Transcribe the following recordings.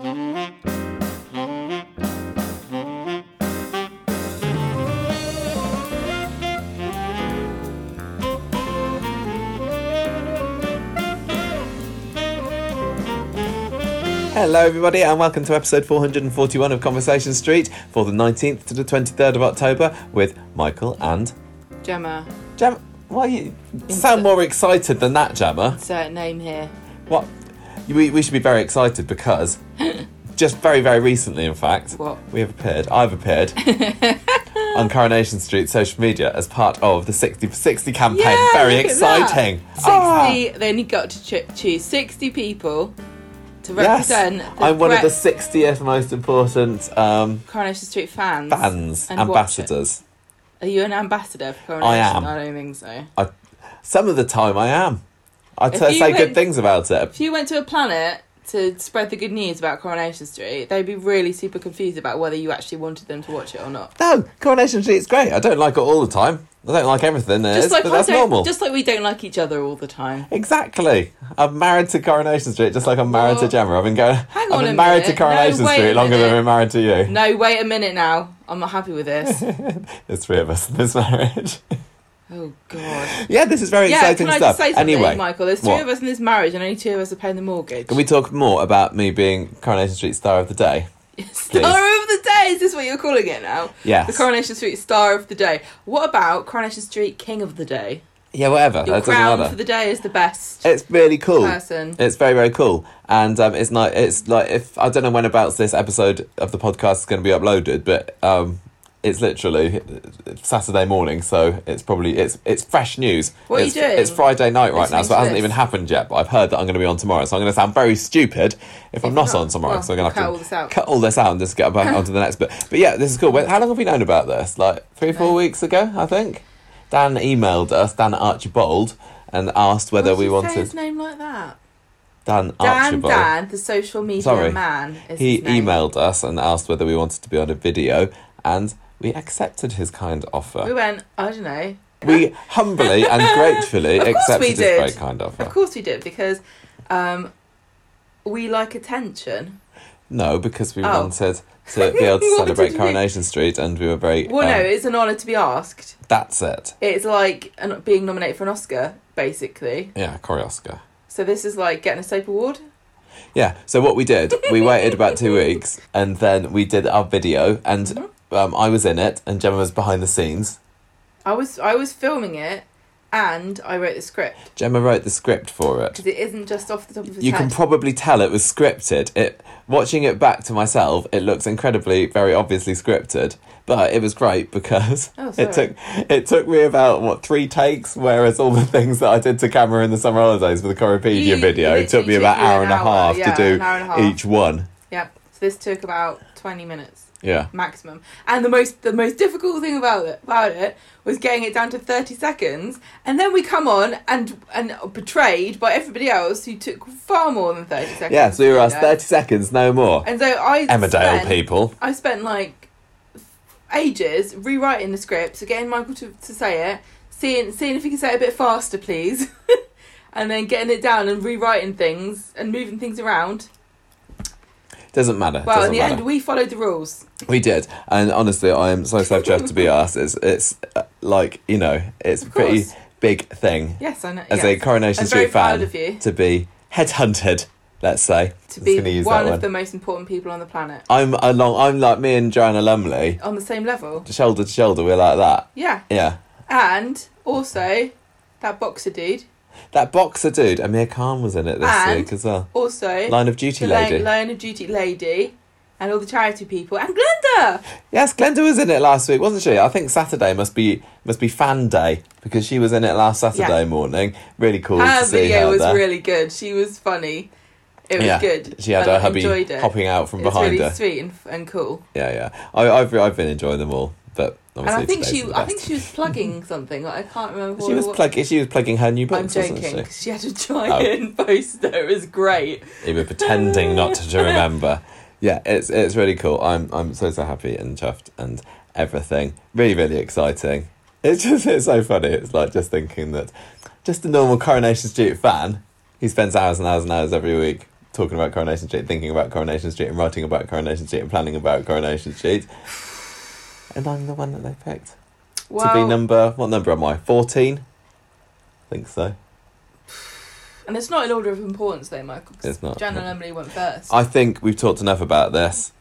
Hello, everybody, and welcome to episode 441 of Conversation Street for the 19th to the 23rd of October with Michael and Gemma, Gemma. Why you sound more excited than that, Gemma? insert name here. What? We, we should be very excited because just very, very recently, in fact, What? we have appeared, I've appeared on Coronation Street social media as part of the 60 for 60 campaign. Yeah, very look at that. exciting. 60, Ah! they only got to cho- choose 60 people to Yes, represent the I'm one of the correct 60th most important um, Coronation Street fans. fans, and watch it. ambassadors. Are you an ambassador for Coronation? I am. I don't think so. I, some of the time I am. I t- say good things about it. If you went to a planet to spread the good news about Coronation Street, they'd be really super confused about whether you actually wanted them to watch it or not. No, Coronation Street's great. I don't like it all the time. I don't like everything there is, Just like but that's normal. Just like we don't like each other all the time. Exactly. I'm married to Coronation Street, just like I'm married to Gemma. I've been going. hang I've on been a married to minute. No, Coronation a Street longer than. I've been married to you. No, wait a minute now. I'm not happy with this. There's three of us in this marriage. oh God. yeah, this is very Yeah, exciting can I stuff. just say something, anyway, Michael? There's three what? of us in this marriage, and only two of us are paying the mortgage. Can we talk more about me being Coronation Street Star of the Day? Star of the day. Is this what you're calling it now? Yeah. The Coronation Street Star of the Day. What about Coronation Street King of the Day? Yeah, whatever. Your that crown for the day is the best It's really cool. person. It's very very cool, and um, it's not. It's like if I don't know when about this episode of the podcast is going to be uploaded, but um, it's literally Saturday morning, so it's probably it's it's fresh news. What are you it's, doing? It's Friday night right now, so it hasn't even happened yet. But I've heard that I'm going to be on tomorrow, so I'm going to sound very stupid if, I'm not, not, on tomorrow. well, so I'm going to cut have all to this out. cut all this out and just get back onto the next bit. But yeah, this is cool. How long have we known about this? Like three, four weeks ago, I think. Dan emailed us, Dan Archibald, and asked whether we wanted his name like that. Dan, Dan Archibald. Dan, the social media Sorry. man. Is he emailed us and asked whether we wanted to be on a video, and we accepted his kind offer. We went. I don't know. We humbly and gratefully accepted his very kind offer. Of course we did because um, we like attention. No, because we Oh. wanted to be able to What celebrate Coronation Street, and we were very. Well, no, um, it's an honour to be asked. that's it. It's like an, being nominated for an Oscar, basically. Yeah, Corrie Oscar. So this is like getting a soap award. Yeah. So what we did, we waited about two weeks, and then we did our video, and Mm-hmm. Um, I was in it, and Gemma was behind the scenes. I was I was filming it, and I wrote the script Gemma wrote the script for it. because it isn't just off the top of his you head. can probably tell it was scripted. It watching it back to myself, it looks incredibly, very obviously scripted. But it was great because Oh, it took it took me about what three takes, whereas all the things that I did to camera in the summer holidays for the Coropedia You- video it took me about took hour an and a half yeah, to do an hour and a half. each one. Yep. So this took about twenty minutes Yeah, maximum, and the most the most difficult thing about it about it was getting it down to thirty seconds, and then we come on and and betrayed by everybody else who took far more than thirty seconds. yeah. So we were asked thirty seconds, no more. And so I Emmerdale spent- people. I spent like ages rewriting the script, so getting Michael to, to say it, seeing seeing if he can say it a bit faster, please, and then getting it down and rewriting things and moving things around. Doesn't matter. Well, in doesn't the matter. end, we followed the rules. We did, and honestly, I am so chuffed to be us. It's it's uh, like you know, it's a Of pretty course. big thing Yes, I know. as yes. a Coronation I'm Street very proud fan of you to be headhunted. Let's say to be one of the most important people on the planet I'm along. I'm like me and Joanna Lumley, on the same level. shoulder to shoulder. We're like that. Yeah, Yeah, and also that boxer dude. That boxer dude, Amir Khan was in it this And- week as well. Also, Line of Duty lady. Li- Lion of Duty lady, and all the charity people, and Glenda. Yes, Glenda was in it last week, wasn't she? I think Saturday must be must be fan day because she was in it last Saturday Yeah. morning. Really cool Her to see video her was there. really good. She was funny. It was yeah, good. She had her hubby enjoyed it. hopping out from behind It was behind really her. sweet and, and cool. Yeah, yeah. I, I've I've been enjoying them all, And I think she, I think she was plugging something. Like, I can't remember. She what was plugging. She was plugging her new I'm books, wasn't joking. she? she had a giant oh. poster. It was great. Even pretending not to remember. Yeah, it's it's really cool. I'm I'm so so happy and chuffed and everything. Really really exciting. It's just it's so funny. It's like just thinking that just a normal Coronation Street fan who spends hours and hours and hours every week talking about Coronation Street, thinking about Coronation Street, and writing about Coronation Street, and planning about Coronation Street. And I'm the one that they picked Well, to be number. What number am I? Fourteen. I think so. and it's not in order of importance though, Michael. It's not. Jan and Emily went first. I think we've talked enough about this.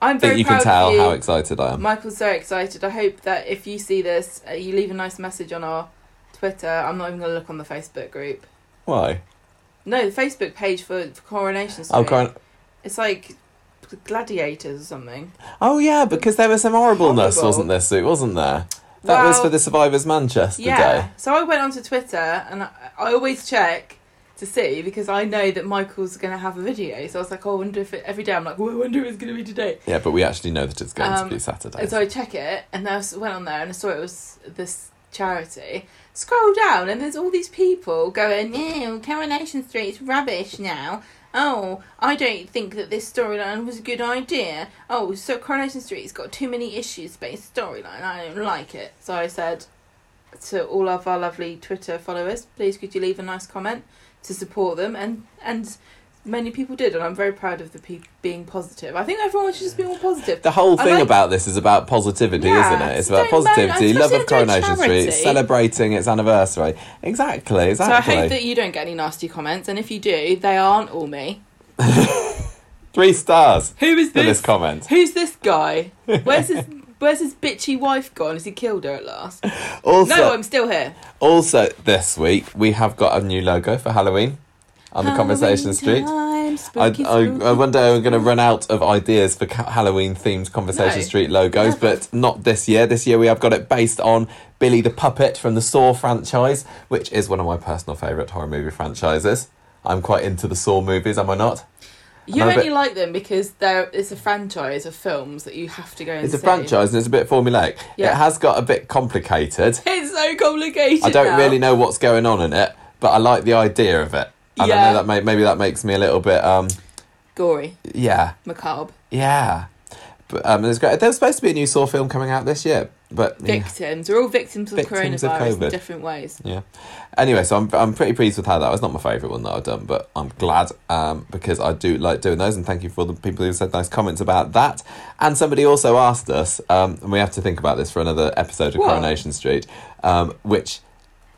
I'm very excited. I think you can tell you. how excited I am. Michael's so excited. I hope that if you see this, uh, you leave a nice message on our Twitter. I'm not even going to look on the Facebook group. Why? No, the Facebook page for, for Coronation Street. Oh, Coron- It's like gladiators or something. oh yeah, because there was some horribleness, Horrible. wasn't there, Sue? Wasn't there? That was for the Survivors Manchester Yeah. Day. So I went onto Twitter and I, I always check to see because I know that Michael's going to have a video. So I was like, oh, I wonder if it, every day I'm like, well, I wonder if it's going to be today. Yeah, but we actually know that it's going Um, to be Saturday. And so I check it, and I went on there and I saw it was this charity. Scroll down, and there's all these people going, "Yeah, Coronation Street's rubbish now." Oh, I don't think that this storyline was a good idea. Oh, so Coronation Street's got too many issues based storyline. I don't like it. So I said to all of our lovely Twitter followers, please could you leave a nice comment to support them, and and many people did, and I'm very proud of the people being positive. I think everyone should just be more positive. The whole thing like- about this is about positivity, Yeah, isn't it? It's about positivity, love of if they're a Coronation Street, celebrating its anniversary. Exactly, exactly. So I hope that you don't get any nasty comments, and if you do, they aren't all me. Three stars Who is this this? comment. Who's this guy? Where's his Where's his bitchy wife gone? Has he killed her at last? Also, no, I'm still here. also this week we have got a new logo for Halloween on the Conversation Street. Time, I, spooky, I, spooky. I one day I'm going to run out of ideas for Halloween themed Conversation No, Street logos, but not this year. This year we have got it based on Billy the Puppet from the Saw franchise, which is one of my personal favourite horror movie franchises. I'm quite into the Saw movies, am I not? You only but- like them because they're it's a franchise of films that you have to go and It's a see. franchise and it's a bit formulaic. Yeah. It has got a bit complicated. It's so complicated. I don't now. really know what's going on in it, but I like the idea of it. I don't know that may, maybe that makes me a little bit um Gory, yeah macabre, yeah. But um, there's great. There's supposed to be a new Saw film coming out this year, but yeah. victims. We're all victims of Victims of coronavirus COVID. in different ways. Yeah. Anyway, so I'm I'm pretty pleased with how that was. Not my favourite one that I've done, but I'm glad um, because I do like doing those. And thank you for all the people who said nice comments about that. And somebody also asked us, um, and we have to think about this for another episode of? Coronation Street, um, which.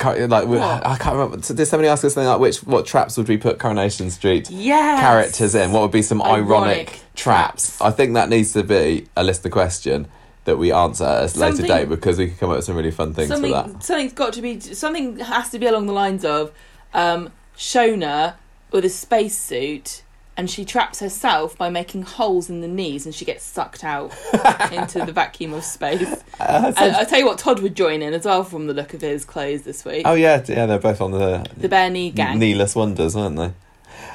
Like What? I can't remember. Did somebody ask us something like which what traps would we put Coronation Street Yes. characters in? What would be some ironic, Ironic traps? traps. I think that needs to be a listener question that we answer at a later date because we can come up with some really fun things for that. something's got to be something has to be along the lines of um, Shona with a spacesuit and she traps herself by making holes in the knees and she gets sucked out into the vacuum of space. Uh, And I tell you what, Todd would join in as well from the look of his clothes this week. Oh yeah, yeah, they're both on the the bare knee gang. Kneeless Wonders, aren't they?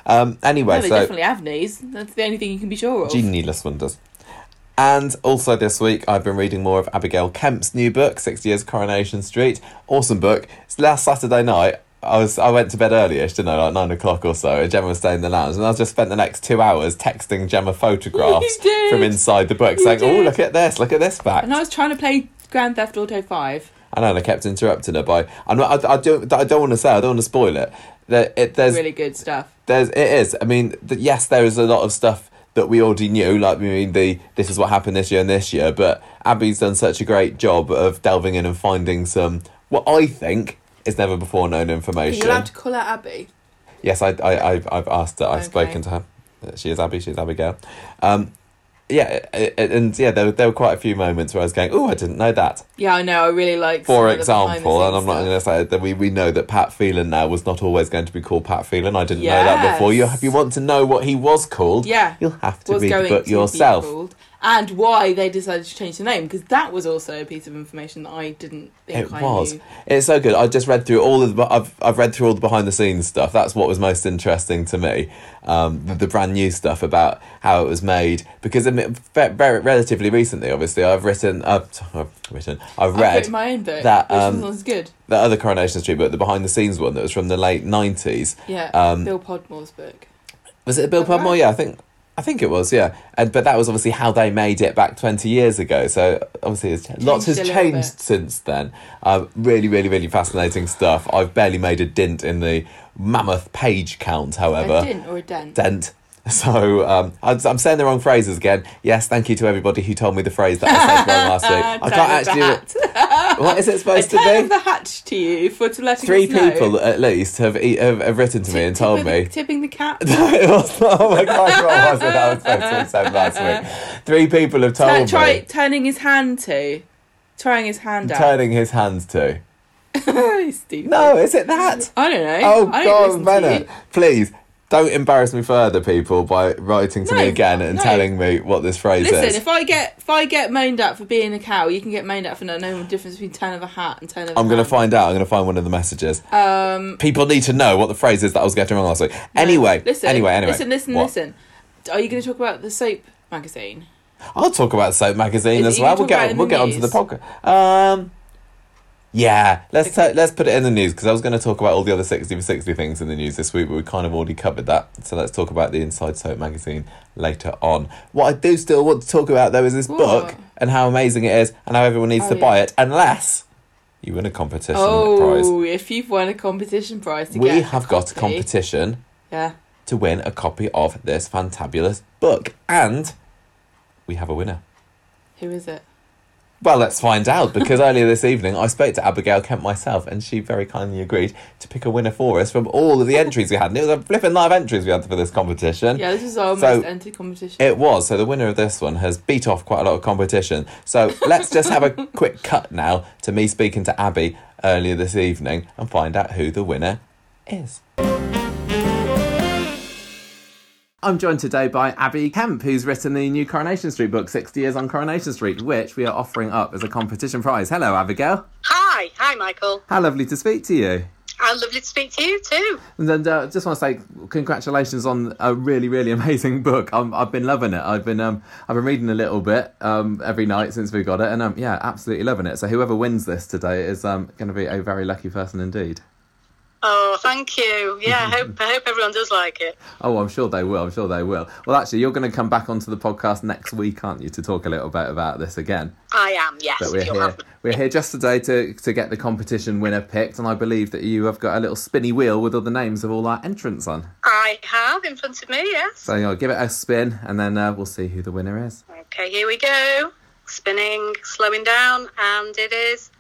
Um, anyway, no, they so definitely have knees. That's the only thing you can be sure of. G Kneeless Wonders. And also this week, I've been reading more of Abigail Kemp's new book, 60 Years Coronation Street. Awesome book. It's last Saturday night. I was I went to bed early-ish, didn't I? Like nine o'clock or so. And Gemma was staying in the lounge, and I just spent the next two hours texting Gemma photographs from inside the book, You saying, "Oh, look at this! Look at this fact." And I was trying to play Grand Theft Auto 5. I know, and I kept interrupting her by. I'm not, I, I don't. I don't want to say. I don't want to spoil it. There, it there's Really good stuff. there's it is. I mean, th- yes, there is a lot of stuff that we already knew. Like, I mean, the this is what happened this year and this year. But Abby's done such a great job of delving in and finding some what I think is never before known Are information. you allowed to call her Abby? Yes, I, I, I've, I've asked her. I've Okay. spoken to her. Uh, she is Abby. She's Abigail. Um, yeah, a- a- and yeah, there, were- there were quite a few moments where I was going, "Oh, I didn't know that." Yeah, I know. I really like. For of the behind the example, and I'm not going to say that we, we know that Pat Phelan now was not always going to be called Pat Phelan. I didn't know that before. You, if you want to know what he was called, Yeah. you'll have to was read the book yourself. And why they decided to change the name because that was also a piece of information that I didn't think It I was. knew. It's so good. I just read through all of the. I've I've read through all the behind the scenes stuff. That's what was most interesting to me. Um, the, the brand new stuff about how it was made because I mean, very, very relatively recently, obviously, I've written. Uh, I've written. I've I've read written my own book. that, which um, was good. the other Coronation Street book, the behind the scenes one that was from the late nineties. Yeah, um, Bill Podmore's book. Was it Bill Podmore? right? Yeah, I think I think it was, yeah. And but that was obviously how they made it back twenty years ago. So obviously, it's, lots has changed bit. since then. Um, really, really, really fascinating stuff. I've barely made a dint in the mammoth page count, however. A dent or a dent? Dent. So um, I'm, I'm saying the wrong phrases again. Yes, thank you to everybody who told me the phrase that I said wrong last week. I can't actually. hat. What is it supposed to be? of the hatch to you for to letting Three us know. people at least have, e- have have written to me and told me. tipping the cap. it was not, oh my God, what was it I was supposed to last week? Three people have told Turn- try me. turning his hand to, trying his hand out. Turning his hands to. No, is it that? I don't know. Oh I God, Bennett! Please don't embarrass me further, people, by writing to me again and no. telling me what this phrase Listen, is. Listen, if I get if I get moaned at for being a cow, you can get moaned at for not knowing the difference between turn of a hat and turn of. a I'm going to find out. I'm going to find one of the messages. Um. People need to know what the phrase is that I was getting wrong last week. Anyway, listen. anyway, anyway. Listen, listen, What? listen. Are you going to talk about the soap magazine? I'll talk about Soap Magazine Is- as well. We'll talk about it get we'll the get onto the news. podcast. Um, yeah, let's ta- let's put it in the news because I was going to talk about all the other sixty for sixty things in the news this week, but we kind of already covered that. So let's talk about the Inside Soap Magazine later on. What I do still want to talk about though is this What? book and how amazing it is and how everyone needs Oh, to yeah. buy it unless you win a competition oh, prize. Oh, if you've won a competition prize, to We have got a competition Yeah. to win a copy of this fantabulous book, and we have a winner. Who is it? Well, let's find out because earlier this evening I spoke to Abigail Kemp myself and she very kindly agreed to pick a winner for us from all of the entries we had. And it was a flipping lot of entries we had for this competition. Yeah, this is our So, most entered competition. It was. So the winner of this one has beat off quite a lot of competition. So let's just have a quick cut now to me speaking to Abby earlier this evening and find out who the winner is. I'm joined today by Abby Kemp, who's written the new Coronation Street book, 60 Years on Coronation Street, which we are offering up as a competition prize. Hello, Abigail. Hi, hi, Michael. How lovely to speak to you. How lovely to speak to you too. And then uh, just want to say congratulations on a really, really amazing book. Um, I've been loving it. I've been um, I've been reading a little bit um, every night since we got it, and um, yeah, absolutely loving it. So whoever wins this today is um, going to be a very lucky person indeed. Oh, thank you. Yeah, I hope I hope everyone does like it. Oh, I'm sure they will. I'm sure they will. Well, actually, you're going to come back onto the podcast next week, aren't you, to talk a little bit about this again? I am, yes. But we're here. We're here just today to to get the competition winner picked, and I believe that you have got a little spinny wheel with all the names of all our entrants on. I have in front of me, yes. So I'll give it a spin, and then uh, we'll see who the winner is. Okay, here we go. Spinning, slowing down, and it is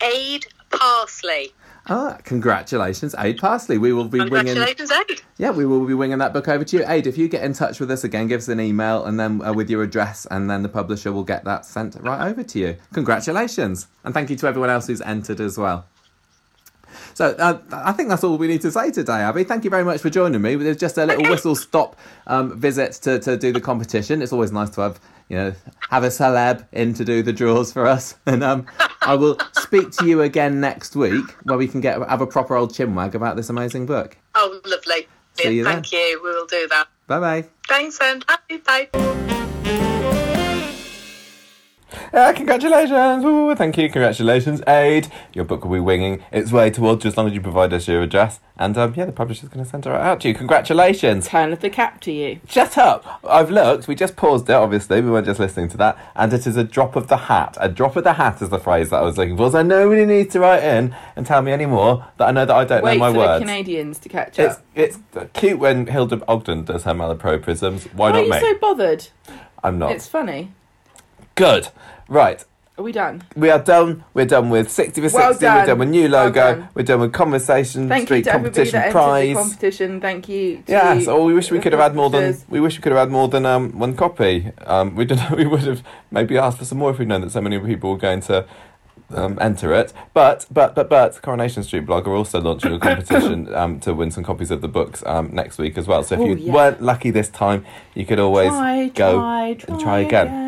Aid Parsley. Ah, congratulations, Aid Parsley. We will be winging. Congratulations, Aid. Yeah, we will be winging that book over to you, Aid. If you get in touch with us again, give us an email, and then uh, with your address, and then the publisher will get that sent right over to you. Congratulations, and thank you to everyone else who's entered as well. So uh, I think that's all we need to say today, Abby. Thank you very much for joining me. There's just a little whistle stop um, visit to, to do the competition. It's always nice to have you know have a celeb in to do the draws for us, and um, I will speak to you again next week where we can get have a proper old chinwag about this amazing book. Oh, lovely. See you Thank you. We will do that. Bye bye. Thanks, and bye. Bye. Uh, congratulations! Ooh, thank you. Congratulations, Aid. Your book will be winging its way towards you as long as you provide us your address. And um, yeah, the publisher's going to send it out to you. Congratulations. Turn of the cap to you. Shut up! I've looked. We just paused it, obviously. We weren't just listening to that. And it is a drop of the hat. A drop of the hat is the phrase that I was looking for. So nobody needs to write in and tell me any more that I know that I don't Wait know my for words. the Canadians to catch It's up. it's cute when Hilda Ogden does her malapropisms. Why Why are not you me? so bothered? I'm not. It's funny. Good. Right. Are we done? We are done. We're done with 60 for 60. Well We're done. with new Well logo. done. We're done with Conversation Thank you Street to everybody Competition that entered Prize. the competition. Thank you. To Yes, or we wish we the could have had more than we wish we could have had more than um, one copy. Um, we don't know. We would have maybe asked for some more if we'd known that so many people were going to um, enter it. But but but but Coronation Street blog are also launching a competition um, to win some copies of the books um, next week as well. So if Oh, you yeah. weren't lucky this time, you could always try, go try, and try again. again.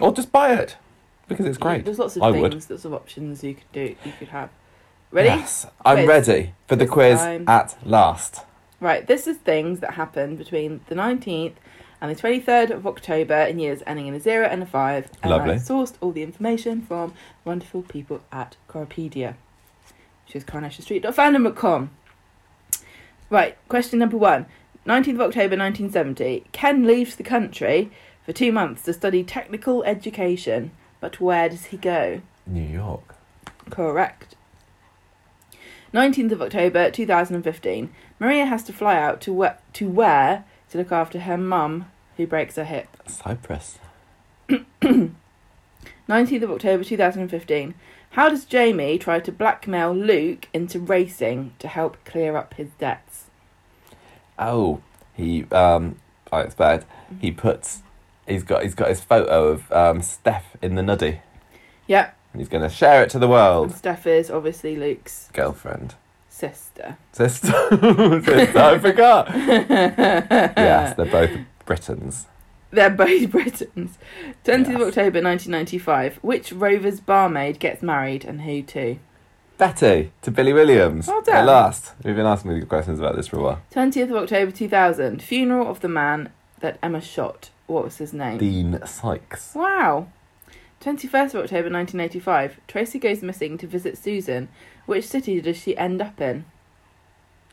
Or just buy it because it's great. There's lots of I things, would. lots of options you could do. You could have. Ready? Yes, I'm Quiz. ready for the Quiz quiz time. at last. Right. This is things that happened between the 19th and the 23rd of October in years ending in a zero and a five. And Lovely. I sourced all the information from wonderful people at Coropedia, which is coronationsstreet.fandom.com. Right. Question number one. 19th of October 1970. Ken leaves the country for two months to study technical education. But where does he go? New York. Correct. 19th of October 2015. Maria has to fly out to, where, to where to look after her mum who breaks her hip. Cyprus. 19th of October 2015. How does Jamie try to blackmail Luke into racing to help clear up his debts? Oh, he um, oh, it's bad. He puts, he's got he's got his photo of um, Steph in the nuddy, Yep, and he's going to share it to the and world. Steph is obviously Luke's Girlfriend, sister. sister, sister. I forgot. yes, they're both Brittons. They're both Brittons. 20th of October 1995. Which Rovers barmaid gets married and who to? Betty to Billy Williams. Well At last, we've been asking me questions about this for a while. 20th of October 2000. Funeral of the man that Emma shot. What was his name? Dean Sykes. Wow. 21st of October 1985. Tracy goes missing to visit Susan. Which city does she end up in?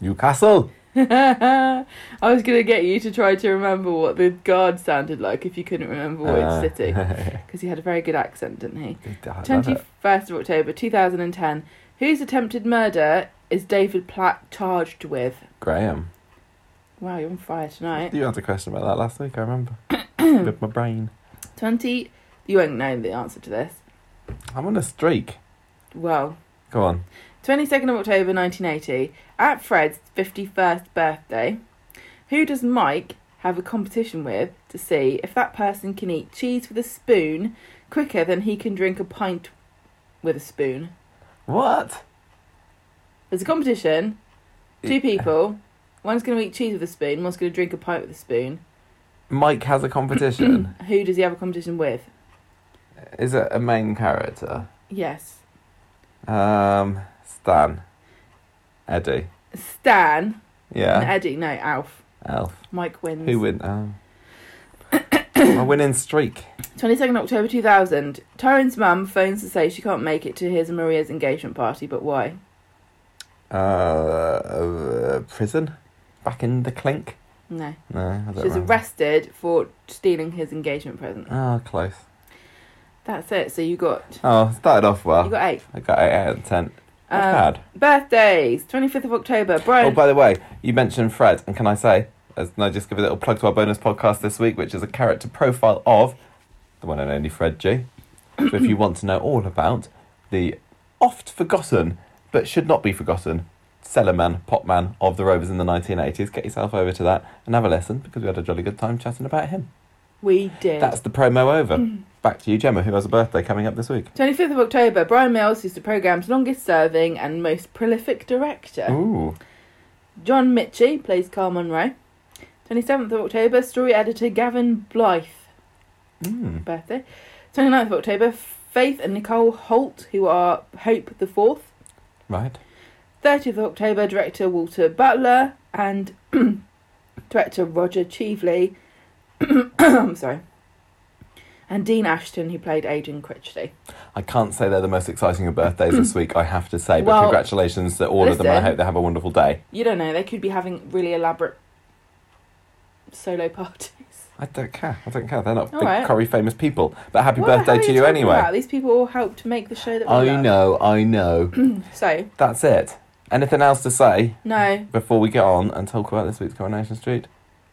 Newcastle. I was going to get you to try to remember what the guard sounded like if you couldn't remember which Uh, city. Because he had a very good accent, didn't he? I love 21st of October 2010. Whose attempted murder is David Platt charged with? Graham. Wow, you're on fire tonight. You had a question about that last week. I remember. With my brain. 20. You won't know the answer to this. I'm on a streak. Well, Go on. 22nd of October 1980. At Fred's 51st birthday, who does Mike have a competition with to see if that person can eat cheese with a spoon quicker than he can drink a pint with a spoon? What? There's a competition. Two people. One's going to eat cheese with a spoon. One's going to drink a pint with a spoon. Mike has a competition. Who does he have a competition with? Is it a main character? Yes. Um, Stan. Eddie. Stan. And Yeah. Eddie. No, Alf. Elf. Mike wins. Who win? Oh. a winning streak. 22nd October 2000. Tyrone's mum phones to say she can't make it to his and Maria's engagement party, but why? Uh, uh, prison. Back in the clink. No. No, I don't She was remember. arrested for stealing his engagement present. Oh, close. That's it. So you got Oh, started off well. you got eight. I got eight out of ten. Not Um, bad. Birthdays. 25th of October. Bro. Oh, by the way, you mentioned Fred, and can I say, as can I just give a little plug to our bonus podcast this week, which is a character profile of the one and only Fred Gee so if you want to know all about the oft forgotten, but should not be forgotten, Cellarman, Popman of the Rovers in the 1980s, get yourself over to that and have a listen because we had a jolly good time chatting about him. we did. That's the promo over. Back to you, Gemma, who has a birthday coming up this week. 25th of October. Brian Mills is the programme's longest serving and most prolific director. Ooh. John Michie plays Karl Munro. 27th of October, story editor Gavin Blythe, Mm. birthday. 29th of October, Faith and Nicole Holt, who are Hope the Fourth. Right. 30th of October, director Walter Butler and director Roger Cheveley. I'm sorry. And Dean Ashton, who played Adrian Critchley. I can't say they're the most exciting of birthdays this week, I have to say, but Well, congratulations to all of them. I hope they have a wonderful day. You don't know, they could be having really elaborate solo parties. I don't care. I don't care. They're not All big right. curry famous people. But happy hell birthday to you talking anyway. about? These people all helped make the show that we I love. know, I know. So, That's it. Anything else to say no. before we get on and talk about this week's Coronation Street?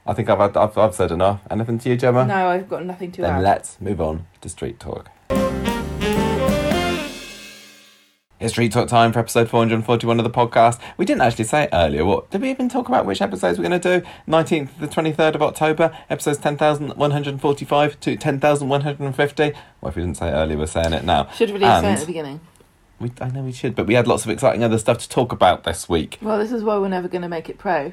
I think I've had, I've, I've said enough. Anything to you, Gemma? No, I've got nothing to Then add. let's move on to Street Talk. It's Street Talk time for episode 441 of the podcast. We didn't actually say it earlier. What did we even talk about? Which episodes we're going to do? 19th to the 23rd of October, episodes 10,145 to 10,150. Well, if we didn't say it earlier, we're saying it now. Should have really said it at the beginning. We, I know we should, but we had lots of exciting other stuff to talk about this week. Well, this is why we're never going to make it pro.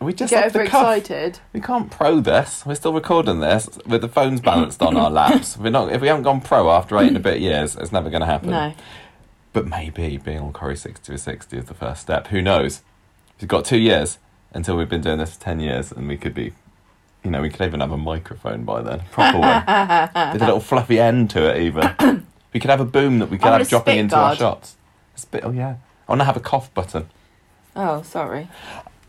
We just Get overexcited. We can't pro this. We're still recording this with the phones balanced on our laps. We're not. If we haven't gone pro after eight and a bit years, it's never going to happen. No. But maybe being on Corrie 60 or 60 is the first step. Who knows? We've got two years until we've been doing this for 10 years and we could be, you know, we could even have a microphone by then. Proper one. With a little fluffy end to it, even. we could have a boom that we could I want have a dropping spit into our guard. shots. A spit, oh, yeah. I want to have a cough button. Oh, sorry.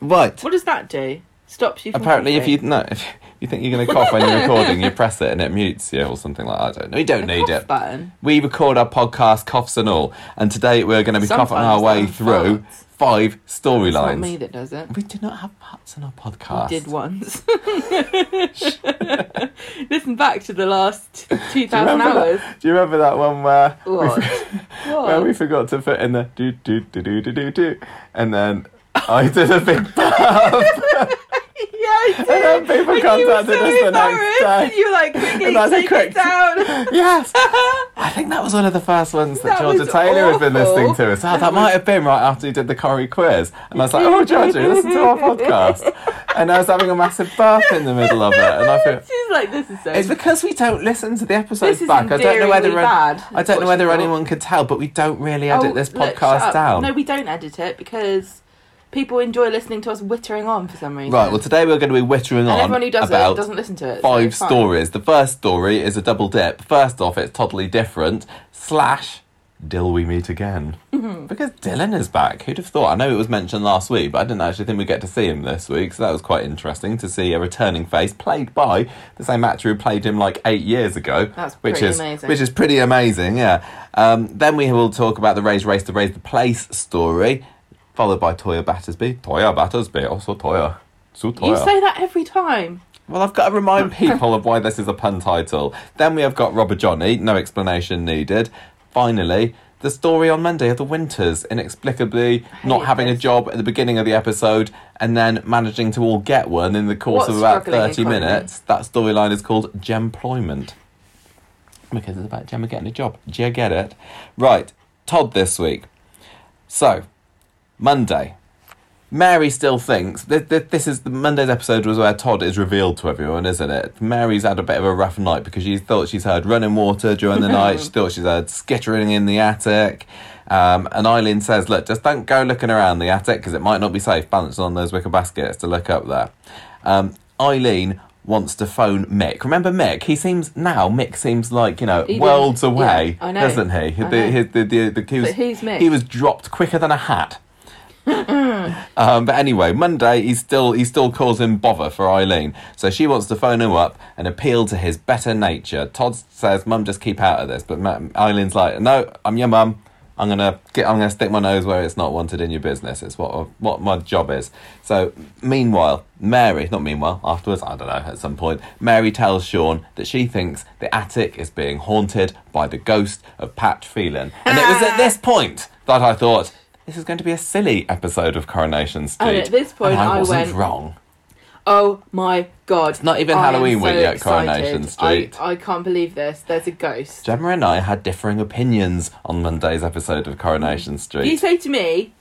Right. What does that do? stops you. From Apparently, if you coughing. no, if you think you're going to cough when you're recording, you press it and it mutes you or something like that. I don't know. You don't need cough it. Button. We record our podcast, coughs and all, and today we're going to be coughing our Sometimes way through farts. Five It's not me that does it. We do not have parts in our podcast. We did once. Listen back to the last two thousand hours. that, do you remember that one where What? where what? we forgot to put in the do do do do do do do, and then I did a big burp, yeah, I and then did. people And contacted so us the next and day. You like, quickly, And I said, take "Quick." it down. Yes, I think that was one of the first ones that, That Georgia Taylor had been awful. listening to us. Oh, that, might have been right after you did the Corrie quiz, and I was like, "Oh, Georgia, listen to our podcast," and I was having a massive burp in the middle of it, and I feel. She's like, this is so. It's because we don't listen to the episodes back. I don't know whether bad. I don't know whether anyone could tell, but we don't really edit Oh, this podcast up. down. No, we don't edit it because people enjoy listening to us wittering on for some reason. Right, well, today we're going to be wittering and on everyone who does about it doesn't listen to it. five fine. stories. The first story is a double dip. First off, it's totally different. Slash, Dill we meet again. Mm-hmm. Because Dylan is back. Who'd have thought? I know it was mentioned last week, but I didn't actually think we'd get to see him this week, so that was quite interesting to see a returning face played by the same actor who played him like eight years ago. That's which pretty is amazing. which is pretty amazing, yeah. Um, then we will talk about the Raise Race to Raise the Place story, followed by Toyah Battersby. Toyah Battersby, also Toya. So Toya. You say that every time. Well, I've got to remind people of why this is a pun title. Then we have got Robert Johnny, no explanation needed. Finally, the story on Monday of the Winters, inexplicably not having a job at the beginning of the episode and then managing to all get one in the course What of about 30 economy? minutes. That storyline is called Gemployment. Because it's about Gemma getting a job. Do you get it? Right, Todd this week. So, Monday. Mary still thinks that th- this is the Monday's episode was where Todd is revealed to everyone, isn't it? Mary's had a bit of a rough night because she thought she's heard running water during the night. She thought she's heard skittering in the attic. Um, and Eileen says, "Look, just don't go looking around the attic because it might not be safe balancing on those wicker baskets to look up there." Um, Eileen wants to phone Mick. Remember Mick? He seems now Mick seems like you know worlds away, yeah, know. doesn't he? The, his- the, the, he was, But who's Mick? He was dropped quicker than a hat. Um, but anyway, Monday he still he still calls him bother for Eileen, so she wants to phone him up and appeal to his better nature. Todd says, "Mum, just keep out of this," but Eileen's like, "No, I'm your mum. I'm gonna get. I'm gonna stick my nose where it's not wanted in your business. It's what what my job is." So meanwhile, Mary, not meanwhile, afterwards, I don't know. At some point, Mary tells Sean that she thinks the attic is being haunted by the ghost of Pat Phelan, and it was at this point that I thought. This is going to be a silly episode of Coronation Street. And at this point And I I wasn't went- wrong. Oh my god! It's not even Halloween week yet, Coronation Street. I, I can't believe this. There's a ghost. Gemma and I had differing opinions on Monday's episode of Coronation Street. You say to me,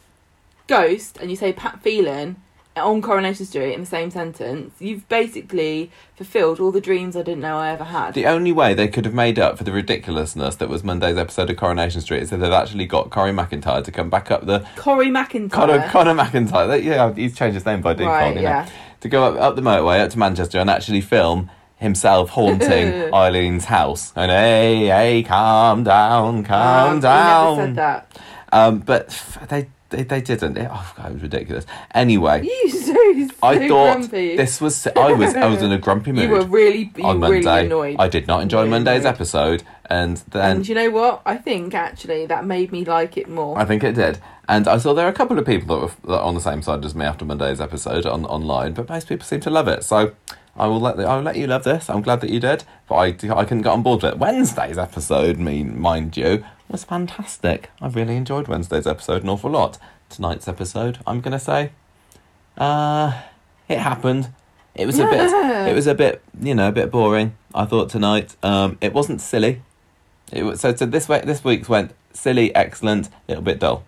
ghost, and you say Pat Phelan on Coronation Street in the same sentence. You've basically fulfilled all the dreams I didn't know I ever had. The only way they could have made up for the ridiculousness that was Monday's episode of Coronation Street is if they'd actually got Corey McIntyre to come back up the Corey McIntyre. Conor, Connor McIntyre. Yeah, he's changed his name by default. Right, know, yeah. To go up, up the motorway up to Manchester and actually film himself haunting Eileen's house. And hey, hey, calm down, calm Um, he down. never said that. Um, but they they, they didn't. It, oh god, it was ridiculous. Anyway, You so, so I thought grumpy. this was. I was I was in a grumpy mood You were really, you on were really Monday. annoyed. I did not enjoy Really Monday's annoyed. episode, and then and you know what? I think actually that made me like it more. I think it did. And I saw there are a couple of people that were, on the same side as me after Monday's episode on online, but most people seem to love it. So I will let the, I will let you love this. I'm glad that you did, but I I couldn't get on board with it. Wednesday's episode, mean mind you, was fantastic. I really enjoyed Wednesday's episode an awful lot. Tonight's episode, I'm gonna say, uh, it happened. It was a bit. It was a bit, you know, a bit boring. I thought tonight. Um, it wasn't silly. It was so. So this way, this week's went silly, excellent, little bit dull.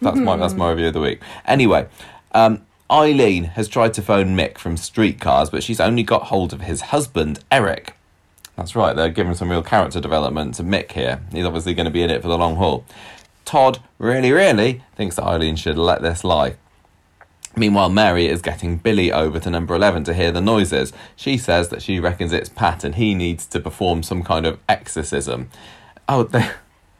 That's my that's my review of the week. Anyway, um, Eileen has tried to phone Mick from Streetcars, but she's only got hold of his husband Eric. That's right. They're giving some real character development to Mick here. He's obviously going to be in it for the long haul. Todd really, really thinks that Eileen should let this lie. Meanwhile, Mary is getting Billy over to number 11 to hear the noises. She says that she reckons it's Pat and he needs to perform some kind of exorcism. Oh, they,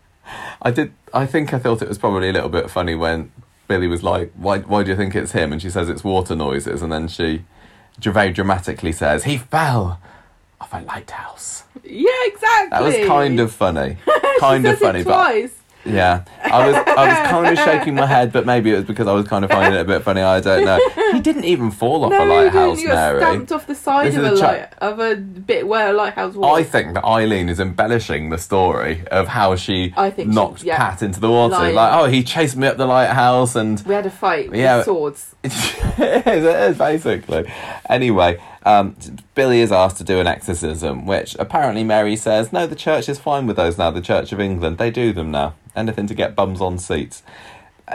I did. I think I thought it was probably a little bit funny when Billy was like, "Why? Why do you think it's him?" And she says it's water noises, and then she very dramatically says, "He fell off a lighthouse." Yeah, exactly. That was kind of funny, kind of funny, but yeah, I was I was kind of shaking my head, but maybe it was because I was kind of finding it a bit funny. I don't know. He didn't even fall off no, a lighthouse. You Mary. stamped off the side This of a light of a bit where a lighthouse was. I think that Eileen is embellishing the story of how she think she- knocked yeah. Pat into the water. Lying. Like, oh, he chased me up the lighthouse, and we had a fight with Yeah. swords. it is, it is basically. Anyway, um, Billy is asked to do an exorcism, which apparently Mary says, no, the church is fine with those now. The Church of England, they do them now. Anything to get bums on seats.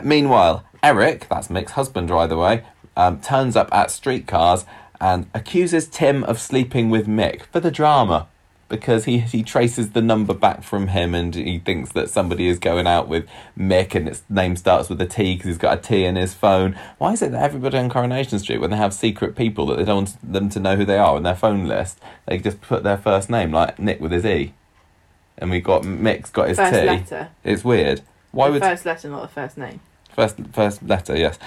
Meanwhile, Eric, that's Mick's husband, by the way, um, turns up at streetcars and accuses Tim of sleeping with Mick for the drama. Because he, he traces the number back from him and he thinks that somebody is going out with Mick and its name starts with a T because he's got a T in his phone. Why is it that everybody on Coronation Street, when they have secret people that they don't want them to know who they are in their phone list, they just put their first name, like Nick with his E? And we got Mick's got his First T. letter. It's weird. Why the would first letter, not the first name. First, first letter, yes.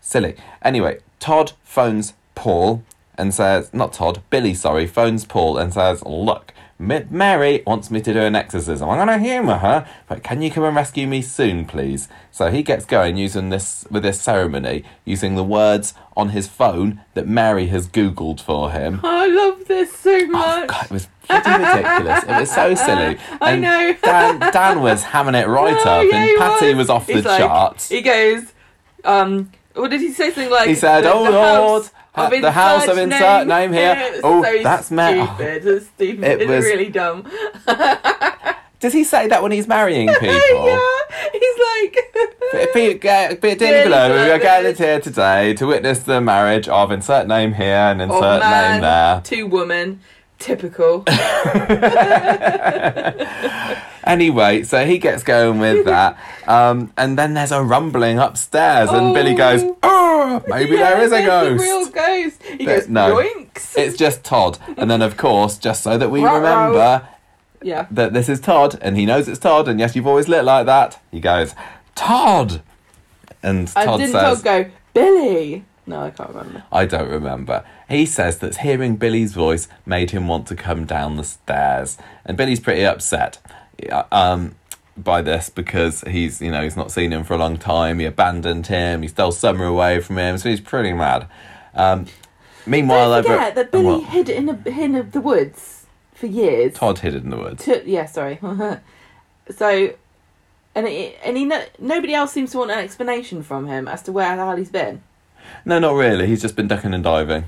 Silly. Anyway, Todd phones Paul and says, not Todd, Billy, sorry, phones Paul and says, look, Mary wants me to do an exorcism. I'm going to humour her, but can you come and rescue me soon, please? So he gets going using this with this ceremony, using the words on his phone that Mary has Googled for him. I love this so Oh, much. God, it was pretty ridiculous. It was so silly. I know. Dan, Dan was hamming it right Oh, up, yeah, and Patty was, off the like- charts. He goes, um, what did he say? Something like, He said, the, "Oh the Lord, house of the house of insert name here. It's Oh, so that's ma- stupid. It's stupid. It it's was- really dumb. Does he say that when he's marrying people? yeah, he's like, Be, be, dearly we are gathered here today to witness the marriage of insert name here and oh insert man, name there. two woman, typical. Anyway, so he gets going with that, um, and then there's a rumbling upstairs, and Billy goes, Oh. "Oh, maybe Yeah, there is a ghost." real ghost. He But goes, no. yoinks. It's just Todd, and then of course, just so that we Ruh-roh. remember yeah. that this is Todd, and he knows it's Todd, and yes, you've always lit like that. He goes, Todd, and Todd didn't says, Todd go, Billy? No, I can't remember. I don't remember. He says that hearing Billy's voice made him want to come down the stairs, and Billy's pretty upset um, by this because he's you know he's not seen him for a long time. He abandoned him. He stole Summer away from him, so he's pretty mad. Um, meanwhile, Don't over forget that Billy hid in the, in the woods for years. Todd hid it in the woods. To, yeah, sorry. so, and it, and he no, nobody else seems to want an explanation from him as to where the hell he's been. No, not really. He's just been ducking and diving.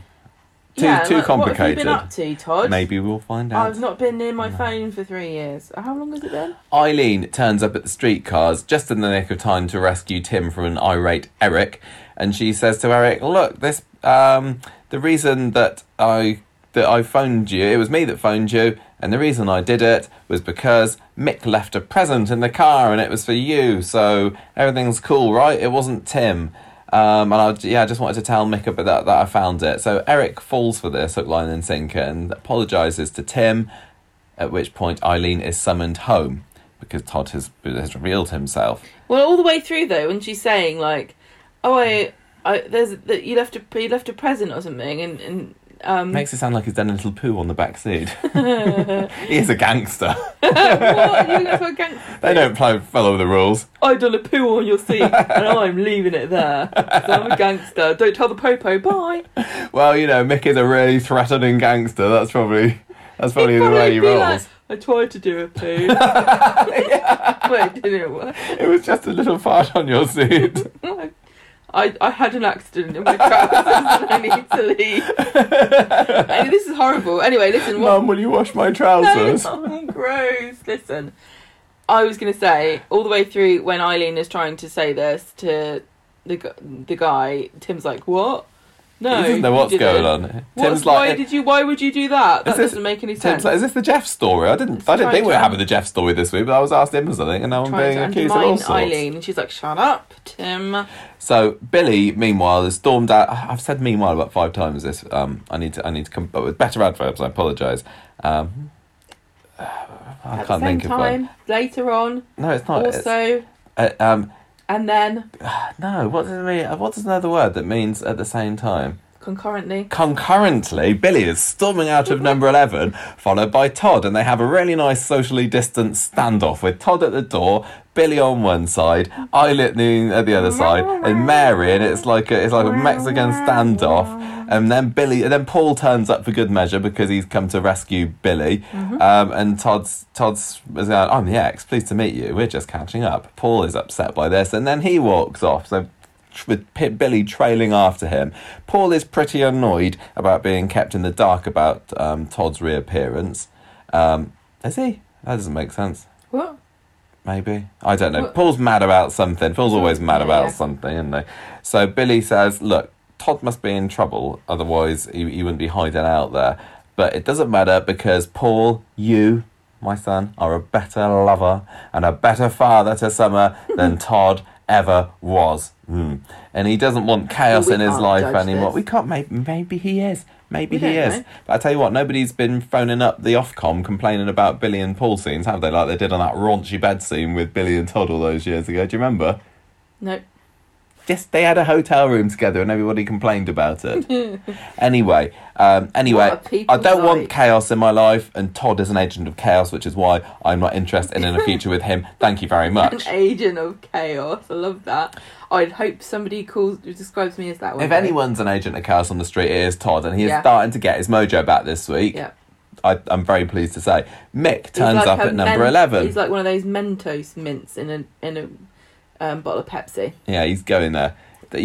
Too yeah, too like, What have you been up to, Todd? Maybe we'll find out. I've not been near my phone for three years. How long has it been? Eileen turns up at the streetcars just in the nick of time to rescue Tim from an irate Eric, and she says to Eric, "Look, this um, the reason that I that I phoned you, it was me that phoned you, and the reason I did it was because Mick left a present in the car, and it was for you. So everything's cool, right? It wasn't Tim." Um, and I yeah, I just wanted to tell Mick about that that I found it. So Eric falls for this hook, line, and sinker, and apologizes to Tim. At which point Eileen is summoned home because Todd has has revealed himself. Well, all the way through though, when she's saying like, "Oh, I, I there's that you left a you left a present or something," and and um, Makes it sound like he's done a little poo on the back seat. he is a gangster. what you look like gangster. They don't play, follow the rules. I done a poo on your seat and I'm leaving it there. So I'm a gangster. Don't tell the popo. Bye. Well, you know, Mick is a really threatening gangster. That's probably that's probably He'd the way he rolls. like, I tried to do a poo, but it didn't work. It was just a little fart on your seat. I, I had an accident in my trousers and I need to leave. Anyway, this is horrible. Anyway, listen. What, Mum, will you wash my trousers? No, gross. Listen, I was going to say all the way through when Eileen is trying to say this to the the guy. Tim's like, "What? No, he doesn't know what's didn't." going on. What's, Tim's why did you? Why would you do that? That this- doesn't make any Tim's sense. like, is this the Jeff story? I didn't. It's I didn't think we were having the Jeff story this week, but I was asked him for something, and now I'm being accused of all sorts. Eileen, and she's like, "Shut up, Tim." So Billy, meanwhile, has stormed out. I've said meanwhile about five times. This. Um, I need to. I need to come up with better adverbs. I apologise. Um, I At can't the same think of one. time, later on, No, it's not. It's- also, uh, um, And then No, what does it mean? What does another word that means at the same time? concurrently, Concurrently, Billy is storming out of number 11, followed by Todd, and they have a really nice socially distanced standoff with Todd at the door, Billy on one side, Eileen at the other side, and Mary, and it's like a, it's like a Mexican standoff. And then Billy, and then Paul turns up for good measure because he's come to rescue Billy. Um, and Todd's Todd's is going, I'm the ex, pleased to meet you. We're just catching up. Paul is upset by this, and then he walks off. So with Billy trailing after him. Paul is pretty annoyed about being kept in the dark about um, Todd's reappearance. Um, is he? That doesn't make sense. what? Maybe. I don't know. What? Paul's mad about something. Paul's always mad about yeah. something, isn't he? So Billy says, Look, Todd must be in trouble, otherwise he, he wouldn't be hiding out there. But it doesn't matter because Paul, you, my son, are a better lover and a better father to Summer than Todd ever was. Hmm. And he doesn't want chaos Well, we in his life anymore. this. We can't, maybe, maybe he is. Maybe We he is. know. But I tell you what, nobody's been phoning up the Ofcom complaining about Billy and Paul scenes, have they? Like they did on that raunchy bed scene with Billy and Todd all those years ago. Do you remember? No. Just they had a hotel room together and everybody complained about it. anyway, um, anyway, What a people I don't want chaos in my life, and Todd is an agent of chaos, which is why I'm not interested in a future with him. Thank you very An much. agent of chaos. I love that. I'd hope somebody calls describes me as that one. If anyone's an agent of chaos on the street, it is Todd, and he is Yeah. starting to get his mojo back this week. Yeah. I, I'm very pleased to say. Mick turns like up at number men- 11. He's like one of those Mentos mints in a in a um, bottle of Pepsi. Yeah, he's going there. Do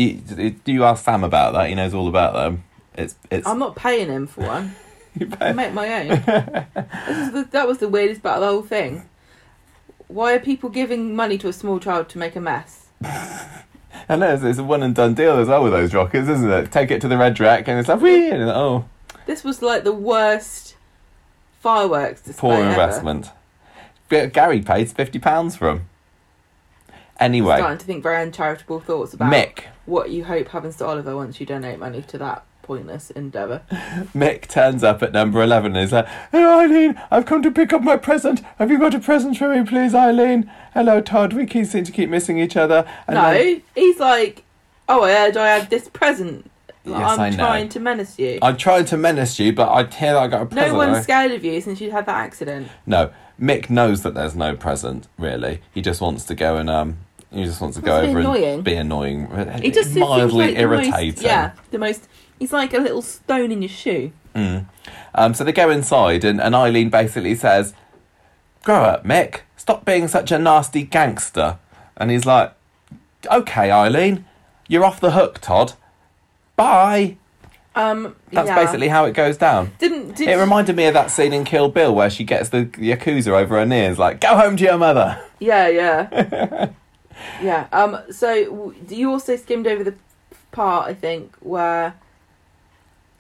you, ask Sam about that? He knows all about them. It's it's. I'm not paying him for one. you I make my own. this is the, that was the weirdest part of the whole thing. Why are people giving money to a small child to make a mess? I know it's, it's a one and done deal as well with those rockets, isn't it? Take it to the red rack and it's like whee, and like, oh, This was like the worst fireworks display poor investment. But Gary paid fifty pounds for them. Anyway, Starting to think very uncharitable thoughts about Mick what you hope happens to Oliver once you donate money to that pointless endeavour. Mick turns up at number eleven and is like, "Hello, Eileen. I've come to pick up my present. Have you got a present for me, please, Eileen? Hello, Todd. We keep seem to keep missing each other." And no, then- he's like, oh, I heard I had this present. Yes, I'm trying to menace you. I'm trying to menace you, but I hear I got a present. no one's I- scared of you since you had that accident. No, Mick knows that there's no present. Really, he just wants to go and um, he just wants to go Wants to be over annoying. and be annoying. He just mildly like irritating. Most, yeah, the most. He's like a little stone in your shoe. Mm. Um, so they go inside, and, and Eileen basically says, "Grow up, Mick. Stop being such a nasty gangster." And he's like, "Okay, Eileen, you're off the hook, Todd. Bye." Um, That's yeah. basically how it goes down. Didn't did It reminded me of that scene in Kill Bill where she gets the yakuza over her knee and is like, "Go home to your mother." Yeah, yeah, yeah. Um. So you also skimmed over the part I think where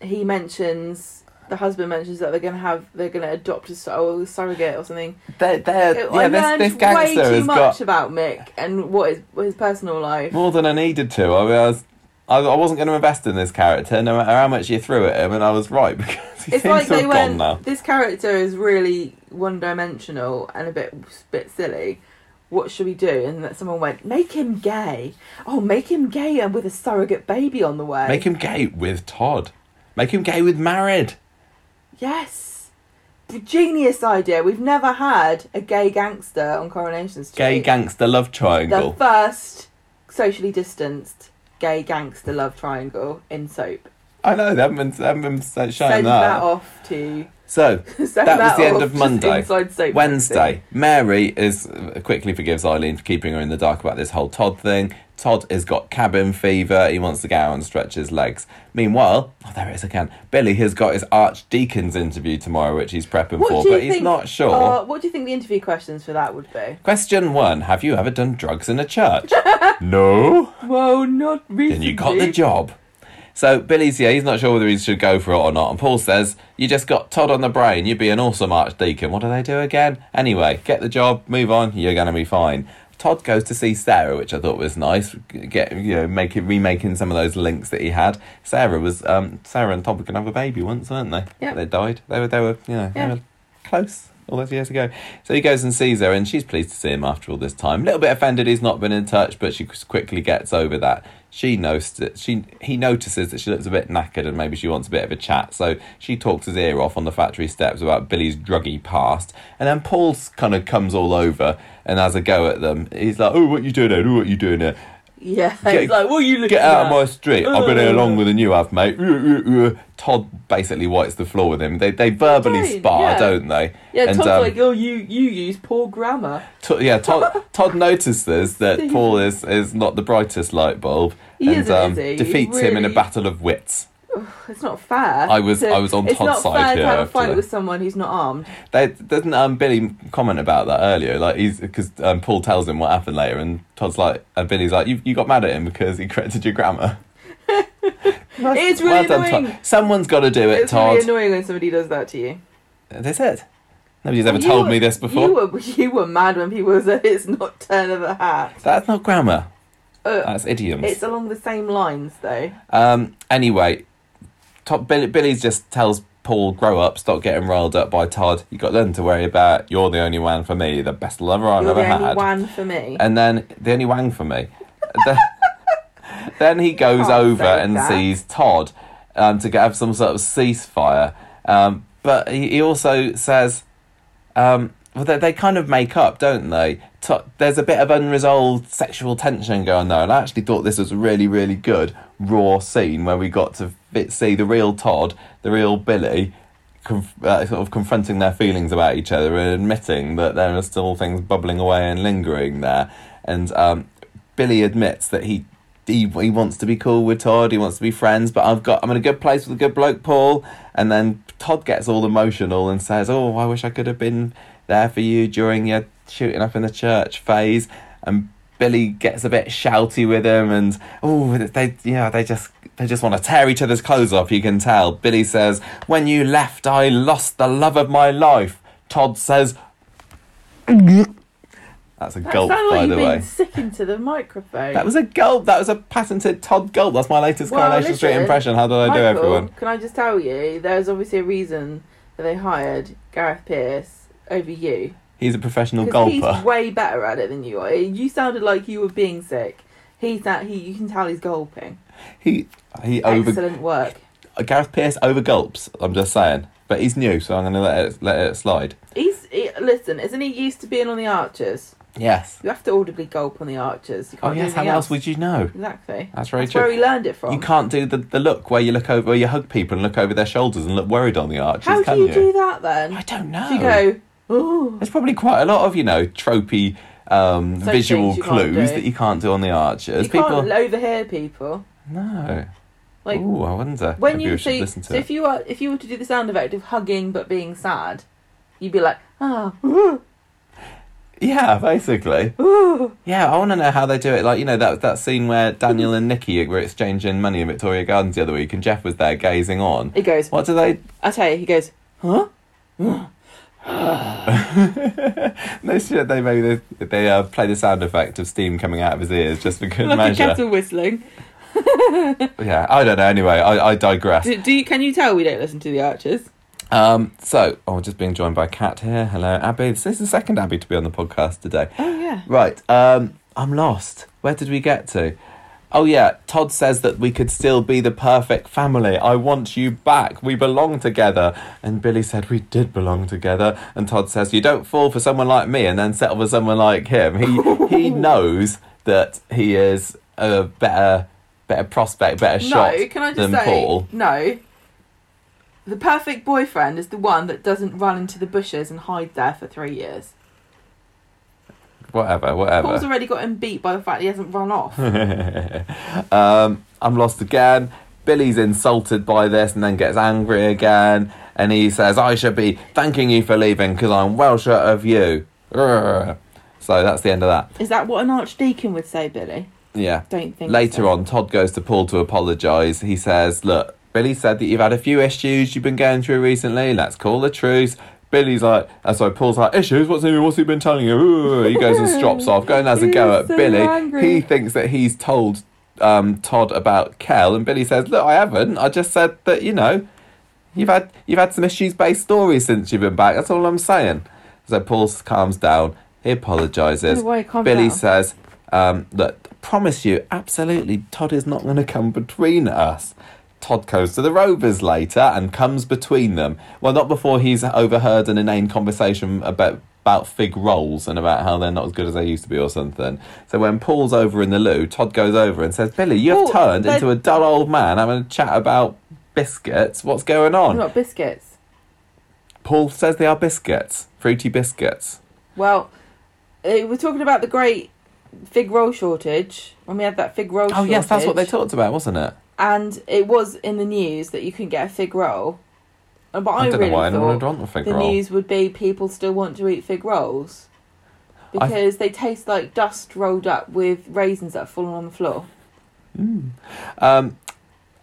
he mentions the husband mentions that they're gonna have they're gonna adopt a sur- a surrogate or something. They're, they're, yeah, I this, learned this way too much about Mick and what his personal life. more than I needed to. I mean, I was, I, I wasn't going to invest in this character, no matter how much you threw at him, and I was right because he It's seems like to have went. gone now. This character is really one dimensional and a bit bit silly. What should we do? And that someone went, make him gay. Oh, make him gay and with a surrogate baby on the way. Make him gay with Todd. Make him gay with married. Yes. Genius idea. We've never had a gay gangster on Coronation Street. Gay gangster love triangle. The first socially distanced gay gangster love triangle in soap. I know they haven't been, they haven't been showing Send that. that off to. So Send that was the end of Monday. Wednesday, Mary is uh, quickly forgives Eileen for keeping her in the dark about this whole Todd thing. Todd has got cabin fever. He wants to go out and stretch his legs. Meanwhile, oh, there it is again. Billy has got his archdeacon's interview tomorrow, which he's prepping What for, but he's not sure. Uh, what do you think the interview questions for that would be? Question one: Have you ever done drugs in a church? no. Well, not recently. Then you got the job. So Billy's yeah, he's not sure whether he should go for it or not. And Paul says, "You just got Todd on the brain. You'd be an awesome archdeacon. What do they do again? Anyway, get the job, move on. You're gonna be fine." Todd goes to see Sarah, which I thought was nice. Get you know, making remaking some of those links that he had. Sarah was um Sarah and Todd were gonna have a baby once, weren't they? Yeah. They died. They were they were you know Yeah. they were close. All those years ago. So he goes and sees her, and she's pleased to see him after all this time. A little bit offended he's not been in touch, but she quickly gets over that. She noticed that she he notices that she looks a bit knackered, and maybe she wants a bit of a chat. So she talks his ear off on the factory steps about Billy's druggy past, and then Paul's kind of comes all over and has a go at them. He's like, "Oh, what you doing there? Oh, what you doing there?" Yeah, Get- like, what are you looking Get out at? of my street. I've been here longer than you have, mate. Uh, uh, uh. Todd basically wipes the floor with him. They they verbally don't, spar, yeah. don't they? Yeah, And, Todd's um, like, oh, you you use poor grammar. To- yeah, Todd, Todd notices that Paul is, is not the brightest light bulb He and um, defeats him in a battle of wits. It's not fair. I was- to- I was on It's Todd's not side fair here to have a fight with someone who's not armed. They, doesn't um, Billy comment about that earlier? Like he's because um, Paul tells him what happened later, and Todd's like, and Billy's like, you you got mad at him because he corrected your grammar. It's really annoying. Todd. Someone's got to do it, It's Todd. really annoying when somebody does that to you. That's it. Nobody's ever You told were- me this before. You were you were mad when people said it's not turn of the hat. That's not grammar. Uh, That's idioms. it's along the same lines though. Um, anyway, Todd, Billy, Billy just tells Paul, grow up, stop getting riled up by Todd. you got nothing to worry about. You're the only one for me, the best lover I've You're ever the only had. one for me. And then, the only wang for me. then, then he goes Can't over say and that. sees Todd um, to have some sort of ceasefire. Um, but he, he also says, um, well, they, they kind of make up, don't they? To- there's a bit of unresolved sexual tension going there, and I actually thought this was a really, really good raw scene where we got to fit, see the real Todd, the real Billy, conf- uh, sort of confronting their feelings about each other and admitting that there are still things bubbling away and lingering there. And um, Billy admits that he. He, he wants to be cool with Todd. He wants to be friends, but I've got I'm in a good place with a good bloke, Paul. And then Todd gets all emotional and says, "Oh, I wish I could have been there for you during your shooting up in the church phase." And Billy gets a bit shouty with him, and oh, they yeah, they just they just want to tear each other's clothes off. You can tell. Billy says, "When you left, I lost the love of my life." Todd says, "That's a that gulp, by like the way." sick into the microphone. That was a gulp. That was a patented Todd gulp. That's my latest Well, Coronation Street impression. How did I do, Michael, everyone? Can I just tell you, there's obviously a reason that they hired Gareth Pierce over you. He's a professional gulper. he's way better at it than you are. You sounded like you were being sick. He's that he. You can tell he's gulping. He he over Excellent work. Uh, Gareth Pierce over gulps. I'm just saying, but he's new, so I'm going to let it let it slide. He's he, listen. Isn't he used to being on the Archers? Yes. You have to audibly gulp on the Archers. You Oh yes. How anything else would you know? Exactly. That's very That's true. where he learned it from. You can't do the, the look where you look over, where you hug people and look over their shoulders and look worried on the Archers, How can do you, you? do that then? I don't know. Do you go? Oh, There's probably quite a lot of you know tropey um, Some visual things you can't clues that you can't do on the Archers. you people. can't overhear people. No. Like Ooh, I wonder. when Maybe you we should see, listen to so it. if you were if you were to do the sound effect of hugging but being sad, you'd be like, ah, ooh, Yeah, basically. ooh. Yeah, I want to know how they do it. Like you know that that scene where Daniel and Nicky were exchanging money in Victoria Gardens the other week, and Jeff was there gazing on. He goes. What do they? I tell you, he goes, huh? No shit. They maybe they, they uh, play the sound effect of steam coming out of his ears just for good like a measure. kettle whistling. Yeah, I don't know. Anyway, I, I digress. Do, do you, can you tell we don't listen to the Archers? Um, so, oh, we're just being joined by Kat here. Hello, Abby. This is the second Abby to be on the podcast today. Oh yeah. Right. Um, I'm lost. Where did we get to? Oh yeah, Todd says that we could still be the perfect family. I want you back. We belong together. And Billy said we did belong together. And Todd says you don't fall for someone like me and then settle for someone like him. He he knows that he is a better better prospect, better shot No, can I just than say Paul. no? The perfect boyfriend is the one that doesn't run into the bushes and hide there for three years. Whatever, whatever. Paul's already got him beat by the fact he hasn't run off. um, I'm lost again. Billy's insulted by this and then gets angry again. And he says, I should be thanking you for leaving because I'm well short of you. Urgh. So that's the end of that. Is that what an archdeacon would say, Billy? Yeah. Don't think. Later so. on, Todd goes to Paul to apologise. He says, Look, Billy said that you've had a few issues you've been going through recently. Let's call the truce. Billy's like, and so Paul's like, issues? What's he, what's he been telling you? Ooh. He goes and strops off, going as a go at so Billy. angry. He thinks that he's told um, Todd about Kel, and Billy says, Look, I haven't. I just said that, you know, you've had you've had some issues based stories since you've been back. That's all I'm saying. So Paul calms down. He apologises. Billy down. says, um, "Look, promise you, absolutely, Todd is not going to come between us." Todd goes to the Rovers later and comes between them. Well, not before he's overheard an inane conversation about about fig rolls and about how they're not as good as they used to be or something. So when Paul's over in the loo, Todd goes over and says, "Billy, you have Paul, turned into a dull old man having a chat about biscuits. What's going on?" Not biscuits. Paul says they are biscuits, fruity biscuits. Well, uh, we're talking about the great fig roll shortage when we had that fig roll. Oh yes, that's what they talked about, wasn't it? And it was in the news that you couldn't get a fig roll. But I, I, don't really know why anyone would want a fig the roll. news would be people still want to eat fig rolls because they taste like dust rolled up with raisins that have fallen on the floor. Um,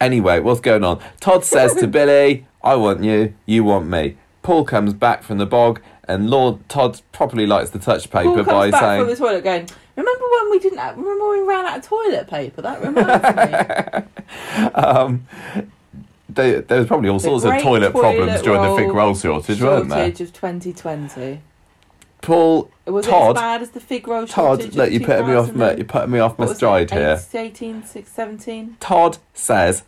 anyway, what's going on? Todd says to Billy, I want you, you want me. Paul comes back from the bog, and Lord Todd properly likes the touch paper Paul by comes back saying, from the toilet going, "Remember when we didn't? Have, remember when we ran out of toilet paper? That reminds me." um, they, there was probably all The sorts of great toilet, problems during the fig roll roll shortage, weren't there? shortage of 2020. Paul, It was Todd- as bad as the fig roll Todd, shortage. look, you're putting me off, 2000 mate. You're putting me off my what was it, stride here. 8, 18, 6, 17. Todd says,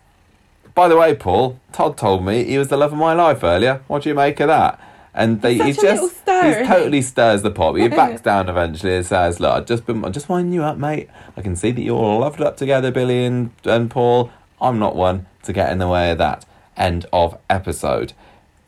by the way, Paul, Todd told me he was the love of my life earlier. What do you make of that? And they, Such he's a little just stir, he totally stirs the pot. But he backs down eventually and says, "Look, I just been, I'm just winding you up, mate. I can see that you're all loved up together, Billy and and Paul. I'm not one to get in the way of that." End of episode.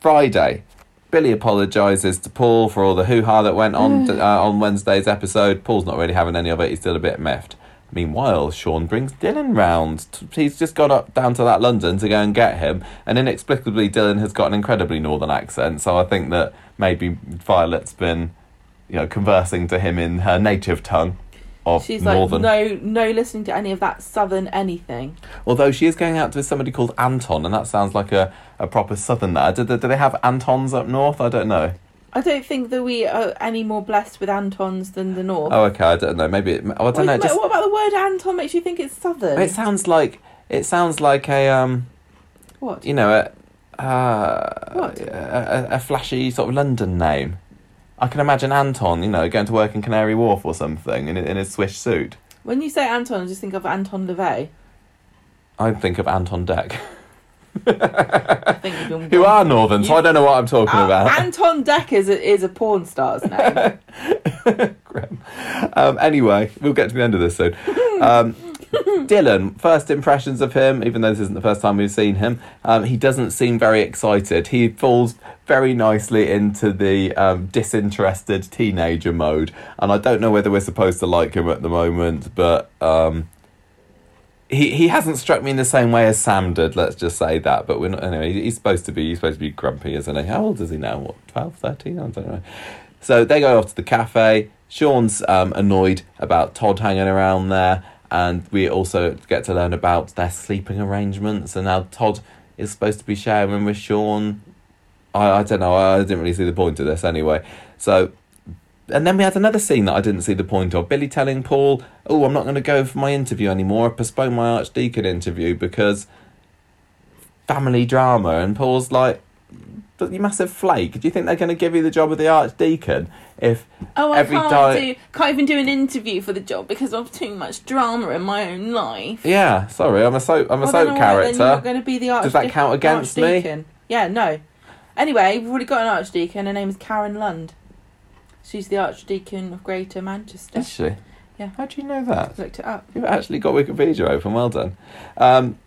Friday. Billy apologises to Paul for all the hoo ha that went on uh, on Wednesday's episode. Paul's not really having any of it. He's still a bit miffed. Meanwhile, Sean brings Dylan round. He's just gone up down to that London to go and get him, and inexplicably, Dylan has got an incredibly northern accent. So I think that maybe Violet's been, you know, conversing to him in her native tongue of She's northern. like, no, no listening to any of that southern anything. Although she is going out with somebody called Anton, and that sounds like a, a proper southern. Do, do, do they have Antons up north? I don't know. I don't think that we are any more blessed with Antons than the North. Oh, okay. I don't know. Maybe it, oh, I don't know. what, Just what about the word Anton makes you think it's southern? it sounds like it sounds like a um. what? you know, a, uh, What? A, a, a flashy sort of London name. I can imagine Anton, you know, going to work in Canary Wharf or something in, in his swish suit. When you say Anton, I just think of Anton LaVey. I think of Anton Deck, who are northern, so I don't know what I'm talking Uh, about. Anton Deck is a, is a porn star's name. Um, anyway, we'll get to the end of this soon. Um, Dylan, first impressions of him, even though this isn't the first time we've seen him, um, he doesn't seem very excited. He falls very nicely into the um, disinterested teenager mode, and I don't know whether we're supposed to like him at the moment, but um, he he hasn't struck me in the same way as Sam did. Let's just say that. But we're not. Anyway, he's supposed to be. He's supposed to be grumpy, isn't he? How old is he now? What 12, 13? I don't know. So they go off to the cafe. Sean's um, annoyed about Todd hanging around there, and we also get to learn about their sleeping arrangements and how Todd is supposed to be sharing with Sean. I, I don't know. I didn't really see the point of this anyway. So, and then we had another scene that I didn't see the point of. Billy telling Paul, "Oh, I'm not going to go for my interview anymore. I postponed my Archdeacon interview because family drama." And Paul's like, "But you massive flake. Do you think they're going to give you the job of the Archdeacon if Oh, I Every can't di- do, can't even do an interview for the job because of too much drama in my own life. Yeah, sorry, I'm a soap. I'm a Well, soap right, then you're not going to be the archdeacon. Does that count against me? Yeah, no. Anyway, we've already got an archdeacon. Her name is Karen Lund. She's the archdeacon of Greater Manchester. Is she? Yeah. How do you know that? Looked it up. You've actually got Wikipedia open. Well done. Um,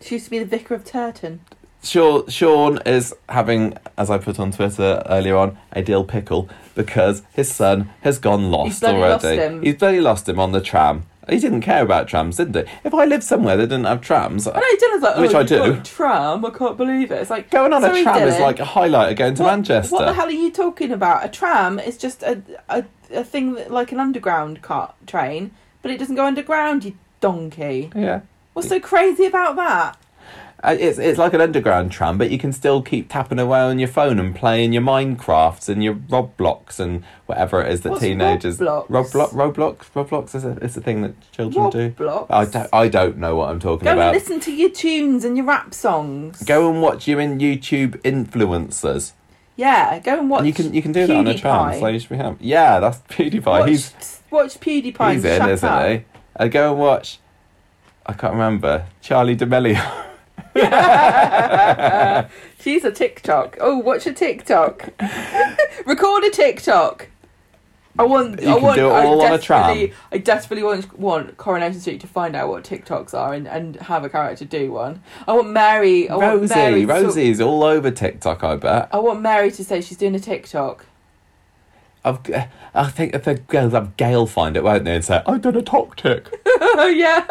She used to be the vicar of Turton. Sean, Sean is having, as I put on Twitter earlier on, a dill pickle because his son has gone lost bloody already. lost him. He's bloody lost him on the tram. He didn't care about trams, didn't he? If I lived somewhere that didn't have trams, I know Dylan's like, oh, Which I do. tram. I can't believe it. It's like going on sorry, a tram is like a highlight of going to what, Manchester. What the hell are you talking about? A tram is just a a, a thing that, like an underground car train, but it doesn't go underground. You donkey. Yeah. What's so crazy about that? Uh, It's it's like an underground tram, but you can still keep tapping away on your phone and playing your Minecrafts and your Roblox and whatever it is that What's teenagers Roblox? Roblox Roblox Roblox is a is a thing that children do. I don't I don't know what I'm talking about. Go and listen to your tunes and your rap songs. Go and watch your in YouTube influencers. Yeah, go and watch. And you can you can do that on a tram. So you should be happy. Yeah, that's PewDiePie. Watch, he's watch PewDiePie. he's in, isn't up. he? I go and watch. I can't remember Charli D'Amelio. She's a TikTok. Oh, watch a TikTok. Record a TikTok. I want. You I can want. do it I on a tram. I desperately want want Coronation Street to find out what TikToks are and, and have a character do one. I want Mary. I want Mary Rosie, to- all over TikTok. I bet. I want Mary to say she's doing a TikTok. I've, I think if the girls have Gail find it, won't they, and say I've done a. Oh yeah.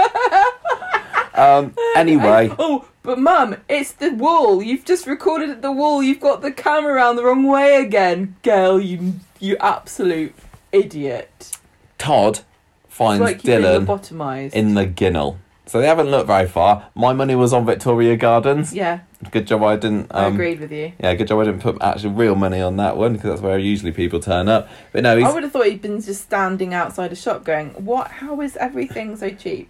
Um. Anyway, Oh, but Mum, it's the wall. You've just recorded at the wall. You've got the camera around the wrong way again, girl. You you absolute idiot. Todd finds like Dylan in the ginnel. So they haven't looked very far. My money was on Victoria Gardens. yeah, Good job I didn't. I Um, agreed with you. Yeah, good job I didn't put actual real money on that one because that's where usually people turn up. But no, I would have thought he'd been just standing outside a shop going, "What? How is everything so cheap?"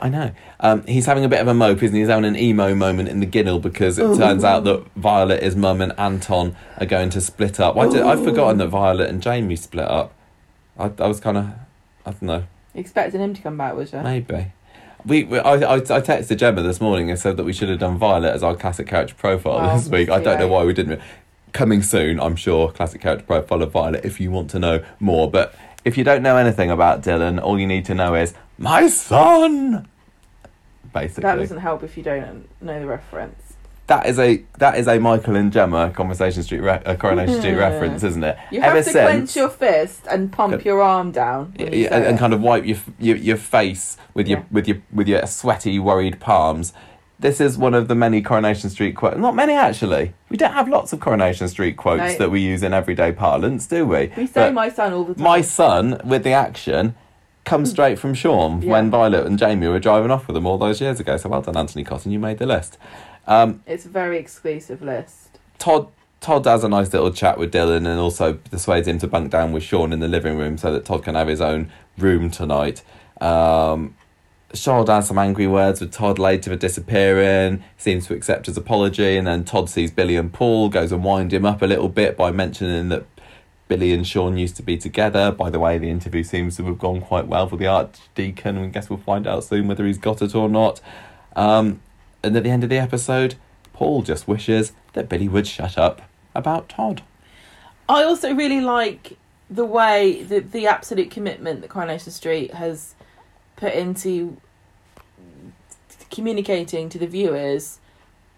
I know. Um, he's having a bit of a mope, isn't he? He's having an emo moment in the ginnel because it turns out that Violet, his mum, and Anton are going to split up. Why did, I've forgotten that Violet and Jamie split up. I, I was kind of. I don't know. Expecting him to come back, was you? Maybe. We, we I, I, I texted Gemma this morning and said that we should have done Violet as our classic character profile this week. I don't know why we didn't. Coming soon, I'm sure, classic character profile of Violet if you want to know more. But if you don't know anything about Dylan, all you need to know is, my son! Basically. That doesn't help if you don't know the reference. that is a that is a Michael and Gemma Conversation Street re- uh, Coronation Street reference, isn't it? You have to clench your fist and pump your arm down. when you and, and kind of wipe your, your your face with your with your with your sweaty, worried palms. This is one of the many Coronation Street quotes. Not many actually. We don't have lots of Coronation Street quotes No. that we use in everyday parlance, do we? we say But my son all the time. my son with the action comes straight from Sean Yeah. when Violet and Jamie were driving off with him all those years ago. So well done, Anthony Cotton. You made the list. Um, It's a very exclusive list. Todd Todd has a nice little chat with Dylan and also persuades him to bunk down with Sean in the living room so that Todd can have his own room tonight. Um, Sean has some angry words with Todd later for disappearing, seems to accept his apology, and then Todd sees Billy and Paul, goes and wind him up a little bit by mentioning that Billy and Sean used to be together. By the way, the interview seems to have gone quite well for the Archdeacon, and I guess we'll find out soon whether he's got it or not. Um, and at the end of the episode, Paul just wishes that Billy would shut up about Todd. I also really like the way the the absolute commitment that Coronation Street has put into communicating to the viewers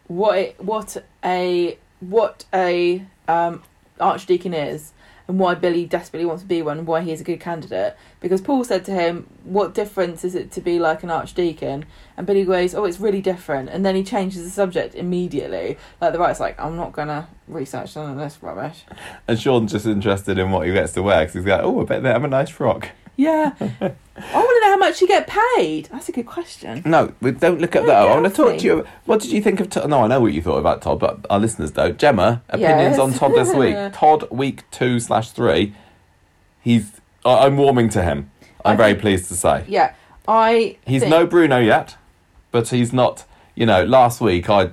what it, what a what a um, archdeacon is and why Billy desperately wants to be one why he is a good candidate. Because Paul said to him, "What difference is it to be like an archdeacon?" And Billy goes, "Oh, it's really different." And then he changes the subject immediately. Like the writer's like, "I'm not gonna research none of this rubbish." And Sean's just interested in what he gets to wear because he's like, oh, I bet they have a nice frock. Yeah. I want to know how much you get paid. That's a good question. No, we don't look at that. I want to talk to you. What did you think of Todd? No, I know what you thought about Todd, but our listeners don't. Gemma, opinions Yes. on Todd this week. Todd, week two slash three. He's. I I'm warming to him. I'm I very think- pleased to say. Yeah, I. He's think- no Bruno yet, but he's not. You know, last week I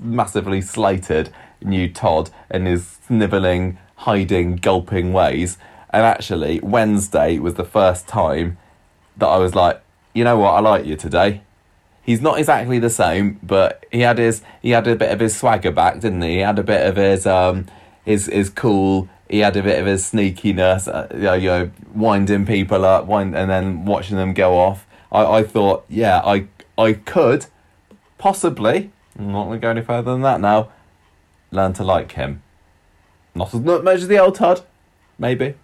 massively slated new Todd and his snivelling, hiding, gulping ways. And actually, Wednesday was the first time that I was like, you know what, I like you today. He's not exactly the same, but he had his he had a bit of his swagger back, didn't he? He had a bit of his um his his cool. He had a bit of his sneakiness, uh, you, know, you know, winding people up, wind, and then watching them go off. I, I thought, yeah, I I could possibly. I'm not going to go any further than that now. Learn to like him. Not as much as the old Todd, maybe,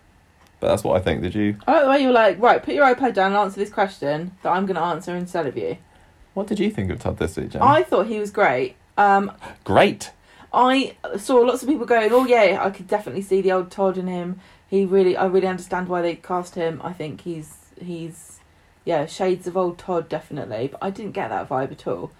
but that's what I think. Did you? I like the way you were like, right, put your iPad down and answer this question that I'm going to answer instead of you. What did you think of Todd this week, Jen? I thought he was great. Um, Great. I saw lots of people going, "Oh yeah, I could definitely see the old Todd in him." He really, I really understand why they cast him. I think he's he's yeah, shades of old Todd definitely, but I didn't get that vibe at all.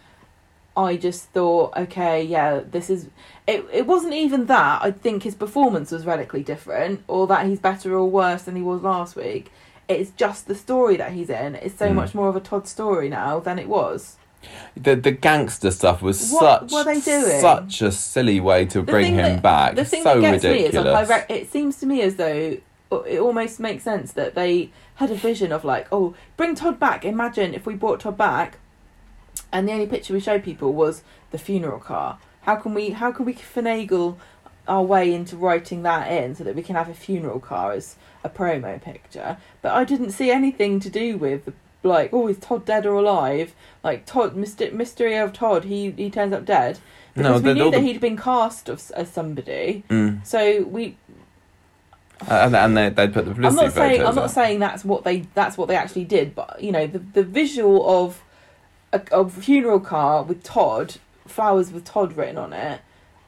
I just thought, okay, yeah, this is. It. It wasn't even that. I think his performance was radically different, or that he's better or worse than he was last week. It's just the story that he's in. It's so Mm. much more of a Todd story now than it was. The the gangster stuff was What such were they doing? such a silly way to The bring him that- back. The thing so that gets ridiculous. me is like, re- it seems to me as though it almost makes sense that they had a vision of like, oh, bring Todd back. Imagine if we brought Todd back, and the only picture we showed people was the funeral car. How can we? How can we finagle our way into writing that in so that we can have a funeral car as a promo picture? But I didn't see anything to do with like, oh, is Todd dead or alive? Like Todd, myster- mystery of Todd, he he turns up dead. No, Because we knew that the- he'd been cast of, as somebody, Mm. so we. and, and they they put the I'm publicity not saying I'm not saying that's what they that's what they actually did, but you know the the visual of a, a funeral car with Todd flowers with Todd written on it,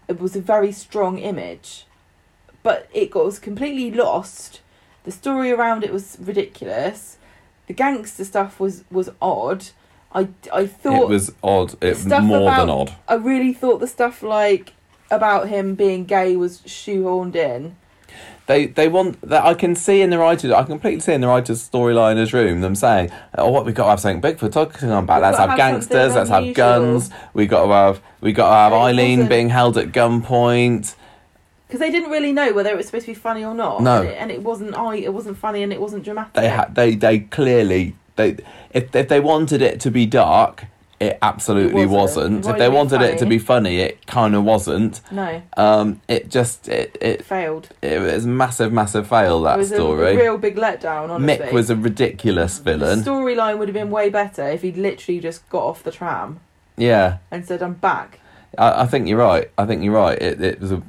it was a very strong image, but it got was completely lost. The story around it was ridiculous. The gangster stuff was was odd. I I thought It was odd. It more about- than odd. I really thought the stuff like about him being gay was shoehorned in. They they want that. I can see in the writers. I can completely see in the writers' storyliner's room them saying, "Oh, what we got to have something big for talking about. Let's have have gangsters. Let's have guns. We got to have we got to have Eileen being held at gunpoint." because they didn't really know whether it was supposed to be funny or not. No. and it, and it wasn't. I it wasn't funny and it wasn't dramatic. They had they they clearly they if if they wanted it to be dark, it absolutely It wasn't. wasn't. If they wanted be it to be funny, it kind of wasn't. no, Um, it just it it failed. it was a massive massive fail that it was story. a real big letdown. Honestly, Mick was a ridiculous villain. The storyline would have been way better if he'd literally just got off the tram Yeah. and said, "I'm back." I, I think you're right. I think you're right. It it was a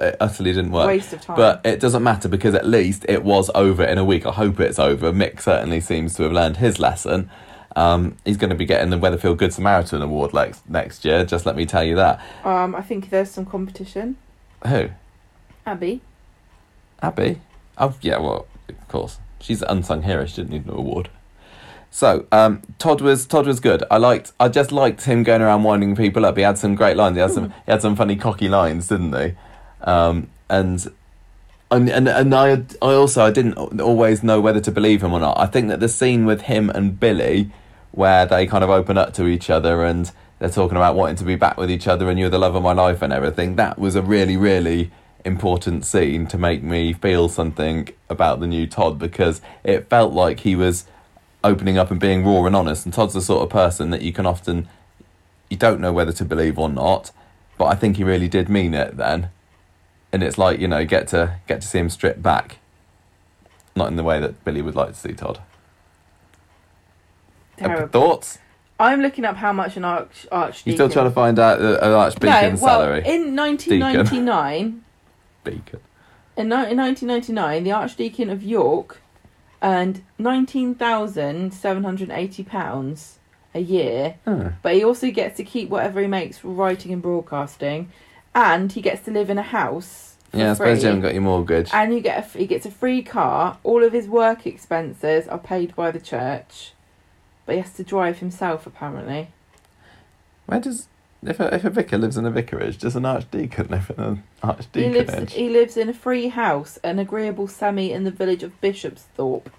it utterly didn't work. Waste of time. But it doesn't matter because at least it was over in a week. I hope it's over. Mick certainly seems to have learned his lesson. Um, he's going to be getting the Weatherfield Good Samaritan Award next next year. Just let me tell you that. um, I think there's some competition. Who? Abby, Abby? Oh yeah, well of course she's an unsung hero. She didn't need an award. So um, Todd was Todd was good. I liked. I just liked him going around winding people up. He had some great lines. He had some. He had some funny cocky lines, didn't he? Um, and and and and I I also I didn't always know whether to believe him or not. I think that the scene with him and Billy, where they kind of open up to each other and they're talking about wanting to be back with each other and you're the love of my life and everything. That was a really really important scene to make me feel something about the new Todd because it felt like he was opening up and being raw and honest. And Todd's the sort of person that you can often you don't know whether to believe or not, but I think he really did mean it then. And it's like you know get to get to see him stripped back, not in the way that Billy would like to see Todd. Terrible. Thoughts? I'm looking up how much an arch archdeacon. You're still trying to find out the, an archdeacon's no, well, salary? in 1999, Beacon. in, in 1999, the Archdeacon of York earned 19,780 pounds a year, Oh. but he also gets to keep whatever he makes for writing and broadcasting, and he gets to live in a house. Yeah, I free. suppose you haven't got your mortgage. And you get a, he gets a free car. All of his work expenses are paid by the church, but he has to drive himself apparently. Where does if a, if a vicar lives in a vicarage, does an archdeacon live in an He lives he lives in a free house, an agreeable semi in the village of Bishopsthorpe,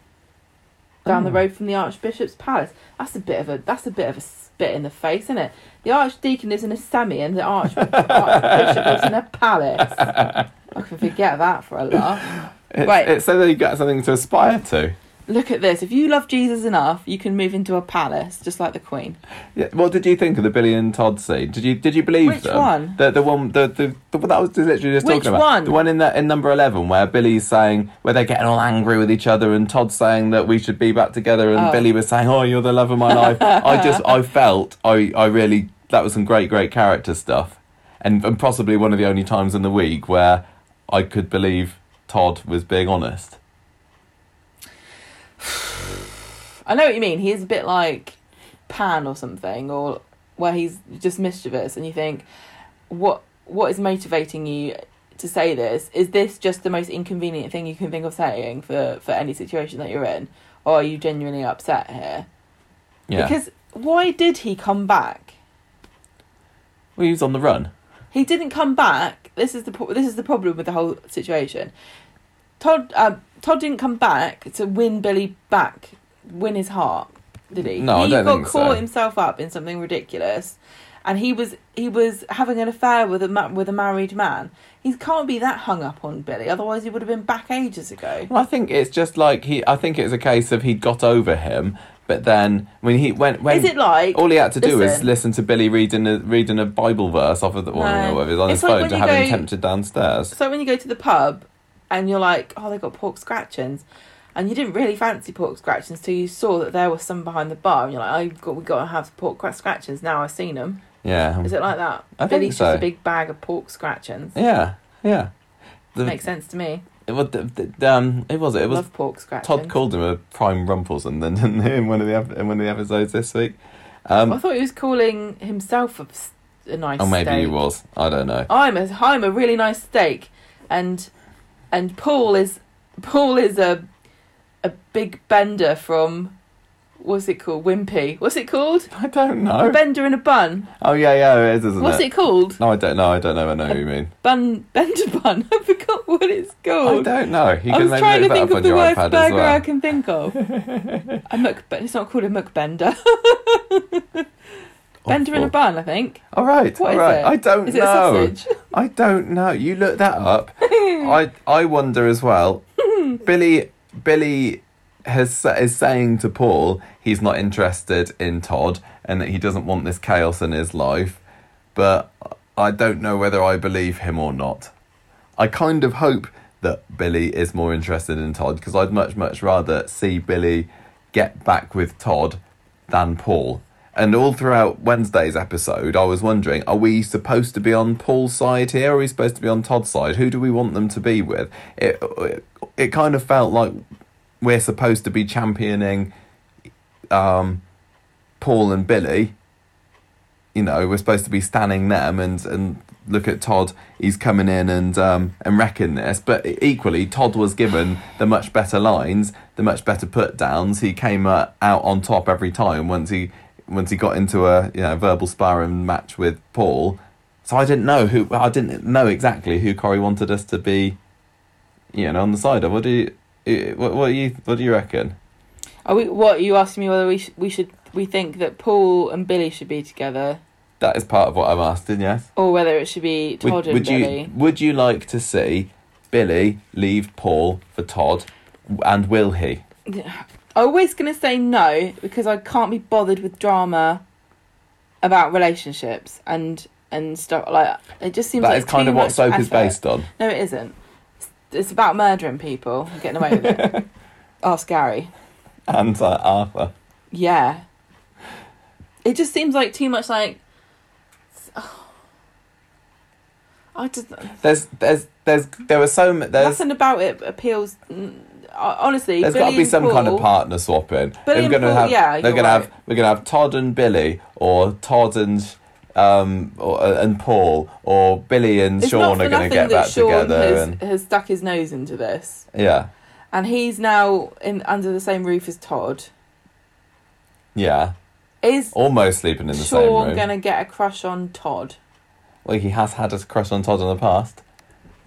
down the Oh. road from the Archbishop's palace. That's a bit of a that's a bit of a spit in the face, isn't it? The Archdeacon lives in a semi, and the Archbishop lives in a palace. I can forget that for a laugh. It's, Right. it's so that you got something to aspire to. Look at this. If you love Jesus enough, you can move into a palace, just like the Queen. Yeah, what did you think of the Billy and Todd scene? Did you did you believe Which them? one? The the one the the, the that I was literally just Which talking about. one? The one in that in number eleven where Billy's saying where they're getting all angry with each other and Todd's saying that we should be back together and Oh. Billy was saying, "Oh, you're the love of my life." I just I felt I I really that was some great great character stuff, and and possibly one of the only times in the week where I could believe Todd was being honest. I know what you mean. He is a bit like Pan or something, or where he's just mischievous, and you think, what what is motivating you to say this? Is this just the most inconvenient thing you can think of saying for for any situation that you're in, or are you genuinely upset here? Yeah, Because why did he come back? well, he was on the run. He didn't come back. This is the this is the problem with the whole situation. Todd um, Todd didn't come back to win Billy back, win his heart. did he? No, I he don't got think caught so. himself up in something ridiculous, and he was he was having an affair with a ma- with a married man. He can't be that hung up on Billy, otherwise he would have been back ages ago. Well, I think it's just like he. I think it's a case of he got over him, but then when he went when Is it like all he had to do is listen. to Billy reading a reading a Bible verse off of the I No. it was on his like phone to have him tempted downstairs. So when you go to the pub and you're like, oh, they got pork scratchings, and you didn't really fancy pork scratchings till you saw that there was some behind the bar, and you're like, oh, you've got, we got to have pork scratchings. Now I've seen them. Yeah, Is it like that? I think Billy's so. just a big bag of pork scratchings. yeah, yeah. The, Makes sense to me. it, was, the, the, um, it was it. It was Love pork scratchings. Todd called him a prime rumpleson then didn't he, in one of the in one of the episodes this week. Um, I thought he was calling himself a nice or maybe steak. he was. I don't know. I'm a I'm a really nice steak, and and Paul is Paul is a a big bender from what's it called Wimpy. What's it called? I don't A know. bender in a bun. Oh yeah, yeah, it is, isn't What's it? it called? No, I don't know. I don't know. I know who you mean. Bun bender bun. I forgot what it's called. I don't know. You I was maybe trying to think of the worst iPad burger I can think of. a muck, it's not called a muckbender. Bender in a bun, I think. All right, What all right. it? I don't Is know. sausage? I don't know. You look that up. I I wonder as well. Billy Billy has is saying to Paul he's not interested in Todd and that he doesn't want this chaos in his life, but I don't know whether I believe him or not. I kind of hope that Billy is more interested in Todd because I'd much much rather see Billy get back with Todd than Paul. And all throughout Wednesday's episode, I was wondering: Are we supposed to be on Paul's side here? Or are we supposed to be on Todd's side? Who do we want them to be with? It it, it kind of felt like we're supposed to be championing um, Paul and Billy. You know, we're supposed to be standing them and and look at Todd. He's coming in and um, and wrecking this. But equally, Todd was given the much better lines, the much better put downs. He came uh, out on top every time once he once he got into a you know verbal sparring match with Paul. So I didn't know who I didn't know exactly who Corrie wanted us to be. You know, on the side of what do you what, what do you what do you reckon? Are we? What are you asking me? Whether we sh- we should we think that Paul and Billy should be together, That is part of what I'm asking. Yes. or whether it should be Todd Would, and would you Billy? would you like to see Billy leave Paul for Todd, and will he? I'm always going to say no because I can't be bothered with drama about relationships and and stuff like it. Just seems That like is kind of what soap is based on. No, it isn't. It's- It's about murdering people and getting away with it. Ask Gary. And uh, Arthur. Yeah. It just seems like too much like. oh, I just There's there's there's there were so there's nothing about it appeals. mm, Honestly, there's got to be some kind of partner swapping. Billy They're gonna have yeah, they're you're gonna have we're gonna have Todd and Billy or Todd and um or, and Paul or Billy and It's Sean are gonna get that back Sean together has, and has stuck his nose into this, yeah and he's now in under the same roof as Todd. yeah Is almost sleeping in the same room. Sean room. gonna get a crush on Todd? Well, he has had a crush on Todd in the past,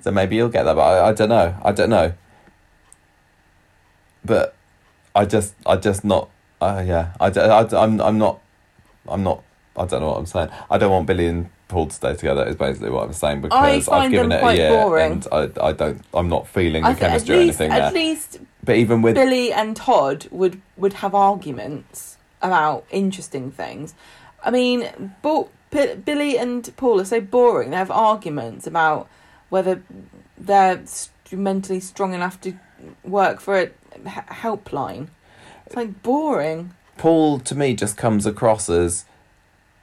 so maybe he'll get that. But I, I don't know. I don't know. But I just, I just not. Uh, yeah, I, I, I'm, I'm not, I'm not. I don't know what I'm saying. I don't want Billy and Paul to stay together. Is basically what I'm saying because I've given it a year boring. and I, I don't. I'm not feeling the I at chemistry or least, anything at there. least But even with Billy and Todd would would have arguments about interesting things. I mean, Bo- P- Billy and Paul are so boring. They have arguments about whether they're mentally strong enough to work for a h- helpline. It's like boring. Paul to me just comes across as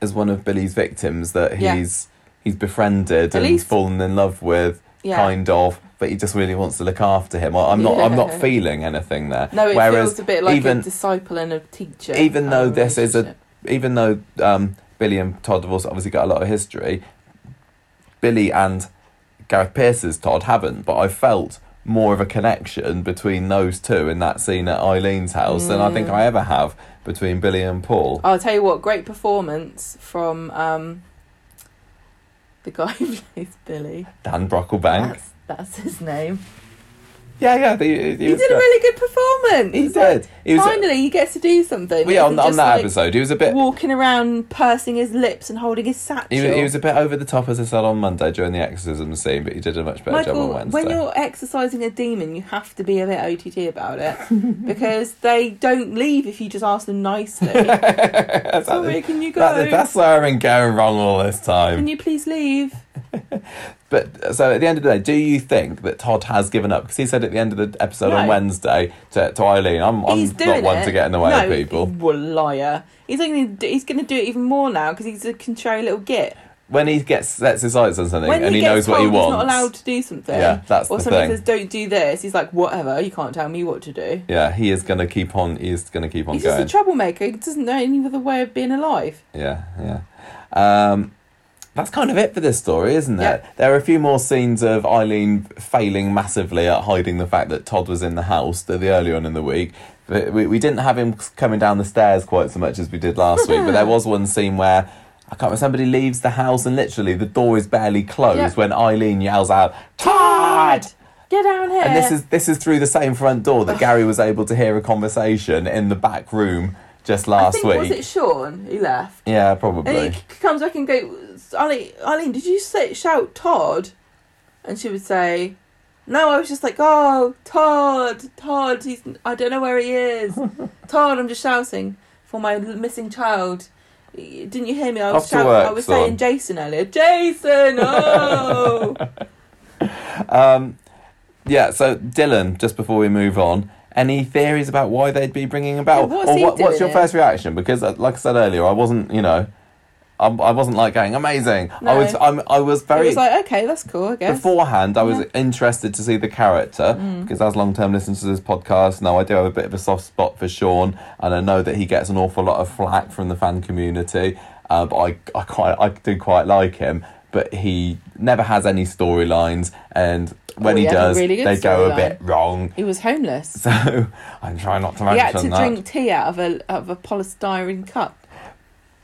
as one of Billy's victims that Yeah. he's he's befriended At and least- fallen in love with. Yeah. kind of, but he just really wants to look after him. I'm not. I'm not feeling anything there. No, it Whereas feels a bit like even a disciple and a teacher. even though this is a even though um, Billy and Todd have also obviously got a lot of history, Billy and Gareth Pierce's Todd haven't. But I felt more of a connection between those two in that scene at Eileen's house than I think Mm. I ever have between Billy and Paul. I'll tell you what, great performance from um, the guy who plays Billy. Dan Brocklebank. That's, that's his name. Yeah, yeah. He, he, did a really good performance. He did. He was- Finally, he gets to do something. Well, yeah, on, on that like, episode, he was a bit. walking around, pursing his lips and holding his satchel. He was, he was a bit over the top, as I said on Monday during the exorcism scene, but he did a much better job on Wednesday. when you're exercising a demon, you have to be a bit OTT about it because they don't leave if you just ask them nicely. That's, Sorry, can you go? that- that's where I've been going wrong all this time. Can you please leave? But so at the end of the day, do you think that Todd has given up? Because he said at the end of the episode on Wednesday to, to Eileen, "I'm, I'm he's not one it. to get in the way no, of people." Well, liar. He's going to he's going to do it even more now because he's a contrary little git. When he gets sets his sights on something When and he, gets knows what he wants, he's not allowed to do something. Yeah, that's or somebody thing. says don't do this. He's like whatever. You can't tell me what to do. yeah, he is going to keep on. He is going to keep on He's going. just a troublemaker. He doesn't know any other way of being alive. Yeah, yeah. Um, that's kind of it for this story, isn't it? Yeah. There are a few more scenes of Eileen failing massively at hiding the fact that Todd was in the house the, the earlier on in the week. But we, we didn't have him coming down the stairs quite so much as we did last week. But there was one scene where I can't remember somebody leaves the house and literally the door is barely closed Yeah. when Eileen yells out Todd. Get down here. And this is this is through the same front door that Gary was able to hear a conversation in the back room just I last think week. was it Sean who left? Yeah, probably. And he comes back and goes, Eileen, Eileen, did you say shout Todd? And she would say, No, I was just like, oh, Todd, Todd. He's I don't know where he is. Todd, I'm just shouting for my missing child. Didn't you hear me? I was Off to shout- work, I was son. saying Jason earlier. Jason, oh. Um, yeah, so Dylan, just before we move on, any theories about why they'd be bringing about, Yeah, what's or what, what's your first reaction? Because, uh, like I said earlier, I wasn't, you know, I, I wasn't like going amazing. I was, I'm, I was it very was like, okay, that's cool, I guess. beforehand. I was Yeah. Mm. interested to see the character because, as long-term listeners to this podcast, now I do have a bit of a soft spot for Sean, and I know that he gets an awful lot of flack from the fan community. Uh, but I, I quite, I do quite like him. But he never has any storylines, and when Oh, he does, really they go a storyline. bit wrong. he was homeless. So I'm trying not to mention that. He had to that. drink tea out of a out of a polystyrene cup.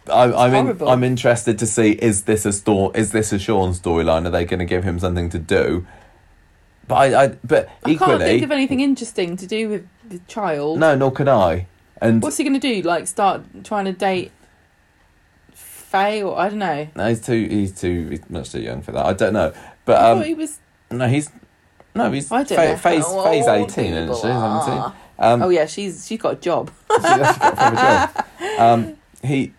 I, I'm in. I'm interested to see is this a store is this a Sean storyline? Are they going to give him something to do? But I, I but I can't think of anything interesting to do with the child. no, nor can I. And What's he going to do? Like start trying to date Faye or I don't know. no, he's too he's too he's much too young for that. I don't know, but I um, thought he was. no, he's no, he's I don't Faye, know. Faye's, how Faye's eighteen, isn't she? Seventeen. are. Um, oh yeah, she's she's got a job. she's actually got a job. Um, he.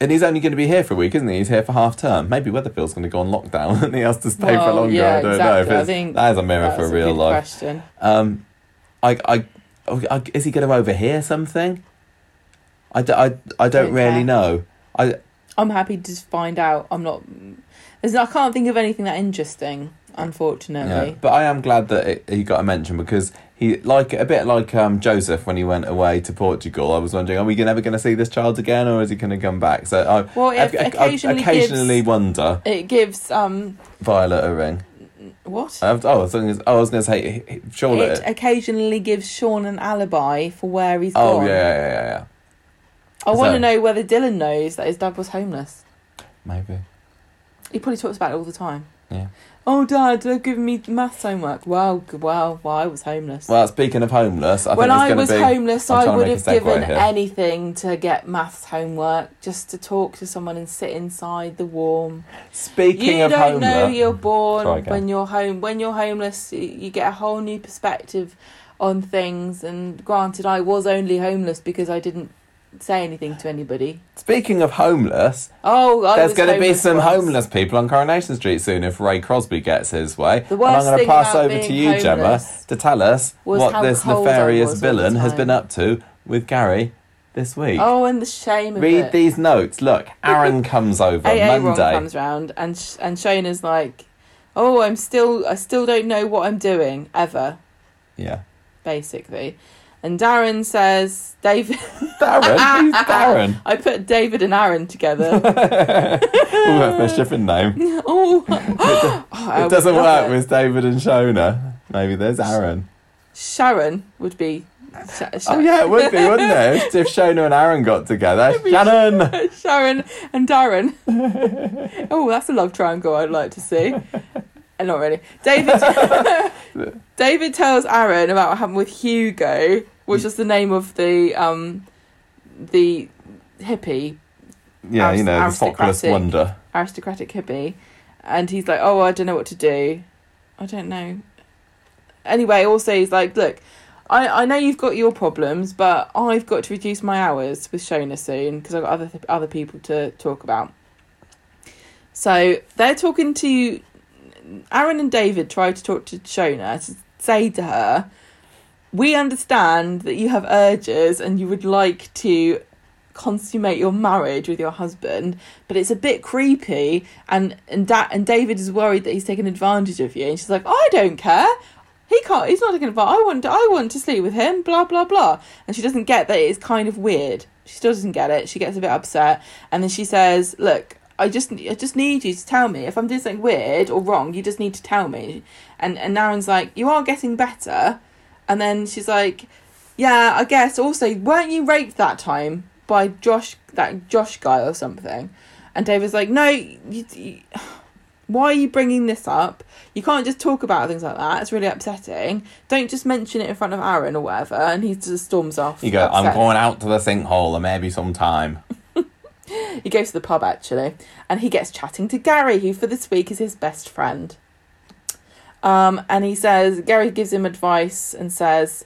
And he's only going to be here for a week, isn't he? He's here for half term. Maybe Weatherfield's going to go on lockdown and he has to stay for Well, longer. yeah, I don't exactly. know. I think that is a mirror for a real life. question. Um, I, I, I, is he going to overhear something? I, d- I, I don't Don't really care. know. I, I'm happy to find out. I'm not. There's, I can't think of anything that interesting, yeah, unfortunately. but I am glad that it, he got a mention because he like a bit like um, Joseph when he went away to Portugal. I was wondering, are we never going to see this child again, or is he going to come back? So I, Well, it I, occasionally occasionally gives- wonder It gives um Violet a ring. what? I was- oh, I was going to, oh, I was going to say It occasionally gives Sean an alibi for where he's oh gone. Oh yeah, yeah, yeah, yeah. I want to know whether Dylan knows that his dad was homeless. Maybe. He probably talks about it all the time. Yeah. Oh, Dad, they're giving me maths homework. Well, g- well, well, I was homeless. Well, speaking of homeless, I when I was be. homeless, I would have given here. anything to get maths homework, just to talk to someone and sit inside the warm. Speaking you of homeless, you don't know you're born when you're home. When you're homeless, you get a whole new perspective on things. And granted, I was only homeless because I didn't say anything to anybody. speaking of homeless, Oh, I there's going to be some once. homeless people on Coronation Street soon if Ray Crosby gets his way. The worst and I'm going to pass over to you, Gemma, to tell us what this nefarious was all the villain has been up to with Gary this week. Oh, and the shame of it. Read it. these notes. Look, Aaron comes over AA Ron Monday. comes round and sh- and Shona's like, "Oh, I'm still I still don't know what I'm doing ever." Yeah. Basically, and Darren says, "David." Darren? Who's Darren? I put David and Aaron together. oh, that's their shipping name. oh, It doesn't work it. with David and Shona. Maybe there's Aaron. Sharon would be. Sh- Sh- Oh yeah, it would be, wouldn't it? If Shona and Aaron got together. Shannon! Sharon and Darren. oh, that's a love triangle I'd like to see. Uh, Not really. David. David tells Aaron about what happened with Hugo, which is the name of the um, the hippie Yeah, you know, the Aristocratic. Wonder. aristocratic hippie, and he's like, "Oh, I don't know what to do. I don't know." Anyway, also he's like, "Look, I I know you've got your problems, but I've got to reduce my hours with Shona soon because I've got other other people to talk about." So they're talking to Aaron and David. Try to talk to Shona to say to her, "We understand that you have urges and you would like to." consummate your marriage with your husband but it's a bit creepy and and da- and David is worried that he's taken advantage of you and she's like I don't care he can't he's not taking advantage I want I want to sleep with him blah blah blah and she doesn't get that it's kind of weird she still doesn't get it she gets a bit upset and then she says look I just I just need you to tell me if I'm doing something weird or wrong you just need to tell me. And and Aaron's like you are getting better. And then she's like yeah I guess. Also weren't you raped that time by Josh that Josh guy or something? And David's like no you, you, why are you bringing this up? You can't just talk about things like that. It's really upsetting. Don't just mention it in front of Aaron or whatever. And he just storms off You go, I'm going out to the sinkhole and maybe sometime. He goes to the pub actually, and he gets chatting to Gary, who for this week is his best friend. Um, and he says Gary gives him advice and says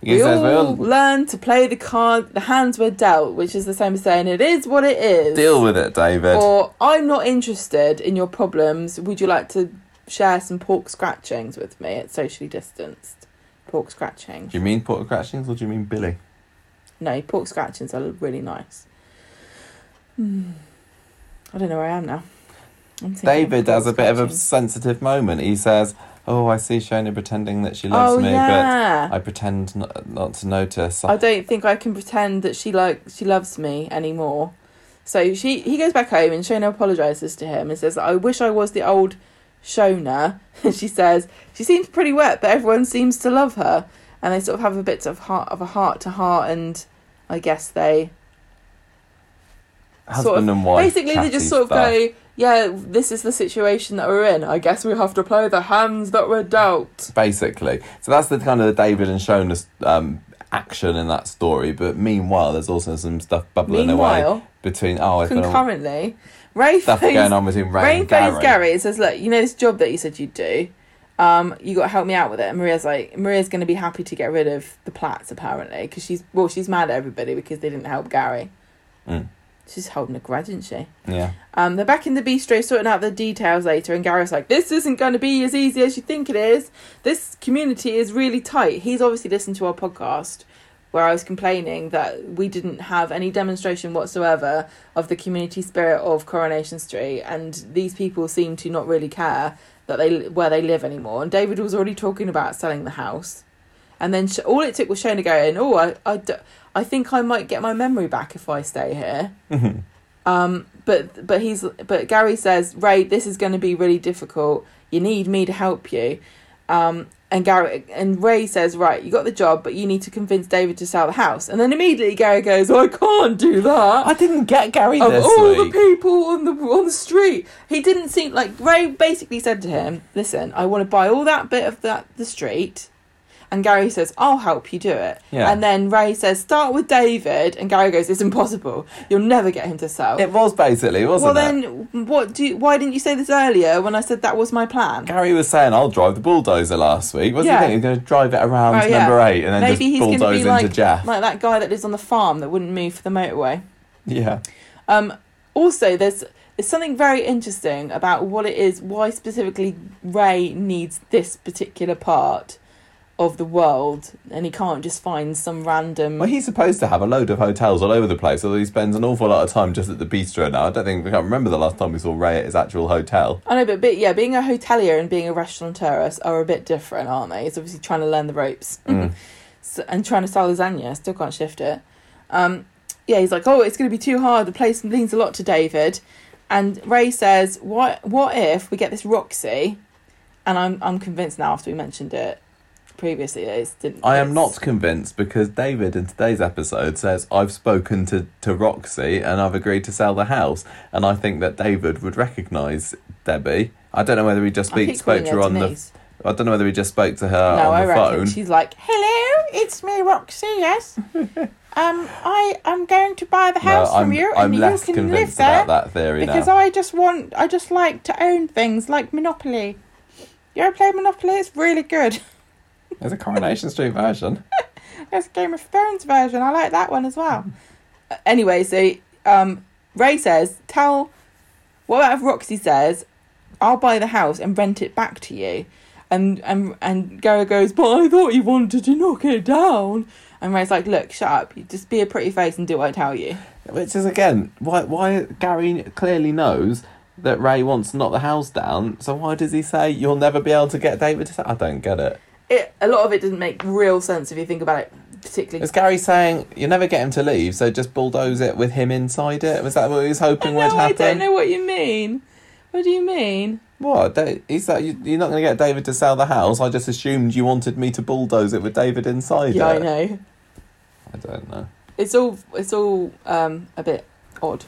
we all well, learn to play the card the hands we're dealt, which is the same as saying it is what it is. deal with it, David. Or I'm not interested in your problems. Would you like to share some pork scratchings with me? It's socially distanced. Pork scratchings? do you mean pork scratchings or do you mean Billy? No, pork scratchings are really nice. Hmm. I don't know where I am now. David has a bit of a sensitive moment. He says, "Oh, I see Shona pretending that she loves oh me, yeah. but I pretend not, not to notice." I don't think I can pretend that she like she loves me anymore. So she he goes back home and Shona apologizes to him and says, "I wish I was the old Shona." And she says she seems pretty wet, but everyone seems to love her. And they sort of have a bit of heart of a heart to heart, and I guess they Husband sort of- and wife. basically they just sort of stuff. go, "Yeah, this is the situation that we're in. I guess we have to play the hands that we're dealt." basically. So that's the kind of the David and Shona's um, action in that story. But meanwhile, there's also some stuff bubbling away between. Oh, concurrently, Ray stuff phones going on between Ray Rain and Gary. Gary and says, "Look, you know this job that you said you'd do. Um, you got to help me out with it." And Maria's like, Maria's going to be happy to get rid of the Platts apparently because she's well, she's mad at everybody because they didn't help Gary. Mm. She's holding a grudge, isn't she? Yeah, Um, they're back in the bistro sorting out the details later, and Gareth's like, "This isn't going to be as easy as you think it is. This community is really tight." He's obviously listened to our podcast where I was complaining that we didn't have any demonstration whatsoever of the community spirit of Coronation Street, and these people seem to not really care that they where they live anymore. And David was already talking about selling the house, and then sh- all it took was Shona going, "Oh, I, I, I think I might get my memory back if I stay here." Um, but but he's but Gary says, Ray, this is going to be really difficult. You need me to help you. Um, and Gary and Ray says, right, you got the job, but you need to convince David to sell the house. And then immediately Gary goes, I can't do that. I didn't get Gary Of this all week. the people on the on the street, he didn't seem like Ray. Basically said to him, "Listen, I want to buy all that bit of that the street." And Gary says, "I'll help you do it." Yeah. And then Ray says, "Start with David." And Gary goes, "It's impossible. You'll never get him to sell." It was basically, wasn't well, it? Well, then, what do? You, why didn't you say this earlier when I said that was my plan? Gary was saying, "I'll drive the bulldozer." Last week, wasn't Yeah. he? He's going to drive it around Oh, yeah. number eight and then Maybe he's just bulldoze be into like Jeff. like that guy that lives on the farm that wouldn't move for the motorway. yeah, Um, also, there's there's something very interesting about what it is, why specifically Ray needs this particular part of the world, and he can't just find some random. well, he's supposed to have a load of hotels all over the place, although he spends an awful lot of time just at the bistro now. I don't think I can't remember the last time we saw Ray at his actual hotel. I know, but, but yeah, being a hotelier and being a restaurateur are a bit different, aren't they? He's obviously trying to learn the ropes Mm. so, and trying to sell lasagna. Still can't shift it. Um, yeah, he's like, oh, it's going to be too hard. The place leans a lot to David, and Ray says, what What if we get this Roxy? And I'm I'm convinced now after we mentioned it previously. It's, didn't, I am it's- not convinced because David in today's episode says I've spoken to, to Roxy and I've agreed to sell the house, and I think that David would recognise Debbie I don't know whether he just speak, spoke to her on the. I don't know whether he just spoke to her no, I the phone. she's like, "Hello, it's me, Roxy. Yes, um, I am going to buy the house no, from you, I'm and you can live there about that theory because now. I just want, I just like to own things like Monopoly. You ever play Monopoly? It's really good. There's a Coronation Street version. There's a Game of Thrones version. I like that one as well. Uh, Anyway, so um, Ray says, "Tell what about if Roxy says, I'll buy the house and rent it back to you." And and and Gary goes, "But I thought you wanted to knock it down." And Ray's like, "Look, shut up. You just be a pretty face and do what I tell you." Which is again why why Gary clearly knows that Ray wants to knock the house down. So why does he say you'll never be able to get David to? Say? I don't get it. It a lot of it didn't make real sense if you think about it, particularly. Is Gary saying you never get him to leave, so just bulldoze it with him inside it? Was that what he was hoping no, would happen? I don't know what you mean. What do you mean? What? He's like, you, you're not going to get David to sell the house. I just assumed you wanted me to bulldoze it with David inside Yeah, I it. know. I don't know. It's all it's all um, a bit odd.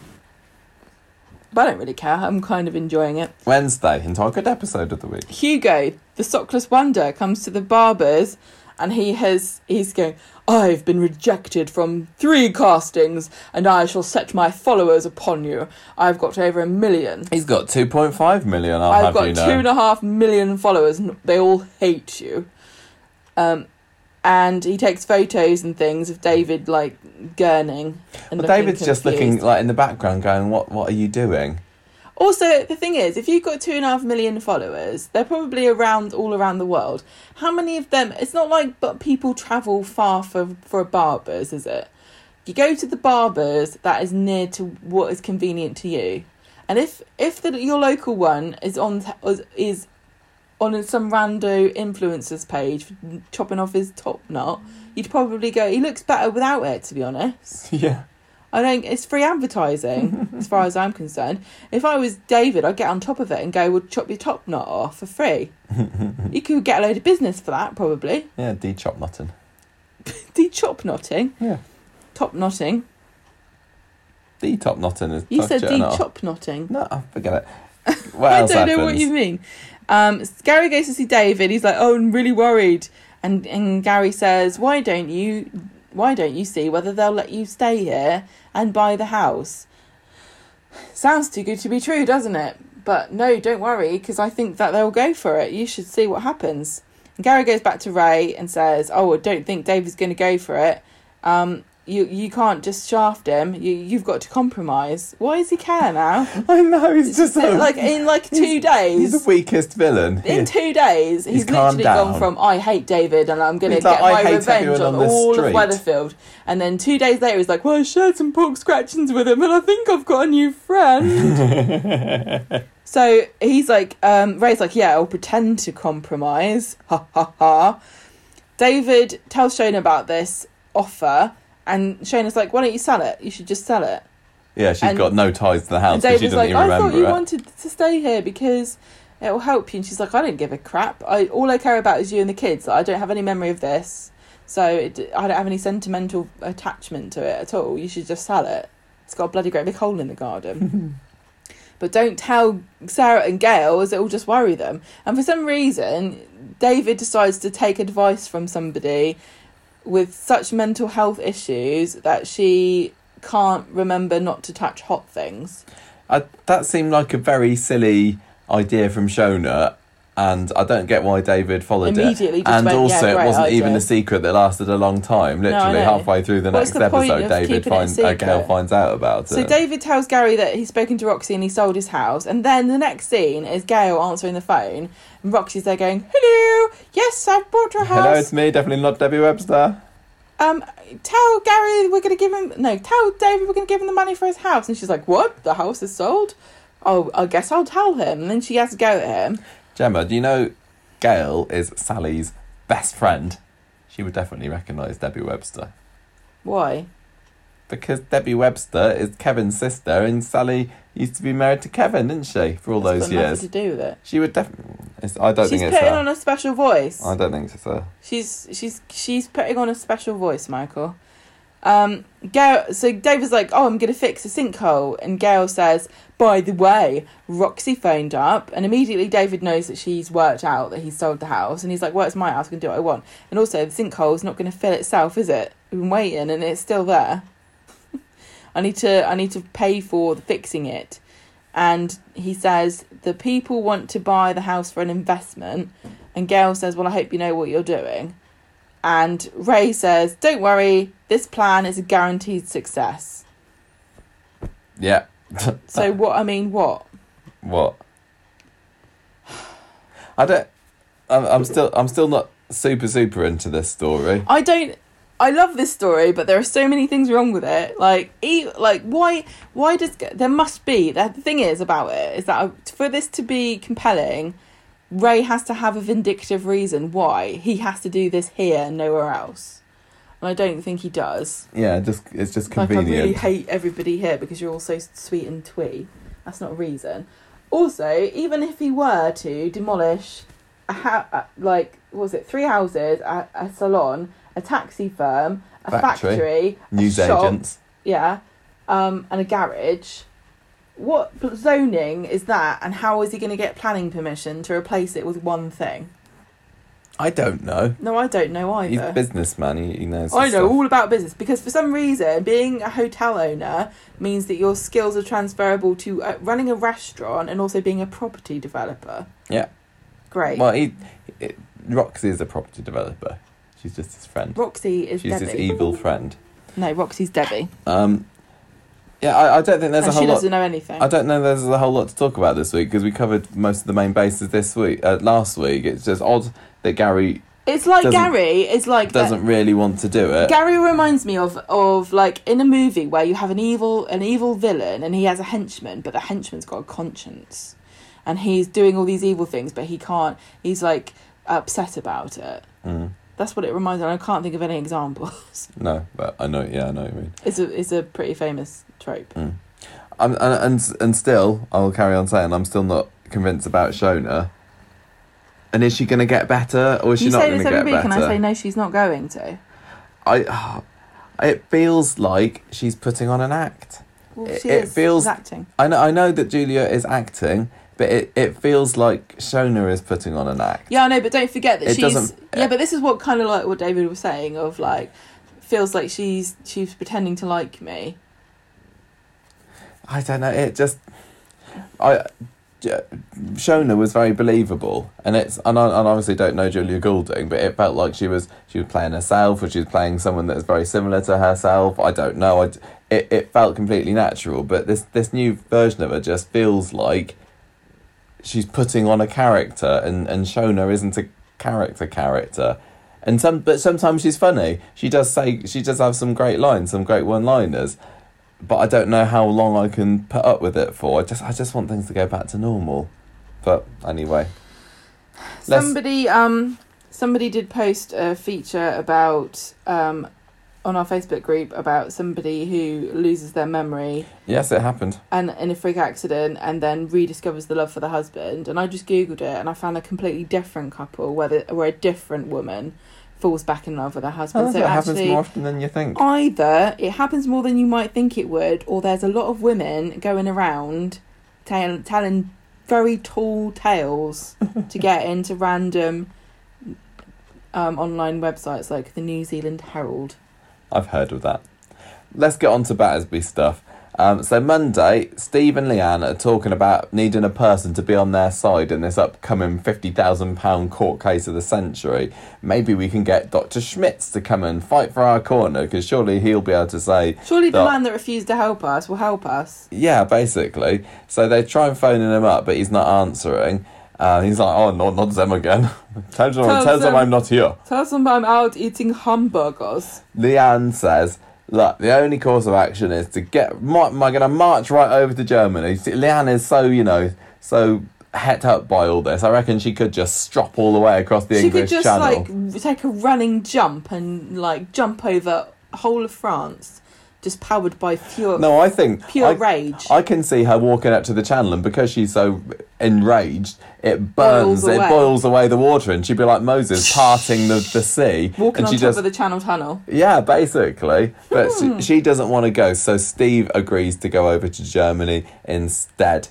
But I don't really care. I'm kind of enjoying it. Wednesday, entire good episode of the week. Hugo, the sockless wonder, comes to the barbers and he has he's going, I've been rejected from three castings and I shall set my followers upon you. I've got over a million. He's got 2.5 million, I'll I've have got you two know. and a half million followers and they all hate you. Um and he takes photos and things of David like gurning. And Well, looking David's just looking confused. like in the background going, what, what are you doing? Also, the thing is, if you've got two and a half million followers, they're probably around all around the world. How many of them? It's not like but people travel far for for a barbers, is it? You go to the barbers that is near to what is convenient to you, and if if the, your local one is on is on some rando influencers page chopping off his top knot, you'd probably go. He looks better without it, to be honest. yeah. I don't. It's free advertising, as far as I'm concerned. If I was David, I'd get on top of it and go, "We'll chop your top knot off for free." you could get a load of business for that, probably. Yeah, D chop mutton. D chop knotting, Yeah. top knotting. D top knotting is You said it D chop knotting. No, forget it. What I don't happens? know what you mean. Um, Gary goes to see David. He's like, "Oh, I'm really worried," and and Gary says, "Why don't you? Why don't you see whether they'll let you stay here and buy the house?" Sounds too good to be true, doesn't it? But no, don't worry, because I think that they'll go for it. You should see what happens. And Gary goes back to Ray and says, "Oh, I don't think David's going to go for it. Um, you you can't just shaft him. You you've got to compromise. Why does he care now? I know, he's just So, like in like two days. He's the weakest villain. in two days, he's, He's literally gone from I hate David and I'm going to He's like, get "I my revenge on on all of. Weatherfield. And then two days later, he's like, Well, I shared some pork scratchings with him and I think I've got a new friend. so he's like, um, Ray's like, Yeah, I'll pretend to compromise. Ha ha ha. David tells Shona about this offer and Shona's like, Why don't you sell it? You should just sell it. yeah, she's And- got no ties to the house And because she David's doesn't like, even I remember thought you it. wanted to stay here because it will help you. And she's like, I don't give a crap. I all I care about is you and the kids. I don't have any memory of this, so it, I don't have any sentimental attachment to it at all. You should just sell it. It's got a bloody great big hole in the garden. but don't tell Sarah and Gail, as it will just worry them. And for some reason, David decides to take advice from somebody with such mental health issues that she can't remember not to touch hot things. That seemed like a very silly idea from Shona, and I don't get why David followed Immediately it. And went, also, "Yeah, it wasn't idea." even a secret that lasted a long time. Literally know. halfway through the What's next the episode, David finds uh, Gail finds out about So it. So David tells Gary that he's spoken to Roxy and he sold his house, and then the next scene is Gail answering the phone, and Roxy's there going, "Hello, yes, I've bought your house. Hello, it's me. Definitely not Debbie Webster. Um, tell Gary we're gonna give him no, tell David we're gonna give him the money for his house." And she's like, "What? The house is sold? Oh, I guess I'll tell him." And then she has to go at him. Gemma, do you know Gail is Sally's best friend? She would definitely recognise Debbie Webster. Why? Because Debbie Webster is Kevin's sister, and Sally used to be married to Kevin, didn't she, for all It's those got nothing years? to do with it. She would definitely. I don't She's think it's so. She's putting her. on a special voice. I don't think it's her. She's she's she's putting on a special voice, Michael. Um, Gail, so David's like, "Oh, I'm gonna fix a sinkhole," and Gail says, "By the way, Roxy phoned up," and immediately David knows that she's worked out that he sold the house, and he's like, "Well, it's my house. I can do what I want." And also, the sinkhole's not going to fill itself, is it? We've been waiting, and it's still there. I need to, I need to pay for fixing it, and he says the people want to buy the house for an investment, and Gail says, "Well, I hope you know what you're doing." And Ray says, Don't worry, this plan is a guaranteed success. Yeah. So, what, I mean, what? what? I don't. I'm, I'm still. I'm still not super super into this story. I don't. I love this story, but there are so many things wrong with it. Like, e- like why? Why does there must be? The thing is about it is that for this to be compelling, Ray has to have a vindictive reason why he has to do this here and nowhere else. And I don't think he does. Yeah, just it's just Like I really hate everybody here because you're all so sweet and twee. That's not a reason. Also, even if he were to demolish a ha- like what was it three houses, a, a salon, a taxi firm, a Factory. factory, News shop, agents. yeah, um, and a garage. What zoning is that, and how is he going to get planning permission to replace it with one thing? I don't know. No, I don't know either. He's a businessman. He, he knows. I know stuff. all about business because for some reason, being a hotel owner means that your skills are transferable to uh, running a restaurant and also being a property developer. Yeah. Great. Well, he, it, Roxy is a property developer. She's just his friend. Roxy is She's Debbie. his evil friend. No, Roxy's Debbie, Um, yeah, I, I don't think there's and a whole lot. doesn't know anything. I don't know. There's a whole lot to talk about this week because we covered most of the main bases this week. Uh, last week, it's just odd that Gary It's like Gary. It's like doesn't really want to do it. Gary reminds me of of like in a movie where you have an evil an evil villain and he has a henchman, but the henchman's got a conscience, and he's doing all these evil things, but he can't. He's like upset about it. Mm, That's what it reminds me. of. I can't think of any examples. no, but I know. Yeah, I know what you mean. It's a it's a pretty famous trope. Mm. I'm, and, and and still, I'll carry on saying I'm still not convinced about Shona. And is she going to get better, or is she you not say going to get week, better? and I say no, she's not going to. I, it feels like she's putting on an act. Well, It- she it is feels- she's acting. I know, I know that Julia is acting, but it, it feels like Shona is putting on an act. Yeah, I know, but don't forget that It she's. Yeah, but this is what kind of like what David was saying of like feels like she's she's pretending to like me. I don't know. It just, I, Shona was very believable, and it's and I, and I obviously don't know Julia Goulding, but it felt like she was she was playing herself, or she was playing someone that is very similar to herself. I don't know. I, it it felt completely natural, but this this new version of her just feels like she's putting on a character, and and Shona isn't a character character. And some, but sometimes she's funny. She does say she does have some great lines, some great one-liners but I don't know how long I can put up with it for. I just I just want things to go back to normal. But anyway, Somebody um somebody did post a feature about um on our Facebook group about somebody who loses their memory yes, it happened. and in a freak accident and then rediscovers the love for the husband and I just googled it and I found a completely different couple where the, where a different woman falls back in love with her husband. Oh, so it happens more often than you think. either it happens more than you might think it would, or there's a lot of women going around tell, telling very tall tales to get into random um, online websites like the New Zealand Herald. I've heard of that. Let's get on to Battersby stuff. Um, so Monday, Steve and Leanne are talking about needing a person to be on their side in this upcoming fifty thousand pound court case of the century. Maybe we can get Doctor Schmitz to come and fight for our corner because surely he'll be able to say Surely the man that refused to help us will help us. Yeah, basically. So they try and phoning him up, but he's not answering. Uh, he's like, "Oh, no, not them again. tell them, Tell tell them them- I'm not here." Tell them I'm out eating hamburgers. Leanne says, "Look, the only course of action is to get. Am I going to march right over to Germany?" See, Leanne is so, you know, so het up by all this. I reckon she could just strop all the way across the she English could just Channel. like take a running jump and like jump over whole of France just powered by pure No, I think pure I, rage. I can see her walking up to the channel, and because she's so enraged, it Boils burns, it boils away the water, and she'd be like Moses parting the, the sea, Walking and on she top just of the Channel Tunnel. yeah, basically. But Hmm. she, she doesn't want to go, so Steve agrees to go over to Germany instead.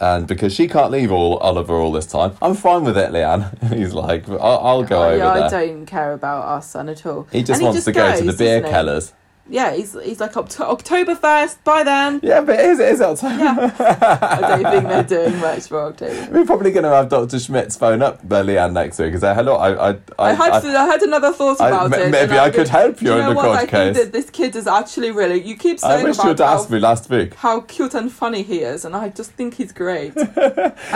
And because she can't leave all Oliver all this time, I'm fine with it, Leanne. He's like, I'll, I'll go Oh, over there. I don't care about our son at all. He just And wants to go to the beer he? kellers. Yeah, he's he's like Oct- October first. By then, Yeah, but it is, it is Yeah, I don't think they're doing much for October. We're probably going to have Dr. Schmidt's phone up Leanne next week say, hello, I... I, I, had to, I had another thought about it. maybe I could help you "Do in the what? court I case." think that this kid is actually really. You keep saying I wish about you'd how, asked me last week. how cute and funny he is, and I just think he's great.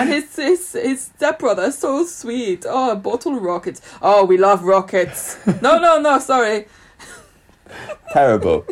and his his his stepbrother is so sweet. Oh, bottle rockets. Oh, we love rockets. no, no, no. Sorry. Terrible.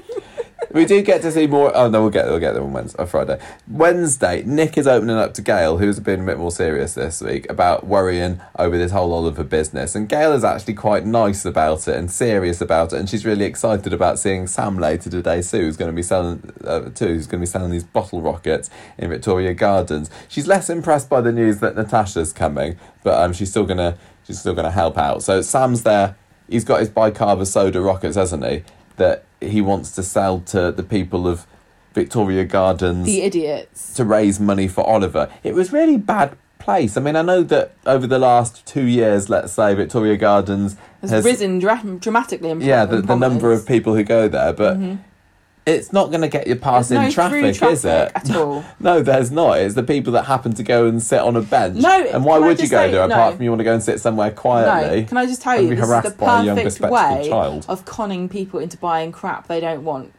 we do get to see more. Oh no, we'll get we'll get them on Wednesday, or Friday. Wednesday, Nick is opening up to Gail, who's been a bit more serious this week about worrying over this whole Oliver business, and Gail is actually quite nice about it and serious about it, and she's really excited about seeing Sam later today. Sue, who's going to be selling uh, too, who's going to be selling these bottle rockets in Victoria Gardens. She's less impressed by the news that Natasha's coming, but um, she's still gonna she's still gonna help out. So Sam's there. He's got his bicarb of soda rockets, hasn't he? That he wants to sell to the people of Victoria Gardens The idiots. to raise money for Oliver. It was really bad place. I mean, I know that over the last two years, let's say Victoria Gardens Has, has risen dra- dramatically. In yeah the, the number of people who go there, but Mhm. It's not going to get you past in no traffic, through is it? at all. No, there's not. It's the people that happen to go and sit on a bench. No, and why would you go say- there no. apart from you want to go and sit somewhere quietly? No, can I just tell you, this is the by a young perfect way child. of conning people into buying crap they don't want.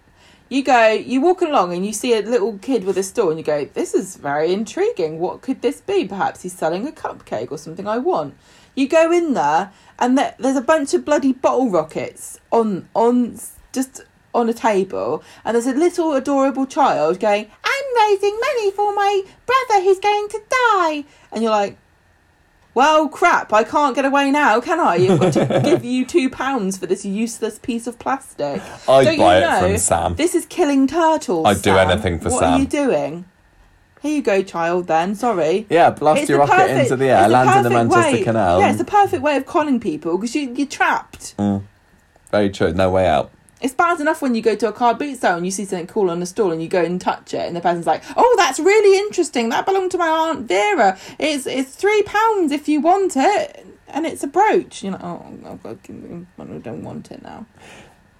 You go, you walk along and you see a little kid with a store and you go, this is very intriguing. What could this be? Perhaps he's selling a cupcake or something I want. You go in there and there, there's a bunch of bloody bottle rockets on on just on a table and there's a little adorable child going, I'm raising money for my brother who's going to die. And you're like, well, crap, I can't get away now, can I? You've got to give you two pounds for this useless piece of plastic. I'd Don't buy you it know from Sam. This is killing turtles. I'd do anything for what Sam. are you doing? Here you go, child, then. Sorry. Yeah, blast It's your rocket perfect- into the air, land in the Manchester way- Canal. Yeah, it's the perfect way of conning people because you, you're trapped. Mm. Very true. No way out. It's bad enough when you go to a car boot sale and you see something cool on the stall and you go and touch it and the person's like, "Oh, that's really interesting. That belonged to my aunt Vera. It's it's three pounds if you want it." And it's a brooch. You're like, "Oh, oh I've got to give them- I don't want it now."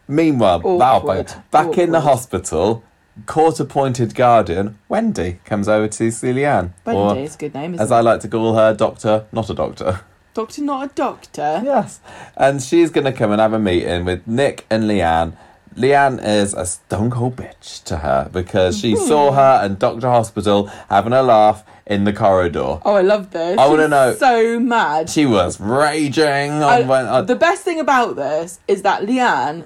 Meanwhile, Awkward. Valpo, back in the hospital, court-appointed guardian Wendy comes over to see Leanne, Wendy is a good name, isn't as it? I like to call her, Doctor, not a doctor. Doctor, not a doctor. Yes. And she's going to come and have a meeting with Nick and Leanne. Leanne is a stone cold bitch to her because she saw her and Doctor Hospital having a laugh in the corridor. Oh, I love this. I wanna know- So mad. She was raging I- when. uh, the best thing about this is that Leanne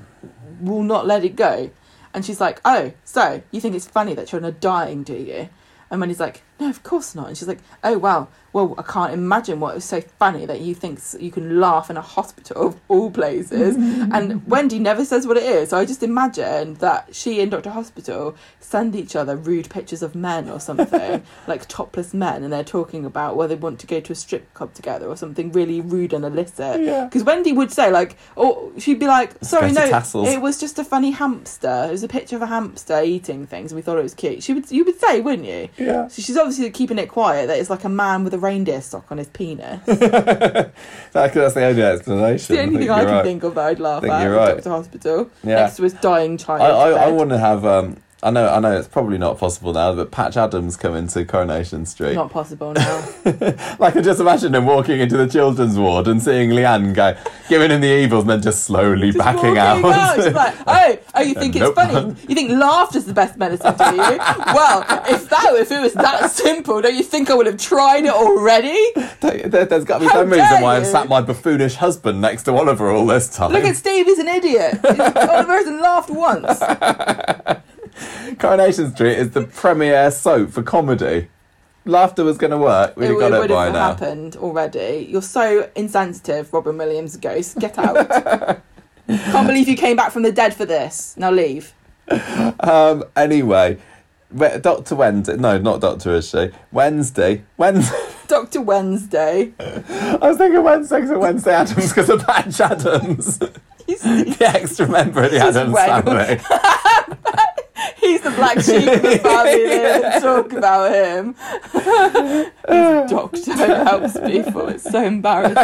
will not let it go. And she's like, Oh, so you think it's funny that children are dying, do you? And when he's like, No, of course not. And she's like, Oh, wow. Well, I can't imagine what is so funny that you think you can laugh in a hospital of all places. and Wendy never says what it is. So I just imagine that she and Dr. Hospital send each other rude pictures of men or something, like topless men, and they're talking about whether they want to go to a strip club together or something really rude and illicit. Yeah. Because Wendy would say, like, or she'd be like, sorry, no, Tassels." it was just a funny hamster. It was a picture of a hamster eating things, and we thought it was cute. She would, you would say, wouldn't you? yeah. So she's obviously keeping it quiet that it's like a man with a reindeer sock on his penis. That- that's the only explanation. It's the only thing I can right. think of that I'd laugh Think at you're right. Doctor Hospital Yeah. next to his dying child. I, I, I want to have. Um, I know. I know. It's probably not possible now, but Patch Adams coming to Coronation Street. Not possible now. Like I just imagine him walking into the children's ward and seeing Leanne go, giving him the evils, and then just slowly Just backing walking out. She's like, oh, oh, you think Nope. it's funny? You think laughter's the best medicine, do you? well, if that if it was that simple, don't you think I would have tried it already? There, has got to be How some reason why I've sat my buffoonish husband next to Oliver all this time. Look at Steve, he's an idiot. Oliver hasn't laughed once. Coronation Street is the premier soap for comedy. Laughter was going to work. We'd it have got it would by have now. happened already. You're so insensitive, Robin Williams ghost. Get out. Can't believe you came back from the dead for this. Now leave. Um, anyway, Dr. Wednesday. No, not Doctor, is she? Wednesday. Wednesday. Dr. Wednesday. I was thinking Wednesday because Wednesday Addams because of Patch Adams. The extra member of the Addams family. he's the black sheep of the family. Don't talk about him. Doctor helps people. It's so embarrassing.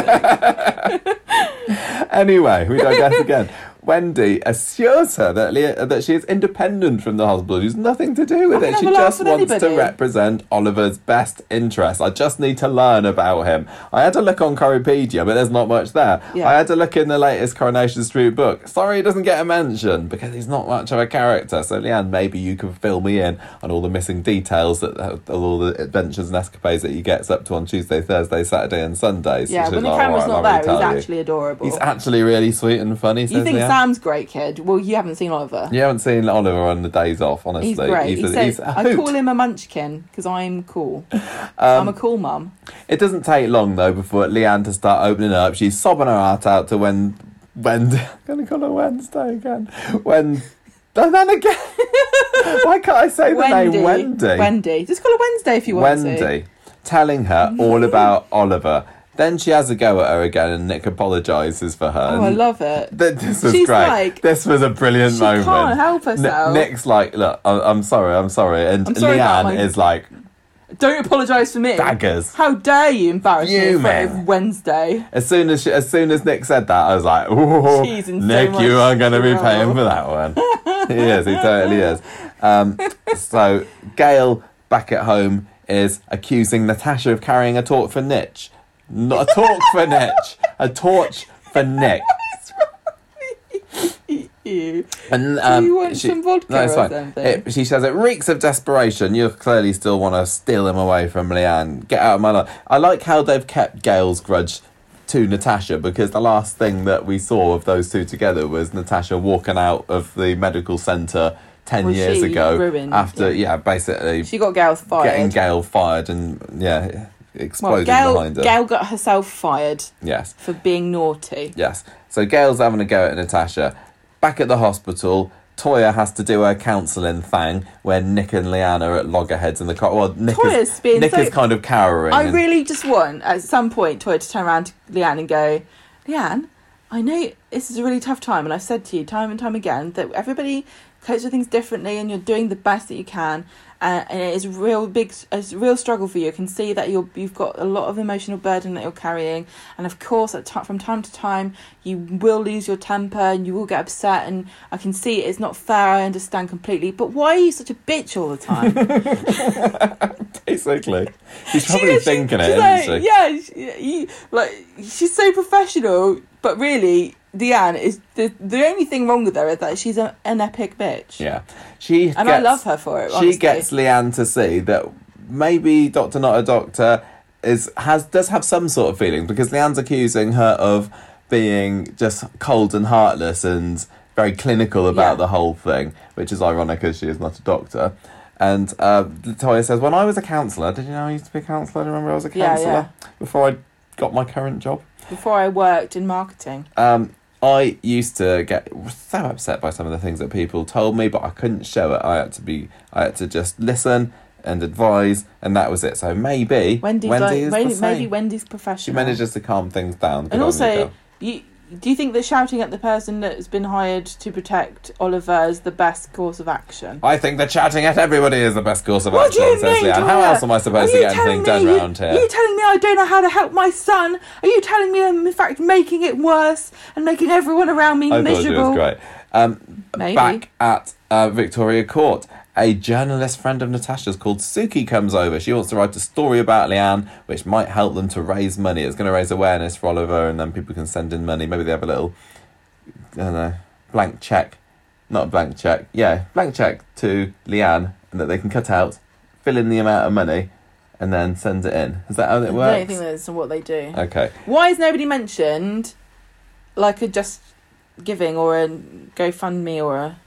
anyway, we digress again. Wendy assures her that Leah, uh, that she is independent from the hospital. She's nothing to do with I it. She have a laugh just wants to represent Oliver's best interests. I just need to learn about him. I had a look on Coropedia, but there's not much there. Yeah. I had to look in the latest Coronation Street book. Sorry, he doesn't get a mention because he's not much of a character. So, Leanne, maybe you can fill me in on all the missing details that uh, of all the adventures and escapades that he gets up to on Tuesday, Thursday, Saturday, and Sundays. Yeah, when the like, camera's not there, he's you. actually adorable. He's actually really sweet and funny. you think Leanne. Sam's great, kid? Well, you haven't seen Oliver. You haven't seen Oliver on the days off, honestly. He's great. He's he a- says, I call him a munchkin because I'm cool. Um, I'm a cool mum. It doesn't take long though before Leanne to start opening up. She's sobbing her heart out to when when I'm gonna call her Wednesday again. When and then again. Why can't I say the Wendy. name Wendy? Wendy. Just call her Wednesday if you want to. Wendy, telling her all about Oliver. Then she has a go at her again, and Nick apologises for her. Oh, I love it. th- this was She's great. like- this was a brilliant She moment. can't help herself. Nick's like, look, I- I'm sorry, I'm sorry, and I'm sorry Leanne my- is like, Don't apologise for me. daggers. How dare you embarrass me You, in front of Wednesday? As soon as she, as soon as Nick said that, I was like, "Ooh, She's in so Nick, you are going to be paying for that one." he is. He totally is. Um, so Gail back at home is accusing Natasha of carrying a torch for Nitch. Not a torch for Nitch, a torch for Nick. Ew. And um, you want some vodka no, it's fine. something? It- she says it reeks of desperation. You clearly still want to steal him away from Leanne. Get out of my life. I like how they've kept Gail's grudge to Natasha because the last thing that we saw of those two together was Natasha walking out of the medical centre ten Was years she ago ruined? after Yeah. yeah, basically She got Gail fired. getting Gail fired and yeah well, Gail, behind her. Gail got herself fired Yes. for being naughty. Yes. So Gail's having a go at Natasha. Back at the hospital, Toyah has to do her counselling thing where Nick and Leanne are at loggerheads in the car. Well, Nick, Toyah's is, being Nick so- is kind of cowering. I and- really just want at some point Toya to turn around to Leanne and go, Leanne, I know this is a really tough time, and I've said to you time and time again that everybody copes with things differently, and you're doing the best that you can. Uh, and it is real big, it's a real struggle for you. I can see that you're, you've got a lot of emotional burden that you're carrying, and of course, at ti from time to time, you will lose your temper and you will get upset. And I can see it's not fair. I understand completely, but why are you such a bitch all the time? Basically. She's probably she- thinking it, she's isn't like, she? Yeah, she, you, like she's so professional, but really, Deanne is the the only thing wrong with her is that she's a, an epic bitch. Yeah. She and gets, I love her for it. Honestly. She gets Leanne to see that maybe Doctor Not a Doctor is has does have some sort of feeling because Leanne's accusing her of being just cold and heartless and very clinical about Yeah. the whole thing, which is ironic as she is not a doctor. And uh, Latoya says, "When I was a counsellor, did you know I used to be a counsellor? You remember I was a Yeah, counsellor yeah. before I got my current job?" before I worked in marketing. Um, I used to get so upset by some of the things that people told me, but I couldn't show it. I had to be, I had to just listen and advise, and that was it. So maybe Wendy's Wendy like, is maybe, maybe Wendy's professional. she manages to calm things down. And also, you do you think that shouting at the person that's been hired to protect Oliver is the best course of action? I think that shouting at everybody is the best course of What do action, you says mean, Leanne. How else am I supposed to get anything done you- round Are here? you telling me I don't know how to help my son? Are you telling me I'm in fact making it worse and making everyone around me I thought miserable? it was great. Um, Maybe. Back at uh, Victoria Court, a journalist friend of Natasha's called Suki comes over. She wants to write a story about Leanne, which might help them to raise money. It's going to raise awareness for Oliver, and then people can send in money. Maybe they have a little, I don't know, blank check. Not a blank check. Yeah, blank check to Leanne, and that they can cut out, fill in the amount of money, and then send it in. Is that how it I works? don't think that's what they do. Okay. Why is nobody mentioned like a Just Giving or a GoFundMe or a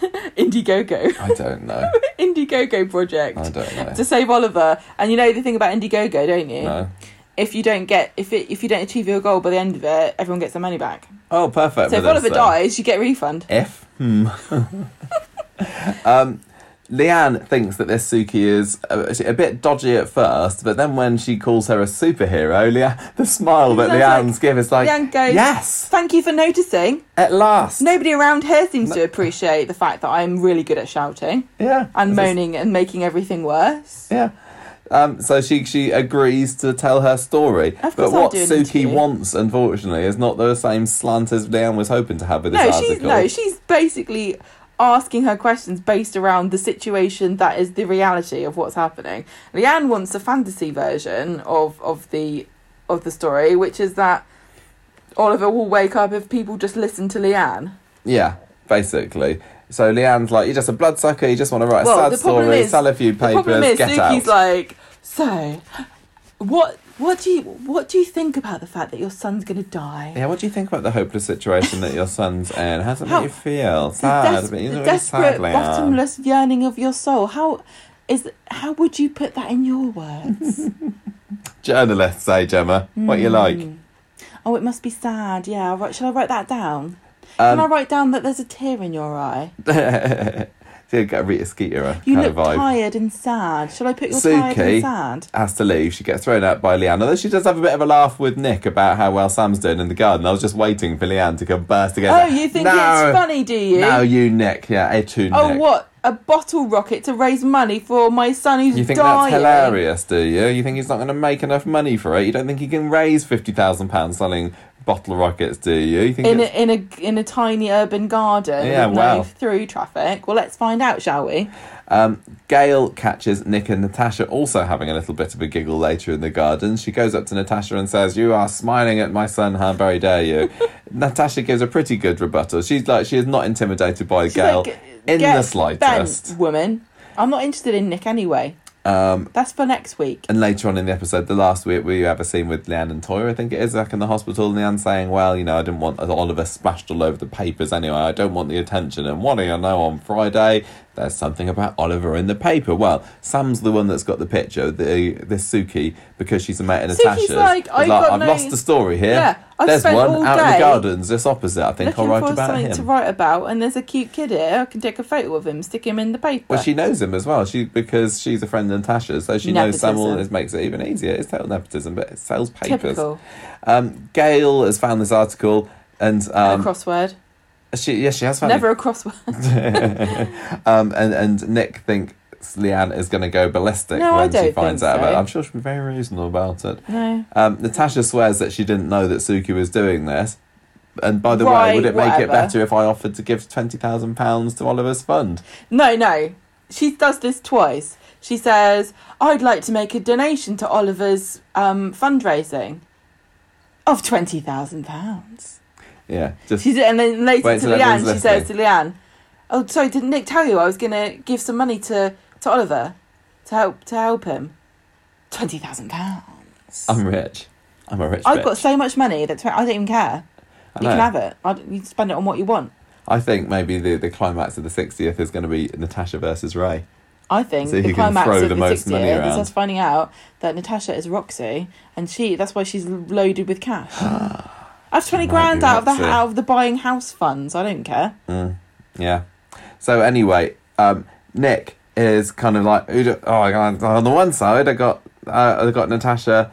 Indiegogo? I don't know. Indiegogo project I don't know. to save Oliver. And you know the thing about Indiegogo, don't you? No. If you don't get if it if you don't achieve your goal by the end of it, everyone gets their money back. Oh, perfect. So if Oliver dies, you get a refund. If. Hmm. um, Leanne thinks that this Suki is a, a bit dodgy at first, but then when she calls her a superhero, Leanne, the smile that Leanne's like- give is like, Leanne goes- yes, Thank you for noticing. at last. Nobody around here seems to appreciate the fact that I'm really good at shouting Yeah. and This moaning and making everything worse. Yeah. Um, so she she agrees to tell her story, Of but what Suki wants, unfortunately, is not the same slant as Leanne was hoping to have with this No, article. she's no, she's basically asking her questions based around the situation that is the reality of what's happening. Leanne wants a fantasy version of of the of the story, which is that Oliver will wake up if people just listen to Leanne. Yeah, basically. So Leanne's like, you're just a bloodsucker. You just want to write a Well, sad the story, is- sell a few papers, The problem is get Suki's out. like, so what what do you what do you think about the fact that your son's gonna die? yeah, what do you think about the hopeless situation that your son's in? How does it How- make you feel? the, Sad, des- but you're the really desperate, sad, Leanne. bottomless yearning of your soul. How is how would you put that in your words? Journalists say, Gemma, what you like? Hmm. oh, it must be sad. Yeah, right. Shall I write that down? Can I Um, write down that there's a tear in your eye? you get a Rita Skeeter You kind look of vibe. tired and sad. Shall I put your tired Suki. and sad? Has to leave. She gets thrown out by Leanne. Although she does have a bit of a laugh with Nick about how well Sam's doing in the garden. I was just waiting for Leanne to come burst again. Oh, you think no, it's funny, do you? No, you Nick. Yeah, a two oh, Nick. Oh, what? A bottle rocket to raise money for my son who's dying. You think dying. that's hilarious, do you? You think he's not going to make enough money for it? You don't think he can raise fifty thousand pounds selling bottle rockets, do you? You think In it's- a, in a in a tiny urban garden Yeah, wow. no through traffic. Well, let's find out, shall we? Um, Gail catches Nick and Natasha also having a little bit of a giggle later in the garden. She goes up to Natasha and says, "You are smiling at my son. How very dare you?" Natasha gives a pretty good rebuttal. She's like, she is not intimidated by She's Gail like, in the slightest. bent, woman. I'm not interested in Nick anyway. Um, That's for next week. and later on in the episode, the last week we have a scene with Leanne and Toyah, I think it is, back in the hospital, and Leanne saying, Well, you know, I didn't want Oliver splashed all over the papers anyway. I don't want the attention. And what do you know on Friday? There's something about Oliver in the paper. Well, Sam's the one that's got the picture, the this Suki, because she's a mate of Suki's Natasha's. like, "I've I've no- lost the story here. Yeah, I've There's one out in the gardens just opposite. I think I'll write for about something him. to write about, and there's a cute kid here. I can take a photo of him, stick him in the paper. Well, she knows him as well. She because she's a friend of Natasha's, so she knows Sam. Nepotism. All this makes it even easier. It's total nepotism, but it sells papers. Typical. Um, Gail has found this article, and And um, a crossword. She yes, she has found Never a crossword. um, and and Nick thinks Leanne is going to go ballistic No, when she finds think out about it. I'm sure she'll be very reasonable about it. No. Um, Natasha swears that she didn't know that Suki was doing this. And by the way, would it make it better if I offered to give twenty thousand pounds to Oliver's fund? No, no. She does this twice. She says, I'd like to make a donation to Oliver's um, fundraising of £20,000. Yeah, just She's And then later to everyone's Leanne, she says to. Leanne, Oh, sorry, didn't Nick tell you I was going to give some money to, to Oliver to help to help him? £20,000. I'm rich. I'm a rich. I've bitch. got so much money that I don't even care. I You can have it. I, you spend it on what you want. I think maybe the, the climax of the 60th is going to be Natasha versus Ray. I think the can climax throw of the the, most 60th money is around. us finding out that Natasha is Roxy, and she that's why she's loaded with cash. I've twenty grand out of the out of the buying house funds. I don't care. Mm, yeah. So anyway, um, Nick is kind of like, oh, I got- on the one side, I got uh, I got Natasha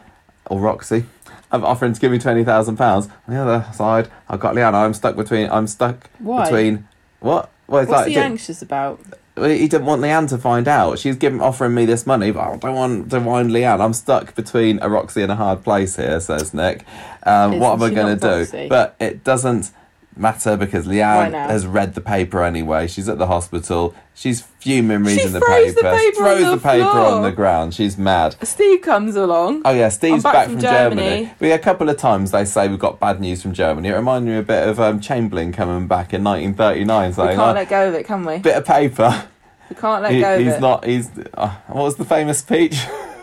or Roxy. I'm offering to give me twenty thousand pounds. On the other side, I've got Leanna. I'm stuck between. I'm stuck Why? between. What? Well, What's like he anxious about? He didn't want Leanne to find out. She's giving offering me this money, but I don't want to wind Leanne. I'm stuck between a Roxy and a hard place here, says Nick. Um, what am I going to do? But it doesn't matter because Leanne has read the paper anyway. She's at the hospital. She's fuming reading the throws the paper. She throws the, the paper on the ground. She's mad. Steve comes along. Oh yeah, Steve's back back, from from, Germany. Germany. But yeah, a couple of times they say we've got bad news from Germany. It reminded me a bit of um, Chamberlain coming back in 1939 we can't oh, let go of it, can we? bit of paper. We can't let He- go of he's it. not. He's. Uh, what was the famous speech?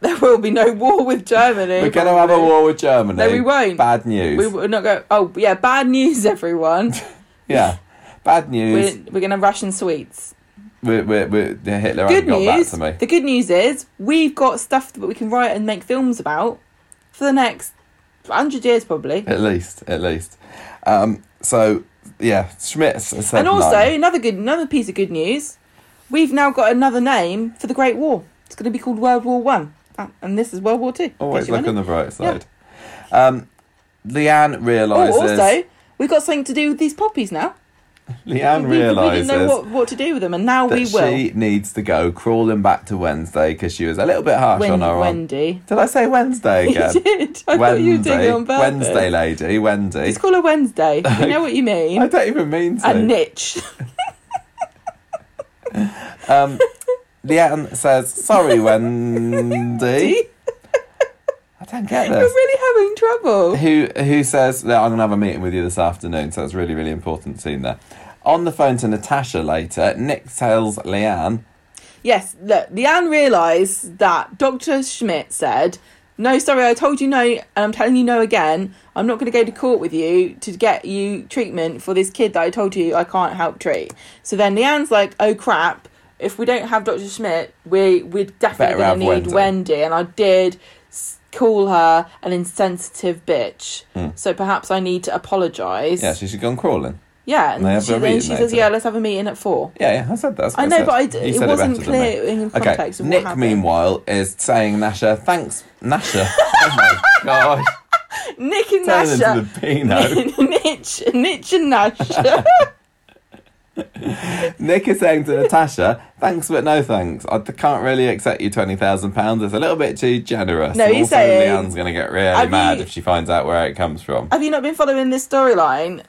There will be no war with Germany. We're going to have a war with Germany. No, we won't. Bad news. We will not go. Oh yeah, bad news, everyone. yeah, bad news. we're we're gonna ration sweets. We're, we're, we're, Hitler Good hasn't got news. back to me. The good news is we've got stuff that we can write and make films about for the next hundred years, probably. At least, at least. Um, so yeah, said and also no. another good, another piece of good news. We've now got another name for the Great War. It's going to be called World War One, Ah, and this is World War Two. Always you look on the bright side. Um, Leanne Oh, also, we've got something to do with these poppies now. Leanne we, we realizes didn't know what, what to do with them, and now we will. she needs to go crawling back to Wednesday because she was a little bit harsh Wen- on her. on- Wendy. Did I say Wednesday You again? did. I thought you were doing it on purpose. Wednesday lady, Wendy. Just call her Wednesday. You know what you mean. I don't even mean to. And niche. Um, Leanne says, "Sorry, Wendy." I don't get this. You're really having trouble. Who who says that I'm gonna have a meeting with you this afternoon? So it's really really important scene there. On the phone to Natasha later, Nick tells Leanne, Yes, look, Leanne realised that Dr. Schmidt said, No, sorry, I told you no, and I'm telling you no again. I'm not going to go to court with you to get you treatment for this kid that I told you I can't help treat. So then Leanne's like, Oh crap, if we don't have Dr. Schmidt, we, we're definitely Better to need Wendy. Wendy. And I did call her an insensitive bitch. Mm. So perhaps I need to apologise. "Yeah, she should go on crawling." Yeah, and have she, then she says. Yeah, let's have a meeting at four. Yeah, yeah, I said that. what I know, said. but I, d- it wasn't me. clear in Okay, context of what Nick, happened. meanwhile, is saying Nasha, thanks, Nasha. oh my gosh, Nick and turn into Nasha. the Nitch, Nitch and Nash. Nick is saying to Natasha, thanks but no thanks. I can't really accept you twenty thousand pounds. It's a little bit too generous. No, he's also, saying- Leanne's going to get really mad you- if she finds out where it comes from. Have you not been following this storyline?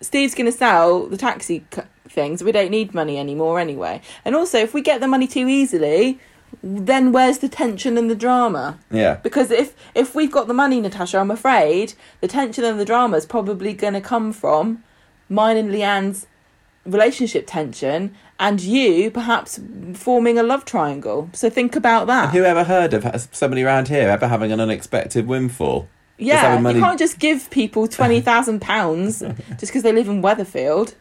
Steve's going to sell the taxi c- things. We don't need money anymore anyway. And also, if we get the money too easily, then where's the tension and the drama? Yeah, Because if if we've got the money, Natasha, I'm afraid the tension and the drama is probably going to come from mine and Leanne's relationship tension, and you perhaps forming a love triangle. So think about that. and who ever heard of somebody around here ever having an unexpected windfall? yeah, money- you can't just give people twenty thousand pounds just because they live in Weatherfield.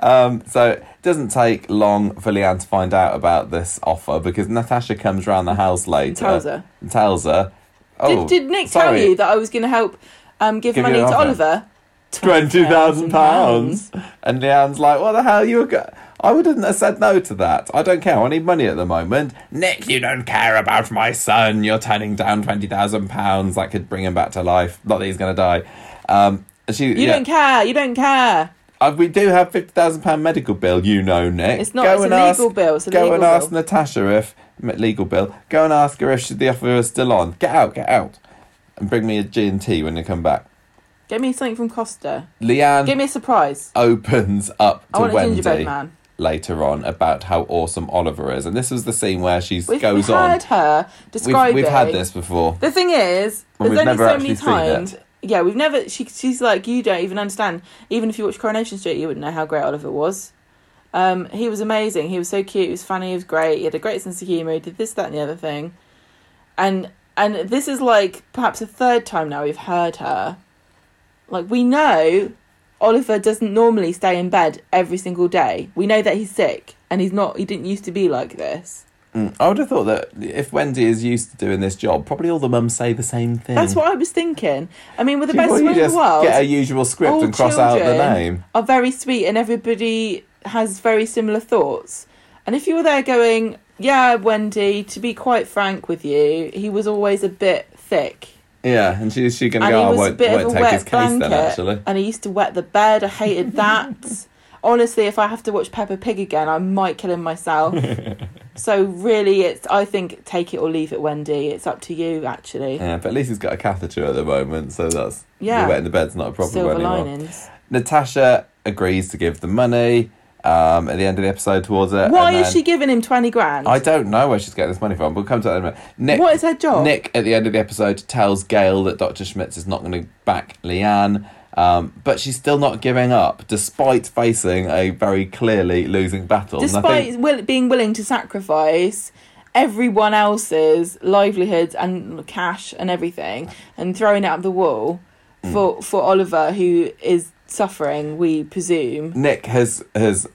Um, so it doesn't take long for Leanne to find out about this offer because Natasha comes round the house later tells her. and tells her, "Oh, did, did Nick tell you that I was going to help um, give, Give money to offer. Oliver? Twenty thousand pounds?" And Leanne's like, "What the hell? You were go- I wouldn't have said no to that. I don't care. I need money at the moment. Nick, you don't care about my son. You're turning down twenty thousand pounds. That could bring him back to life. Not that he's going to die." Um, she, You yeah. don't care. You don't care. Uh, we do have fifty thousand pound medical bill, you know, Nick. It's not. Go it's and a ask, legal bill. It's a Go legal and ask bill. Natasha if legal bill. Go and ask her if she, the offer is still on. Get out, get out, and bring me a G and T when you come back. Get me something from Costa. Leanne Give me a surprise. opens up I to want a gingerbread Wendy man. later on about how awesome Oliver is, and this was the scene where she We've, goes we've on. heard her We've, we've had this before. The thing is, And there's we've only never so actually many seen it. times. Yeah, we've never. She, she's like, you don't even understand. Even if you watch Coronation Street, you wouldn't know how great Oliver was. Um, he was amazing. He was so cute. He was funny. He was great. He had a great sense of humour. He did this, that, and the other thing. And and this is like perhaps a third time now we've heard her. Like we know, Oliver doesn't normally stay in bed every single day. We know that he's sick, and he's not. He didn't used to be like this. Mm, I would have thought that if Wendy is used to doing this job, probably all the mums say the same thing. That's what I was thinking. I mean, with the best will you in the world, get a usual script and cross out the name. are very sweet and everybody has very similar thoughts. And if you were there going, yeah, Wendy, to be quite frank with you, he was always a bit thick. Yeah, and she's she to And go, he I won't, bit won't of a take wet his case blanket. then, actually. And he used to wet the bed. I hated that. Honestly, if I have to watch Peppa Pig again, I might kill him myself. so really, it's I think take it or leave it, Wendy. It's up to you, actually. Yeah, but at least he's got a catheter at the moment, so that's Yeah. the wet in the bed's not a problem Silver anymore. linings. Natasha agrees to give the money um, at the end of the episode towards it. Why is she giving him twenty grand? I don't know where she's getting this money from. We'll come to that in a minute. Nick, What is her job? Nick, at the end of the episode, tells Gail that Dr. Schmidt is not going to back Leanne, um, but she's still not giving up, despite facing a very clearly losing battle. Despite think- will, being willing to sacrifice everyone else's livelihoods and cash and everything and throwing it up the wall Mm. for for Oliver who is suffering we presume Nick has has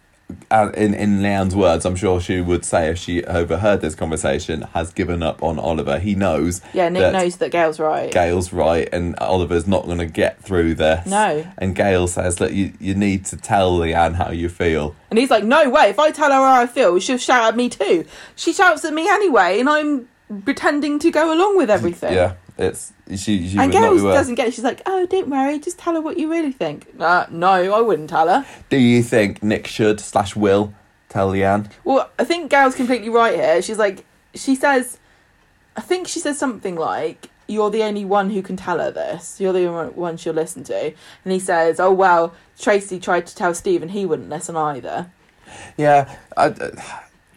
uh, in in Leanne's words, I'm sure she would say if she overheard this conversation, has given up on Oliver. He knows Yeah, Nick that knows that Gail's right. Gail's right, and Oliver's not going to get through this. No. And Gail says that you you need to tell Leanne how you feel. And he's like, no way, if I tell her how I feel, she'll shout at me too. She shouts at me anyway, and I'm pretending to go along with everything. Yeah, it's she. she And Gail doesn't get it. She's like, oh, don't worry, just tell her what you really think. Uh, no, I wouldn't tell her. Do you think Nick should slash will tell Leanne? Well, I think Gail's completely right here. She's like, she says, I think she says something like, you're the only one who can tell her this. You're the only one she'll listen to. And he says, oh, well, Tracy tried to tell Steve and he wouldn't listen either. Yeah, I, uh,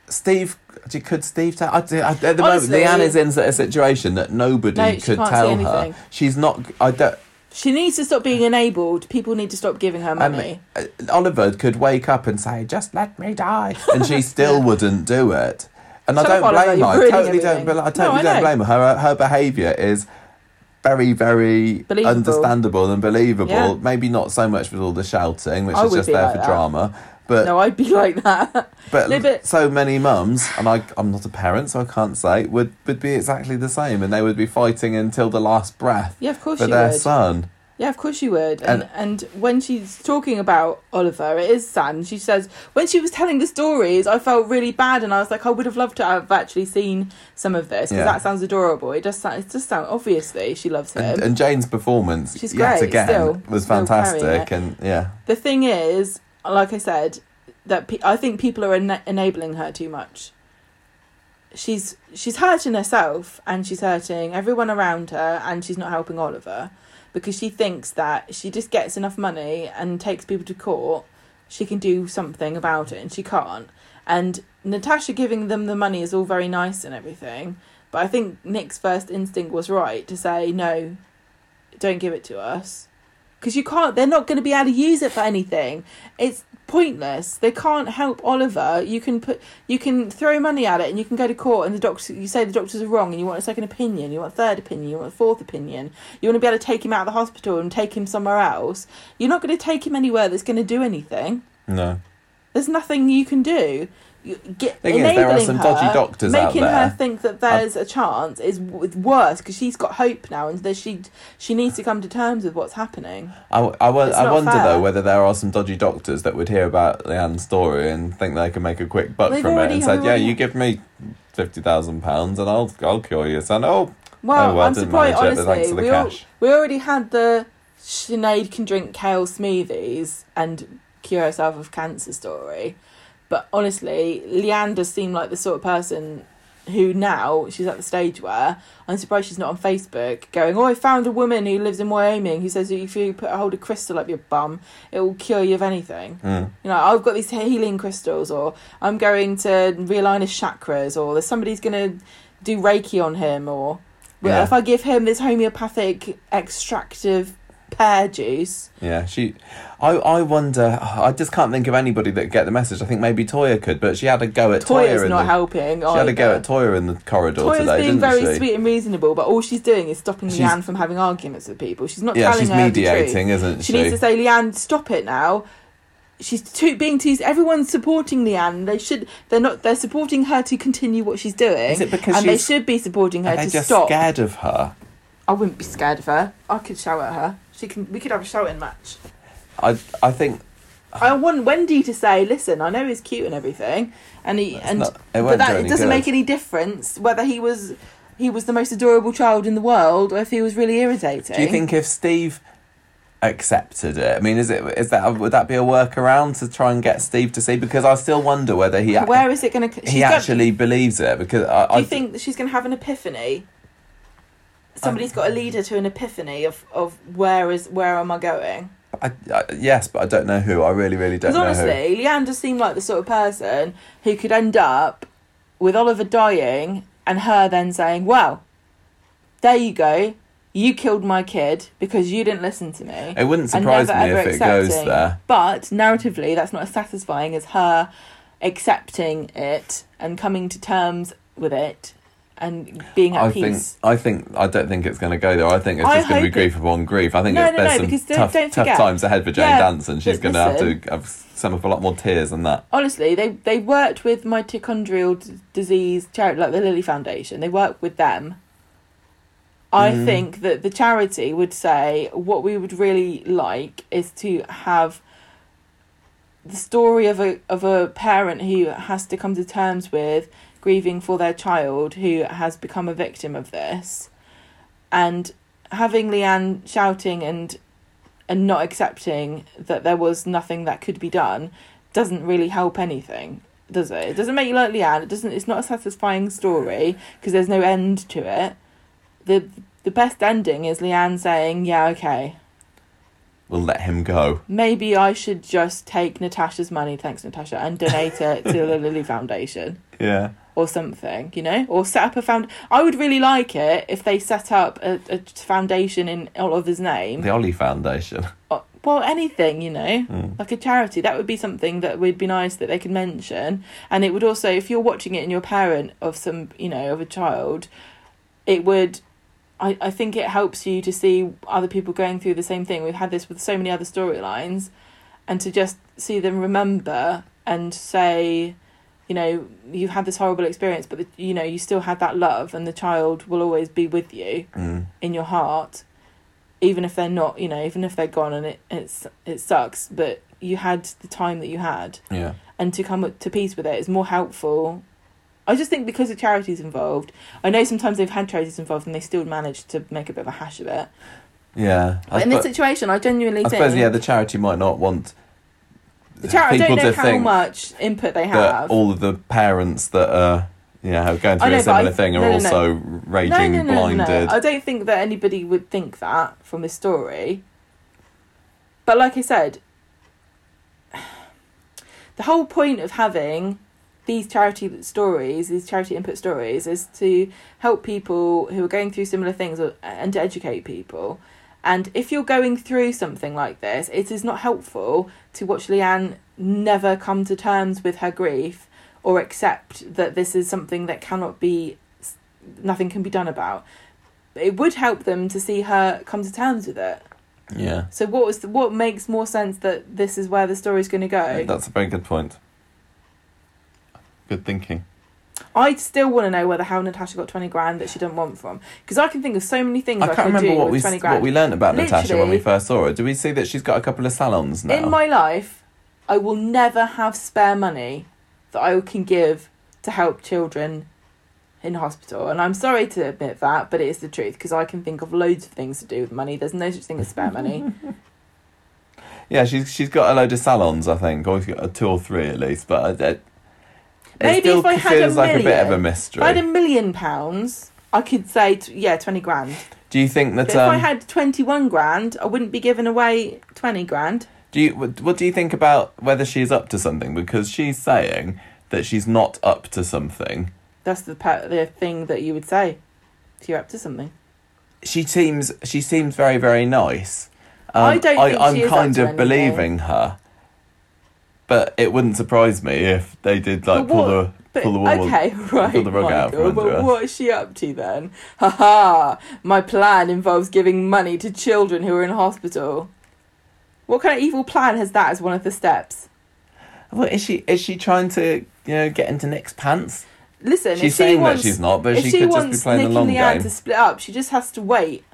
Steve. Could Steve tell? I, I, at the Honestly- moment, Leanne is in a situation that nobody No, could tell her. She's not. I don't. She needs to stop being enabled. People need to stop giving her money. uh, Oliver could wake up and say, "Just let me die," and she still wouldn't do it. And Shut I don't blame her. I totally don't. everything. But I No, totally I don't blame her. Her her behaviour is very, very Believable. understandable and believable. Yeah. Maybe not so much with all the shouting, which I is just there like for that. drama. But No, I'd be like that. but, No, but- so many mums, and I, I'm not a parent, so I can't say, would, would be exactly the same, and they would be fighting until the last breath Yeah, of course for you their would. son. Yeah, of course you would. And, And- and when she's talking about Oliver, it is sad. She says when she was telling the stories, I felt really bad, and I was like, I would have loved to have actually seen some of this because Yeah. that sounds adorable. It does sound. It does sound. Obviously, she loves him. And, and Jane's performance, She's yet again, still. was fantastic, and yeah. the thing is, like I said, that pe- I think people are ena- enabling her too much. She's she's hurting herself and she's hurting everyone around her and she's not helping Oliver because she thinks that she just gets enough money and takes people to court, she can do something about it and she can't. And Natasha giving them the money is all very nice and everything, but I think Nick's first instinct was right to say no, don't give it to us because you can't they're not going to be able to use it for anything. It's pointless. They can't help oliver. You can put you can throw money at it and you can go to court and the doctor you say the doctors are wrong and you want a second opinion you want a third opinion you want a fourth opinion. You want to be able to take him out of the hospital and take him somewhere else. You're not going to take him anywhere that's going to do anything. No. there's nothing you can do. Get, Thing is, there are enabling some her, dodgy doctors out making her think that there's a chance is w- worse because she's got hope now, and that she she needs to come to terms with what's happening. I, I, It's I wonder fair. though whether there are some dodgy doctors that would hear about Leanne's story and think they can make a quick buck They've from it and said, "Yeah, you give me fifty thousand pounds and I'll I'll cure your son." Oh, Well, Oh, well, I'm surprised. manage it, thanks Honestly, for the we we already had the Sinead can drink kale smoothies and cure herself of cancer story, but honestly, Leanne does seem like the sort of person who now she's at the stage where I'm surprised she's not on Facebook going, Oh, I found a woman who lives in Wyoming who says that if you put a hold of crystal up your bum, it will cure you of anything. Mm. You know, I've got these healing crystals, or I'm going to realign his chakras, or there's somebody's going to do Reiki on him, or Yeah. if I give him this homeopathic extractive pear juice, Yeah, she. I I wonder. I just can't think of anybody that could get the message. I think maybe Toyah could, but she had a go at Toyah. Toyah's not the, helping. She had a go at Toyah in the corridor Toyah's today, being very she? sweet and reasonable, but all she's doing is stopping She's- Leanne from having arguments with people. She's not Yeah, telling she's her the truth. mediating, isn't She she? needs to say, Leanne, stop it now. She's too being too. Everyone's supporting Leanne. They should. They're not. They're supporting her to continue what she's doing. Is it because and they should be supporting her to just stop. scared of her? I wouldn't be scared of her. I could shout at her. She can. We could have a shouting match. I I think I want Wendy to say, "Listen, I know he's cute and everything, and he and not- it but that do it doesn't good. make any difference whether he was he was the most adorable child in the world or if he was really irritating." Do you think if Steve accepted it, I mean, is it is that would that be a workaround to try and get Steve to see? Because I still wonder whether he Where is it going to? he actually believes it. Because I, Do I you think she's going to have an epiphany? Somebody's um, got to lead her to an epiphany of, of where is where am I going? I, I, yes, but I don't know who. I really, really don't Because know who. honestly, Leanne does seem like the sort of person who could end up with Oliver dying and her then saying, "Well, there you go. You killed my kid because you didn't listen to me." It wouldn't surprise never, me if it goes there. But narratively, that's not as satisfying as her accepting it and coming to terms with it and being at I peace. think I think I don't think it's going to go there. I think it's I just going to be grief upon grief. I think No, there's no, some tough, tough times ahead for Jane Yeah, Danson. She's going to have to have sum up a lot more tears than that. honestly, they they worked with mitochondrial d- disease charity, like the Lily Foundation. They work with them. I Mm. think that the charity would say what we would really like is to have the story of a of a parent who has to come to terms with grieving for their child who has become a victim of this, and having Leanne shouting and and not accepting that there was nothing that could be done doesn't really help anything, does it? It doesn't make you like Leanne. It doesn't. It's not a satisfying story because there's no end to it. the The best ending is Leanne saying, "Yeah, okay, We'll let him go. maybe I should just take Natasha's money, thanks Natasha, and donate it to the Lily Foundation." Yeah. Or something, you know, or set up a found. I would really like it if they set up a, a foundation in Oliver's name. The Ollie Foundation. Uh, well, anything, you know, Mm. like a charity. That would be something that would be nice that they could mention. And it would also, if you're watching it and you're a parent of some, you know, of a child, it would. I, I think it helps you to see other people going through the same thing. We've had this with so many other storylines, and to just see them remember and say, you know, you've had this horrible experience, but the, you know, you still had that love, and the child will always be with you Mm. in your heart, even if they're not, you know, even if they're gone and it it's it sucks, but you had the time that you had, Yeah. and to come to peace with it is more helpful. I just think because the charities involved, I know sometimes they've had charities involved and they still manage to make a bit of a hash of it. Yeah. I But in this situation, I genuinely I think suppose yeah, the charity might not want the charity. I people don't know how much input they have. all of the parents that are you know going through know, a similar I- thing are no, also raging no, no, blinded. I don't think that anybody would think that from this story. But like I said, the whole point of having these charity stories, these charity input stories, is to help people who are going through similar things and to educate people. And if you're going through something like this, it is not helpful to watch Leanne never come to terms with her grief or accept that this is something that cannot be, nothing can be done about. It would help them to see her come to terms with it. yeah. So what was the, what makes more sense that this is where the story's going to go? That's a very good point. Good thinking. I still want to know whether how Natasha got twenty grand that she didn't want from because I can think of so many things I, I can't could remember do what with we what we learned about Natasha when we first saw her. Do we see that she's got a couple of salons now? In my life, I will never have spare money that I can give to help children in hospital. And I'm sorry to admit that, but it is the truth because I can think of loads of things to do with money. There's no such thing as spare money. yeah, she's she's got a load of salons, I think, or got two or three at least. But it Maybe if I had a like a bit of a million, mystery. if I had a million pounds, I could say, t- yeah, 20 grand. Do you think But that? if I Um, had 21 grand, I wouldn't be giving away 20 grand. do you what, do you think about whether she's up to something? Because she's saying that she's not up to something. That's the pa- the thing that you would say if you're up to something. She seems she seems very very nice. Um, I don't think I, am she is up kind of anything. believing her. But it wouldn't surprise me if they did like But pull the But, pull the wool. okay, right, pull the rug out Michael, from but under us. what is she up to then? Ha ha! My plan involves giving money to children who are in hospital. What kind of evil plan has that as one of the steps? Well, is she is she trying to you know get into Nick's pants? Listen, She's if she wants, that she's not, but she, she could just be playing Nick the long and Leanne game. to split up, she just has to wait.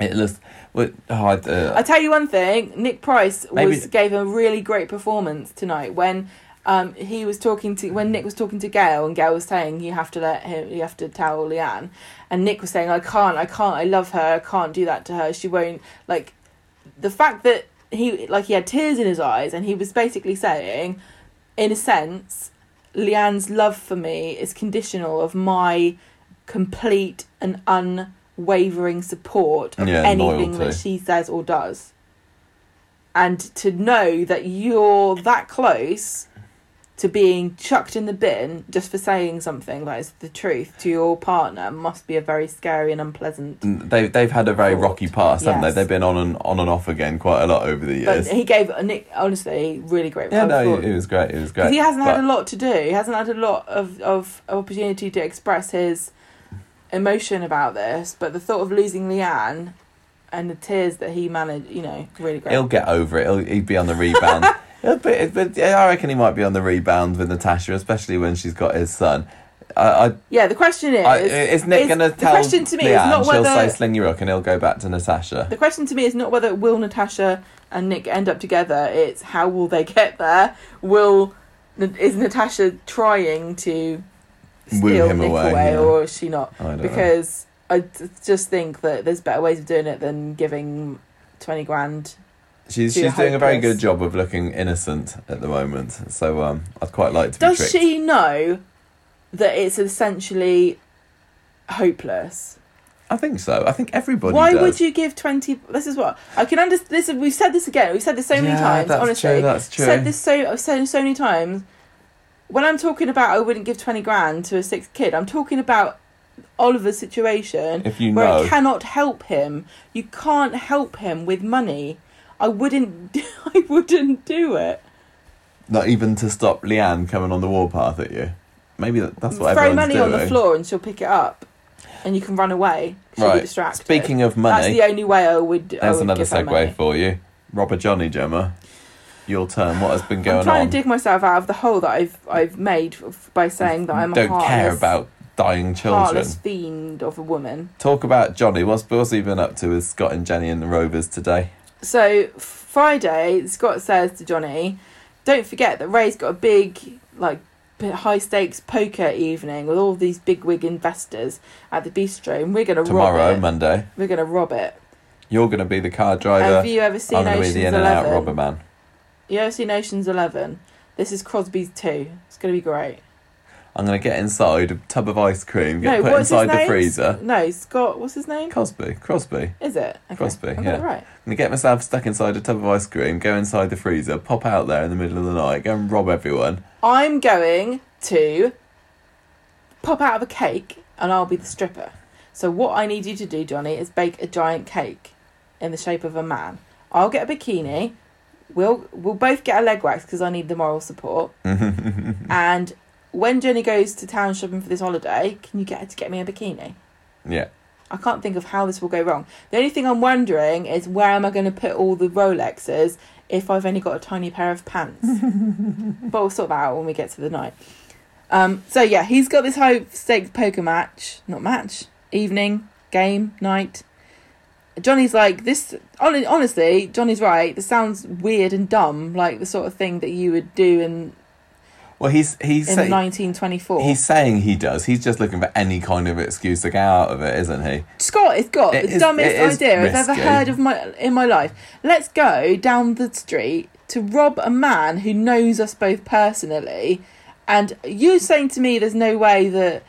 It looks. Well, oh, I, uh, I tell you one thing, Nick Price Maybe- was gave a really great performance tonight when um he was talking to when Nick was talking to Gail and Gail was saying you have to let him you have to tell Leanne. And Nick was saying I can't I can't I love her I can't do that to her. She won't like the fact that he like he had tears in his eyes and he was basically saying in a sense Leanne's love for me is conditional of my complete and unwavering support of Yeah, anything loyalty. that she says or does. And to know that you're that close to being chucked in the bin just for saying something that is the truth to your partner must be a very scary and unpleasant. They they've had a very Thought. rocky past, haven't Yes. they? They've been on and on and off again quite a lot over the years. But he gave Nick honestly really great. yeah, no, it was great. It was great. He hasn't had a lot to do. He hasn't had a lot of, of opportunity to express his emotion about this. But the thought of losing Leanne and the tears that he managed, you know, really great. He'll get over it. He'll he'd be on the rebound. He'll be, but yeah, I reckon he might be on the rebound with Natasha, especially when she's got his son. I, I, yeah, the question is, I, is Nick going to tell the question to me is Leanne? not She'll say "Sling your hook" and he'll go back to Natasha. the question to me is not whether will Natasha and Nick end up together. It's how will they get there? Will is Natasha trying to steal him Nick away, away, yeah. or is she not? I don't know. Because I just think that there's better ways of doing it than giving twenty grand She's she's doing a very good job of looking innocent at the moment. So um, I'd quite like to be Does she know that it's essentially hopeless? I think so. I think everybody. Why does. would you give twenty? This is what I can understand. This we've said this again. We've said this so many Yeah, times. that's honestly, true, that's true. Said this so. I've said it so many times. When I'm talking about, oh, I wouldn't give twenty grand to a sixth kid. I'm talking about Oliver's situation If you where know, it cannot help him. You can't help him with money. I wouldn't. I wouldn't do it. not even to stop Leanne coming on the warpath at you. Maybe that, that's what Throw money doing. on the floor and she'll pick it up, and you can run away. She'll be Right. distracted. Speaking of money. that's the only way I would. I would another give her segue for you. Robert Johnny Gemma, your turn. What has been going on? I'm trying on? to dig myself out of the hole that I've I've made by saying that I'm a Don't heartless, care about dying children. heartless fiend of a woman. Talk about Johnny. What's what's he been up to with Scott and Jenny and the Rovers today? So Friday, Scott says to Johnny, "Don't forget that Ray's got a big like high stakes poker evening with all these big wig investors at the bistro, and we're gonna Tomorrow, rob it. Monday, We're gonna rob it. you're going to be the car driver. Have you ever seen I'm going to be the in and out robber man. You ever seen Ocean's Eleven? This is Crosby's two. It's gonna be great. I'm going to get inside a tub of ice cream, get no, put what's his inside the name? freezer. No, Scott. What's his name? Crosby, Crosby. Is it? Okay. Crosby, I got yeah. it right. I'm going to get myself stuck inside a tub of ice cream, go inside the freezer, pop out there in the middle of the night, go and rob everyone. I'm going to pop out of a cake and I'll be the stripper. So what I need you to do, Johnny, is bake a giant cake in the shape of a man. I'll get a bikini. We'll we'll both get a leg wax because I need the moral support. and when Jenny goes to town shopping for this holiday, can you get her to get me a bikini? Yeah. I can't think of how this will go wrong. The only thing I'm wondering is where am I going to put all the Rolexes if I've only got a tiny pair of pants? but we'll sort that out when we get to the night. Um, so yeah, he's got this high stakes poker match, not match, evening, game, night. Johnny's like this. Honestly, Johnny's right. This sounds weird and dumb, like the sort of thing that you would do in Well, he's he's in say- 1924. he's saying he does. He's just looking for any kind of excuse to get out of it, isn't he? Scott has got It the is- dumbest idea I've ever heard of my in my life. Let's go down the street to rob a man who knows us both personally, and you're saying to me there's no way that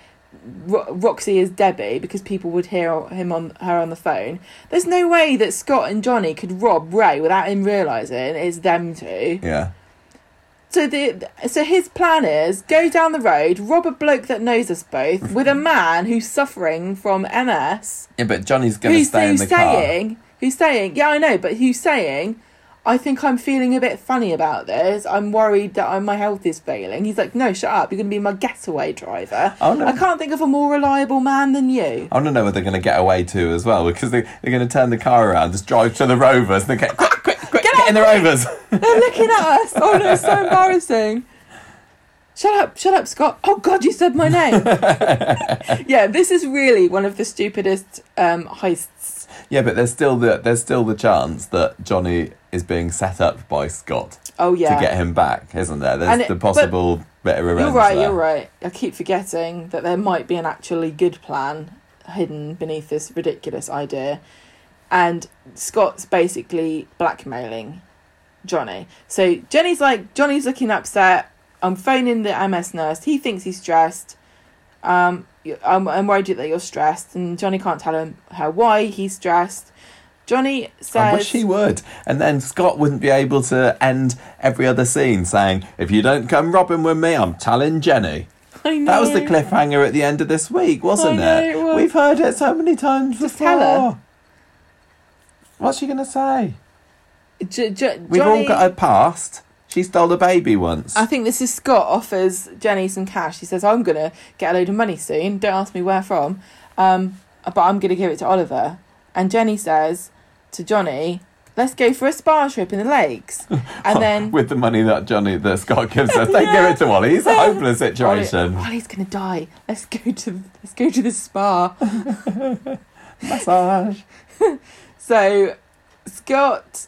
Ro- Roxy is Debbie because people would hear him on her on the phone. There's no way that Scott and Johnny could rob Ray without him realizing it's them two. Yeah. So the so his plan is go down the road, rob a bloke that knows us both with a man who's suffering from MS Yeah, but Johnny's going to who's, stay in who's the car. saying who's saying yeah i know but who's saying i think i'm feeling a bit funny about this i'm worried that I, my health is failing he's like no shut up you're going to be my getaway driver Oh, no. i can't think of a more reliable man than you I want to know what they're going to get away to as well because they, they're going to turn the car around, just drive to the Rovers. And they get quick, quick, quick, get, out in the Rovers. they're looking at us oh no it's so embarrassing Shut up, shut up, Scott. Oh God, you said my name. yeah, this is really one of the stupidest um, heists. Yeah, but there's still the there's still the chance that Johnny is being set up by Scott Oh yeah. to get him back, isn't there? There's And the possible bit of revenge You're right, there. you're right. I keep forgetting that there might be an actually good plan hidden beneath this ridiculous idea. And Scott's basically blackmailing Johnny. So Jenny's like, Johnny's looking upset. I'm phoning the MS nurse. He thinks he's stressed. Um, I'm, I'm worried that you're stressed. And Johnny can't tell him her why he's stressed. Johnny says. I wish he would. And then Scott wouldn't be able to end every other scene saying, If you don't come robbing with me, I'm telling Jenny. I know. That was the cliffhanger at the end of this week, wasn't it? it was. We've heard it so many times Just before. tell her. What's she going to say? J- J- We've Johnny, all got a past. She stole a baby once. I think this is Scott offers Jenny some cash. He says, I'm going to get a load of money soon. Don't ask me where from. Um, but I'm going to give it to Oliver. And Jenny says to Johnny, let's go for a spa trip in the lakes. And then With the money that Johnny, that Scott gives us, they Yeah. give it to Wally. He's a hopeless situation. Ollie's going to die. Let's go to let's go to the spa. Massage. So Scott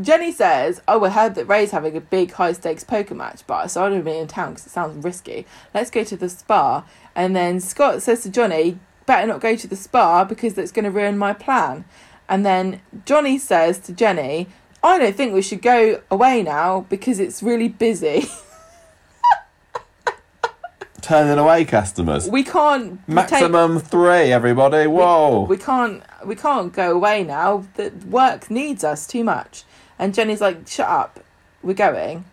Jenny says, "Oh, I heard that Ray's having a big high stakes poker match, but so I don't be in town because it sounds risky. Let's go to the spa." And then Scott says to Johnny, "Better not go to the spa because that's going to ruin my plan." And then Johnny says to Jenny, "I don't think we should go away now because it's really busy. Turning away customers. we can't take- Maximum three, everybody. Whoa. we can't we can't go away now. The work needs us too much. And Jenny's like, shut up, we're going.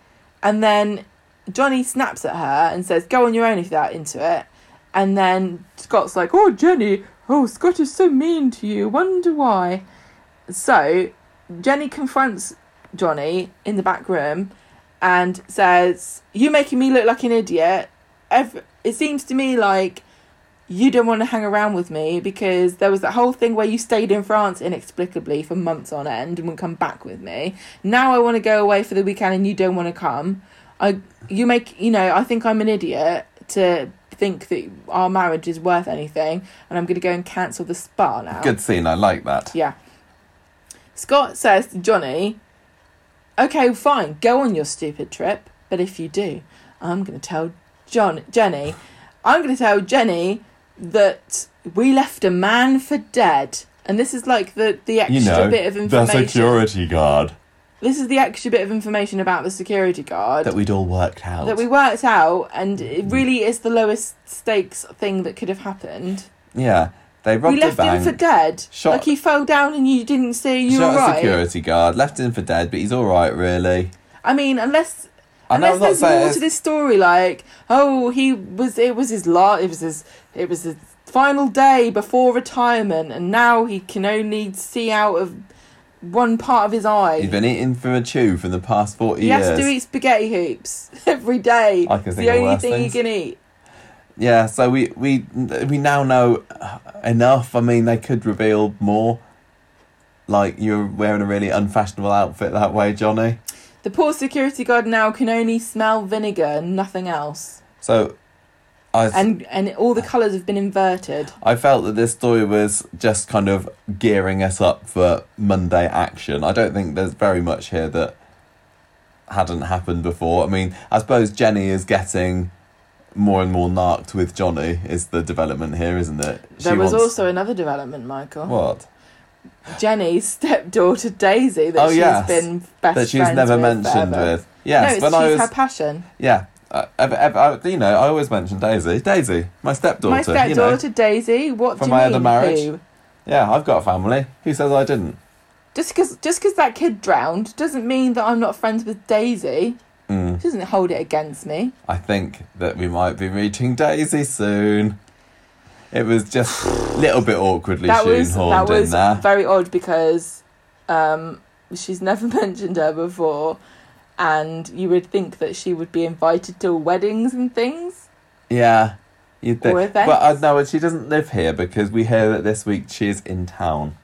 And then Johnny snaps at her and says, go on your own if you're that into it. And then Scott's like, oh Jenny, oh Scott is so mean to you. Wonder why. So Jenny confronts Johnny in the back room and says, You're making me look like an idiot." Ev- it seems to me like you don't want to hang around with me because there was that whole thing where you stayed in France inexplicably for months on end and wouldn't come back with me. Now I want to go away for the weekend and you don't want to come. I you make you know I think I'm an idiot to think that our marriage is worth anything and I'm going to go and cancel the spa now. Good scene. I like that. Yeah. Scott says to Johnny, "Okay, fine, go on your stupid trip, but if you do, I'm going to tell John Jenny, I'm going to tell Jenny that we left a man for dead." And this is like the the extra You know, bit of information. the security guard This is the extra bit of information about the security guard that we'd all worked out. that we worked out, and it hmm. really is the lowest stakes thing that could have happened. yeah, they robbed we left bank. him for dead. Shot- like he fell down and you didn't see you shot were a right. security guard, left him for dead, but he's all right, really. I mean, unless I know unless there's more to this story, like oh, he was it was his last, it was his it was his final day before retirement, and now he can only see out of one part of his eye. He's been eating from a tube for the past forty he years. has to eat spaghetti hoops every day. I can it's think the of only thing things. he can eat. Yeah, so we we we now know enough. I mean, they could reveal more. Like you're wearing a really unfashionable outfit that way, Johnny. The poor security guard now can only smell vinegar and nothing else, So, I and and all the colours have been inverted. I felt that this story was just kind of gearing us up for Monday action. I don't think there's very much here that hadn't happened before. I mean, I suppose Jenny is getting more and more narked with Johnny. Is the development here, isn't it? There was also another development, Michael. what Jenny's stepdaughter Daisy that Oh, she's yes. been best that she's never with mentioned forever. with. Yes, no, she's I was her passion. yeah. Uh, ever, ever, I, you know, I always mention Daisy. Daisy, my stepdaughter. My stepdaughter You know. Daisy. What From do you my mean? other marriage. Who? Yeah, I've got a family. Who says I didn't? Just because just because that kid drowned doesn't mean that I'm not friends with Daisy. Mm. She doesn't hold it against me. I think that we might be meeting Daisy soon. It was just a little bit awkwardly that was that was in there. very odd because um, she's never mentioned her before, and you would think that she would be invited to weddings and things. Yeah, you'd think. Or events. But I know she doesn't live here because we hear that this week she is in town.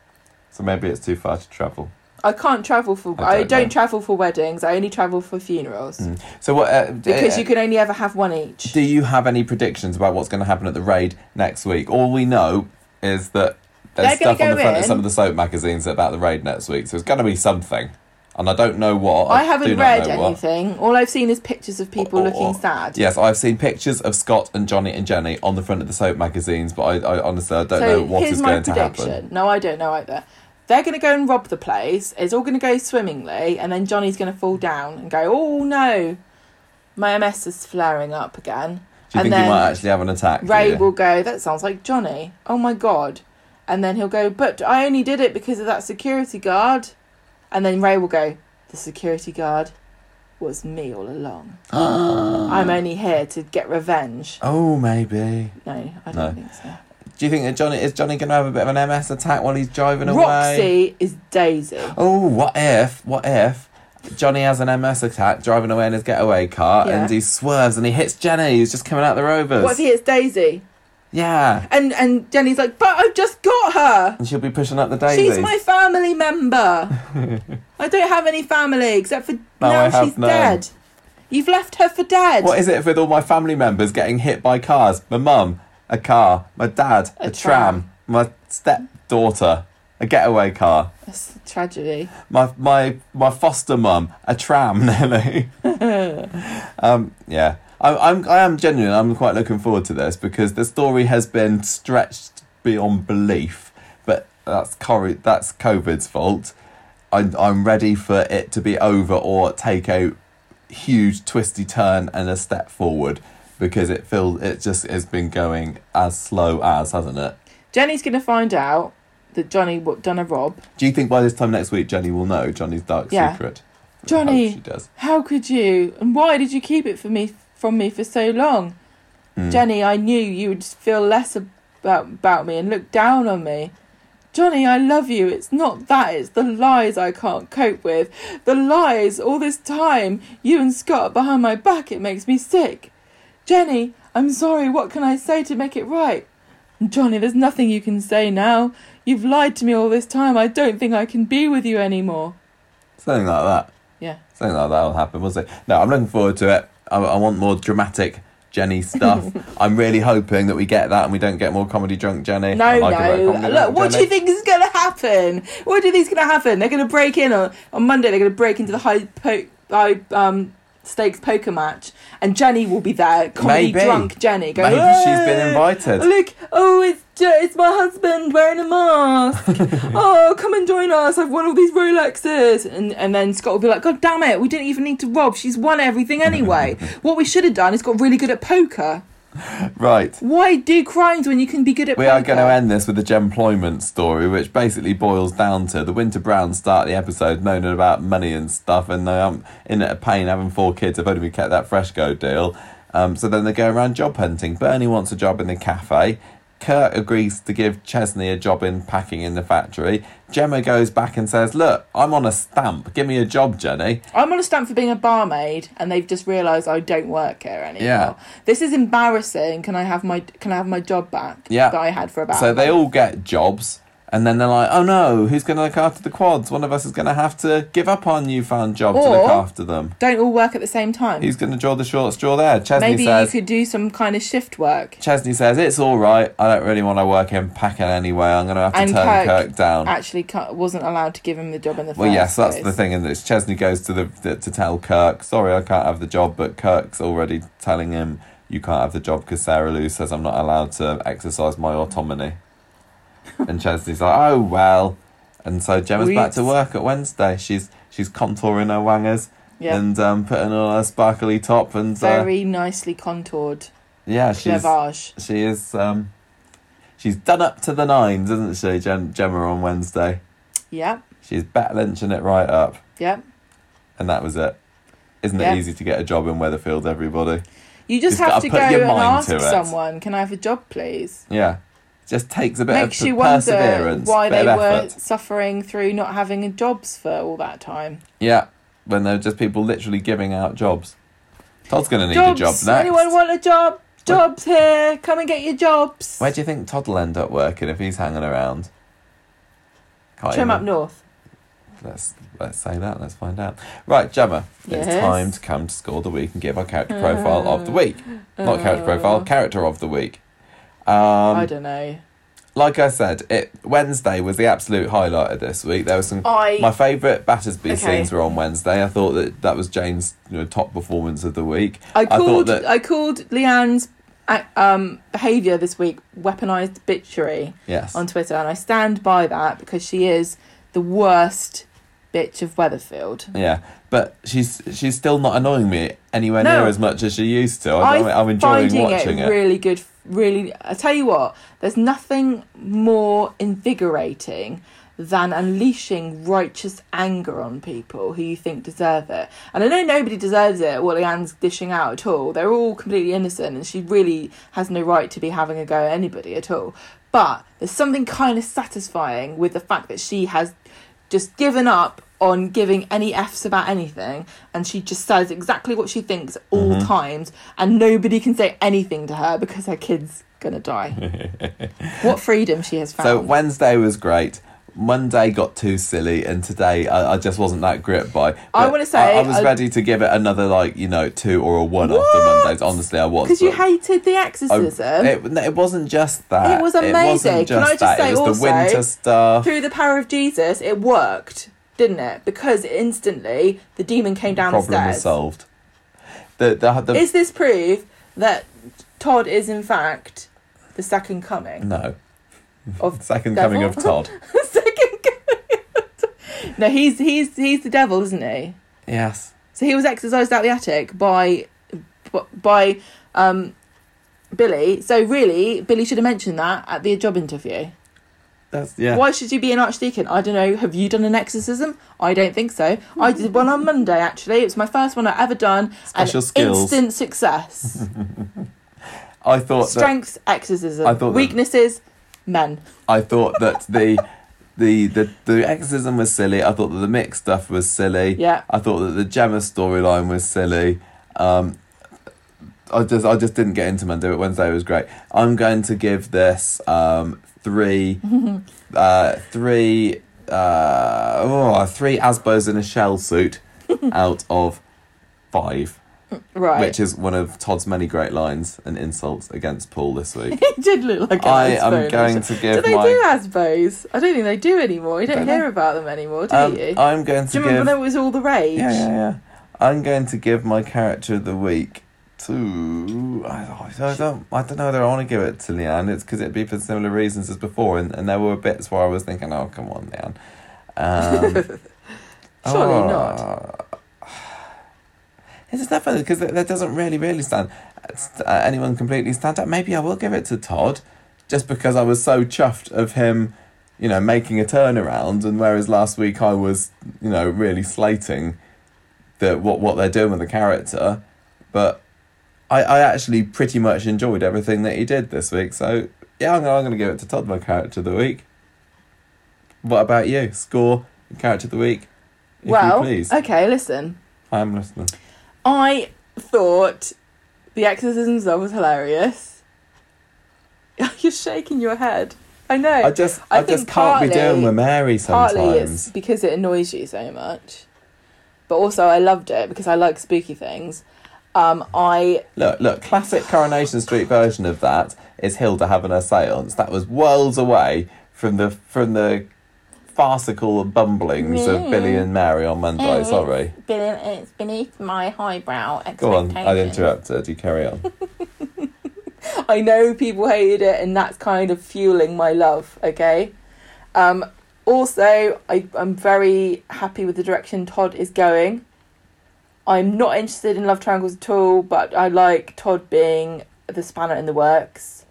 So maybe it's too far to travel. I can't travel for. I I don't don't, travel for weddings. I only travel for funerals Mm. So what? Uh, because uh, you can only ever have one each. Do you have any predictions about what's going to happen at the raid next week? All we know is that there's They're stuff on the front of some of the soap magazines about the raid next week. So it's going to be something, and I don't know what. I do haven't read know what. anything. All I've seen is pictures of people Or- or- looking sad. Yes, I've seen pictures of Scott and Johnny and Jenny on the front of the soap magazines, but I, I honestly I don't so know what is going to happen. No, I don't know either. They're going to go and rob the place. It's all going to go swimmingly, and then Johnny's going to fall down and go, "Oh no, my MS is flaring up again." Do you and think he might actually have an attack? Ray will go, "That sounds like Johnny." Oh my god! And then he'll go, but I only did it because of that security guard. And then Ray will go, the security guard was me all along. I'm only here to get revenge. Oh, maybe. No, I don't No. think so. Do you think that Johnny is Johnny going to have a bit of an MS attack while he's driving away? Roxy is Daisy. Oh, what if? What if? Johnny has an MS attack driving away in his getaway car Yeah. and he swerves and he hits Jenny who's just coming out the rovers. What if he hits Daisy? Yeah. And and Jenny's like, but I've just got her. And she'll be pushing up the daisy. She's my family member. I don't have any family except for now she's none. dead. You've left her for dead. What is it with all my family members getting hit by cars? My mum, a car. My dad, a, A tram. tram. My stepdaughter, a getaway car. That's a tragedy. My my my foster mum, a tram, Nelly. um, yeah, I, I'm I am genuine. I'm quite looking forward to this because the story has been stretched beyond belief. But that's Corrie. That's COVID's fault. I'm I'm ready for it to be over or take a huge twisty turn and a step forward because it feels it just has been going as slow as hasn't it. Jenny's to find out that Johnny w- done a rob. Do you think by this time next week Jenny will know Johnny's dark Yeah. secret? Johnny. she does. How could you? And why did you keep it for me from me for so long? Mm. Jenny, I knew you would feel less about about me and look down on me. Johnny, I love you. It's not that, it's the lies I can't cope with. The lies all this time. You and Scott are behind my back. It makes me sick. Jenny, I'm sorry. What can I say to make it right? Johnny, there's nothing you can say now. You've lied to me all this time. I don't think I can be with you anymore. Something like that. Yeah. Something like that will happen. We'll see. No, I'm looking forward to it. I, I want more dramatic Jenny stuff. I'm really hoping that we get that and we don't get more comedy drunk Jenny. No, like a bit of no. Look, what do you think is going to happen? What do you think is going to happen? They're going to break in on, on Monday. They're going to break into the high po- high um, stakes poker match, and Jenny will be there, comedy Maybe. drunk Jenny. Going, Maybe she's been invited." Look, oh, it's it's my husband wearing a mask. oh, come and join us. I've won all these Rolexes, and and then Scott will be like, God damn it, we didn't even need to rob. She's won everything anyway. what we should have done is got really good at poker. Right. Why do crimes when you can be good at We poker? are going to end this with a Gemployment story, which basically boils down to the Winter Browns start the episode moaning about money and stuff, and they're um, in a pain having four kids. I've only we kept that Freshco deal. Um, so then they go around job hunting. Bernie wants a job in the cafe. Kirk agrees to give Chesney a job in packing in the factory. Gemma goes back and says, "Look, I'm on a stamp. Give me a job, Jenny." I'm on a stamp for being a barmaid, and they've just realised I don't work here anymore. Yeah. This is embarrassing. Can I have my Can I have my job back? Yeah. That I had for about. So they month? all get jobs, and then they're like, "Oh no, who's going to look after the quads? One of us is going to have to give up our newfound job to look after them." don't all work at the same time. Who's going to draw the short straw there? Chesney Maybe says. you could do some kind of shift work. Chesney says it's all right. I don't really want to work in packing anyway. I'm going to have to And turn Kirk Kirk, down. Actually, wasn't allowed to give him the job in the first well, yes, that's the thing. And this Chesney goes to the, the to tell Kirk, "Sorry, I can't have the job." But Kirk's already telling him, "You can't have the job because Sarah Lou says I'm not allowed to exercise my autonomy." And Chesney's like, "Oh well." And so Gemma's back to work at Wednesday. She's she's contouring her wangers Yeah. and um, putting on her sparkly top and uh, Very nicely contoured yeah, she's she is um she's done up to the nines, isn't she, Gem- Gemma on Wednesday? Yeah. She's Bet Lynching it right up, Yep. and that was it. Isn't Yeah. it easy to get a job in Weatherfield, everybody? You just You've gotta to go and ask someone, "Can I have a job, please?" Yeah. Just takes a bit Makes of you per- wonder perseverance, why they were suffering through not having jobs for all that time. Yeah, when they're just people literally giving out jobs. Todd's going to need jobs. a job next. Anyone want a job? Jobs here. Come and get your jobs. Where do you think Todd will end up working if he's hanging around? Can't Trim even- up north. Let's let's say that. Let's find out. Right, Gemma. It's time to come to score the week and give our character profile of the week. Not character profile, uh. character of the week. Um, I don't know. like I said, it Wednesday was the absolute highlight of this week. There was some. I My favourite Battersby Okay. scenes were on Wednesday. I thought that that was Jane's you know, top performance of the week. I thought called that I called Leanne's uh, um, behaviour this week weaponized bitchery yes, on Twitter, and I stand by that because she is the worst bitch of Weatherfield. yeah, but she's she's still not annoying me anywhere No. near as much as she used to. I, I'm I'm enjoying watching it it. really good really. I tell you what, there's nothing more invigorating than unleashing righteous anger on people who you think deserve it. And I know nobody deserves it, what Leanne's dishing out at all. They're all completely innocent, and she really has no right to be having a go at anybody at all. But there's something kind of satisfying with the fact that she has just given up on giving any F's about anything and she just says exactly what she thinks all Mm-hmm. times and nobody can say anything to her because her kid's gonna die. what freedom she has found. So Wednesday was great. Monday got too silly, and today I, I just wasn't that gripped by. I But wanna say, I, was I- ready to give it another like you know two or a one after Mondays. Honestly, I was because you hated the I- exorcism it, it wasn't just that. It was amazing. Can I just that. say it was also, the winter stuff. through the power of Jesus it worked didn't it because instantly the demon came down Problem the was stairs solved. The the, the is this proof that Todd is in fact the second coming no of second Devil? coming of Todd. second coming of Todd? no he's he's he's the devil isn't he yes. so he was exorcised out the attic by by um Billy so really Billy should have mentioned that at the job interview That's yeah. Why should you be an archdeacon? I don't know. Have you done an exorcism? I don't think so. I did one on Monday actually. It was my first one I ever done. Special and skills. Instant success. I thought that Strengths, exorcism. I thought that- Weaknesses, men. I thought that the the the the exorcism was silly. I thought that the mixed stuff was silly. Yeah. I thought that the Gemma storyline was silly. Um, I just I just didn't get into Monday, but Wednesday was great. I'm going to give this um, three uh, three uh, oh, three Asbos in a shell suit out of five, Right. which is one of Todd's many great lines and insults against Paul this week. He did look like an I am going to give Do they my- do Asbos? I don't think they do anymore. You don't Don't hear they? about them anymore, do Um, you? I'm going to do you give. remember when it was all the rage? Yeah, yeah, yeah. I'm going to give my character of the week to. I, I don't. I don't know whether I want to give it to Leanne. It's because it'd be for similar reasons as before, and, and there were bits where I was thinking, "Oh, come on, Leanne." Um, Surely oh, not. It's just that funny because that doesn't really, really stand uh, anyone completely stand up. Maybe I will give it to Todd, just because I was so chuffed of him, you know, making a turnaround. And whereas last week I was, you know, really slating the what what they're doing with the character, but I I actually pretty much enjoyed everything that he did this week. So yeah, I'm gonna, I'm gonna give it to Todd, my character of the week. What about you? Score character of the week, if well, you please. okay, listen. I am listening. I thought the exorcisms was hilarious. You're shaking your head. I know. I just I I, just can't be partly- doing with Mary sometimes. Partly it's sometimes. because it annoys you so much, but also I loved it because I like spooky things. Um, I Look, look, classic Coronation Street version of that is Hilda having her seance. That was worlds away from the from the farcical bumblings of Billy and Mary on Monday. Sorry. it's beneath my highbrow Go on, I interrupted. You carry on. I know people hated it, and that's kind of fueling my love. Okay. Um, also, I, I'm very happy with the direction Todd is going. I'm not interested in love triangles at all, but I like Todd being the spanner in the works.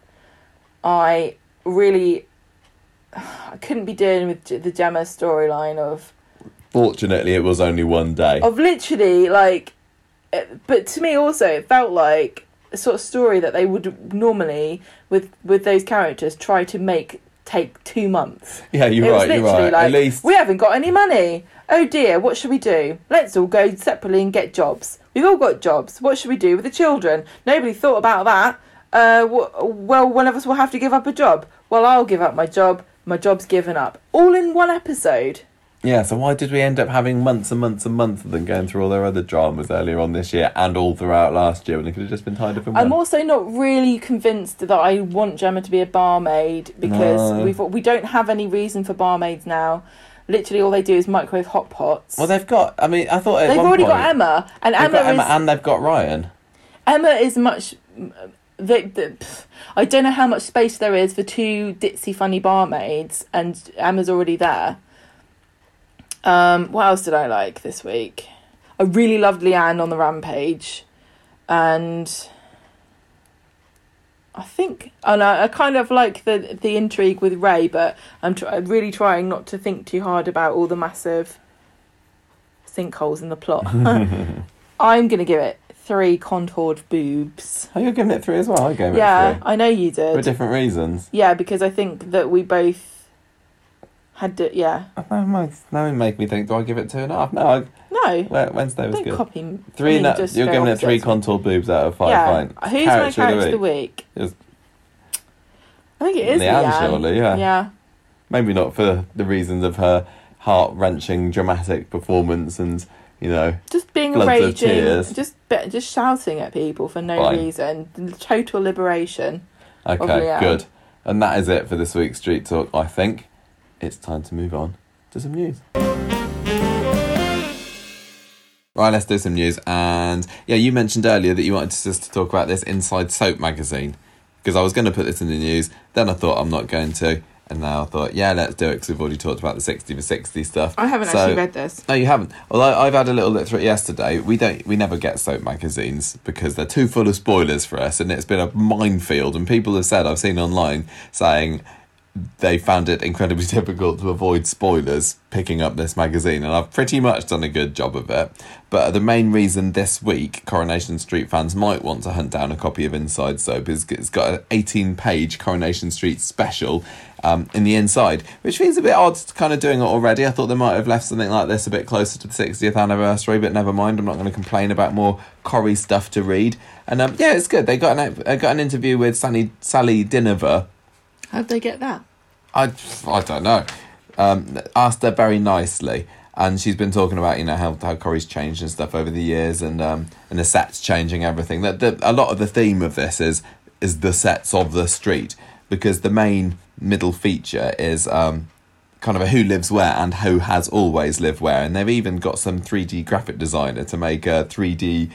I really, I couldn't be dealing with the Gemma storyline of Fortunately, it was only one day. of literally like uh, but to me also it felt like a sort of story that they would normally with with those characters try to make take two months. Yeah, you're it right. You're right. like At least we haven't got any money. Oh dear what should we do? Let's all go separately and get jobs. We've all got jobs. What should we do with the children? Nobody thought about that. Uh, well one of us will have to give up a job. Well i'll give up my job. My job's given up. All in one episode Yeah, so why did we end up having months and months and months of them going through all their other dramas earlier on this year and all throughout last year when it could have just been tied up in I'm one? also not really convinced that I want Gemma to be a barmaid because No. we've we don't have any reason for barmaids now. Literally, all they do is microwave hot pots. Well, they've got. I mean, I thought at They've one already point, got Emma, and They've Emma got is and they've got Ryan. Emma is much. The, the, pff, I don't know how much space there is for two ditzy, funny barmaids, and Emma's already there. Um, what else did I like this week? I really loved Leanne on the Rampage, and I think, and I, I kind of like the the intrigue with Ray, but I'm tr- I'm really trying not to think too hard about all the massive sinkholes in the plot. I'm gonna give it three contoured boobs. Oh, you're giving it three as well. I gave it Yeah, three I know you did for different reasons. Yeah, because I think that we both had to. Yeah, my- Now it make me think. Do I give it two and a half? No, I, no, Well, Wednesday was don't good. copy. me. Three. I mean, no, just you're go giving it three contour boobs out of five. Yeah, Fine. who's my character of the week? I think it is Leanne, Leanne. surely, yeah. Yeah. Maybe not for the reasons of her heart wrenching dramatic performance and you know Just being a Floods of raging, tears. just be- just shouting at people for no Fine. reason. Total liberation. okay Leanne. good and that is it for this week's street talk i think it's time to move on to some news right let's do some news and yeah you mentioned earlier that you wanted us to talk about this inside soap magazine because i was going to put this in the news then i thought i'm not going to and now i thought yeah let's do it because we've already talked about the 60 for 60 stuff I haven't So- actually read this. No, you haven't. Well, I, I've had a little look through it yesterday. We don't, we never get soap magazines because they're too full of spoilers for us, and it's been a minefield. And people have said I've seen online saying they found it incredibly difficult to avoid spoilers picking up this magazine, and I've pretty much done a good job of it. But the main reason this week Coronation Street fans might want to hunt down a copy of Inside Soap is it's got an 18 page Coronation Street special um, in the inside, which feels a bit odd kind of doing it already. I thought they might have left something like this a bit closer to the 60th anniversary, but never mind. I'm not going to complain about more Corrie stuff to read. And um, yeah, it's good. They got an, uh, got an interview with Sally, Sally Dynevor. How'd they get that? I, I don't know. Um, asked her very nicely, and she's been talking about you know how how Corrie's changed and stuff over the years, and um, and the sets changing everything. That the, a lot of the theme of this is is the sets of the street because the main middle feature is um, kind of a who lives where and who has always lived where, and they've even got some three D graphic designer to make a three D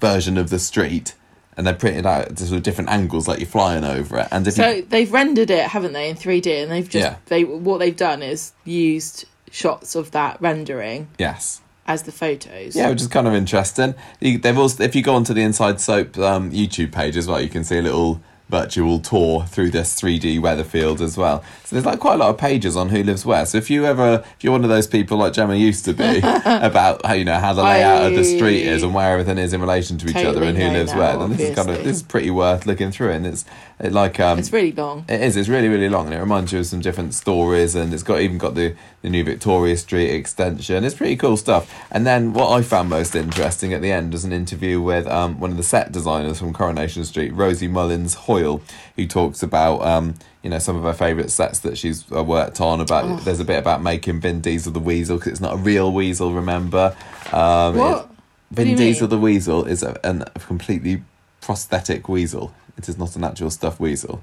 version of the street. And they're printed out to sort of different angles, like you're flying over it. And if you So they've rendered it, haven't they, in 3D? And they've just Yeah. they what they've done is used shots of that rendering yes, as the photos. Yeah, which is kind of interesting. You, they've also, if you go onto the Inside Soap um, YouTube page as well, you can see a little virtual tour through this 3D Weatherfield as well. So there's like quite a lot of pages on who lives where. So if you ever, if you're one of those people like Gemma used to be about how you know how the layout of the street is and where everything is in relation to each other and who lives now, where, then this is kind of this is pretty worth looking through. And it's it like um, It's really long. it is. It's really, really long, and it reminds you of some different stories. And it's got even got the the new Victoria Street extension. It's pretty cool stuff. And then what I found most interesting at the end was an interview with um, one of the set designers from Coronation Street, Rosie Mullins Hoyle, who talks about um, you know some of her favourite sets that she's uh, worked on. About Oh. there's a bit about making Vin Diesel the Weasel because it's not a real weasel. Remember? Um, What? it- Vin you Diesel mean? the Weasel is a, an, a completely prosthetic weasel. It is not an actual stuffed weasel.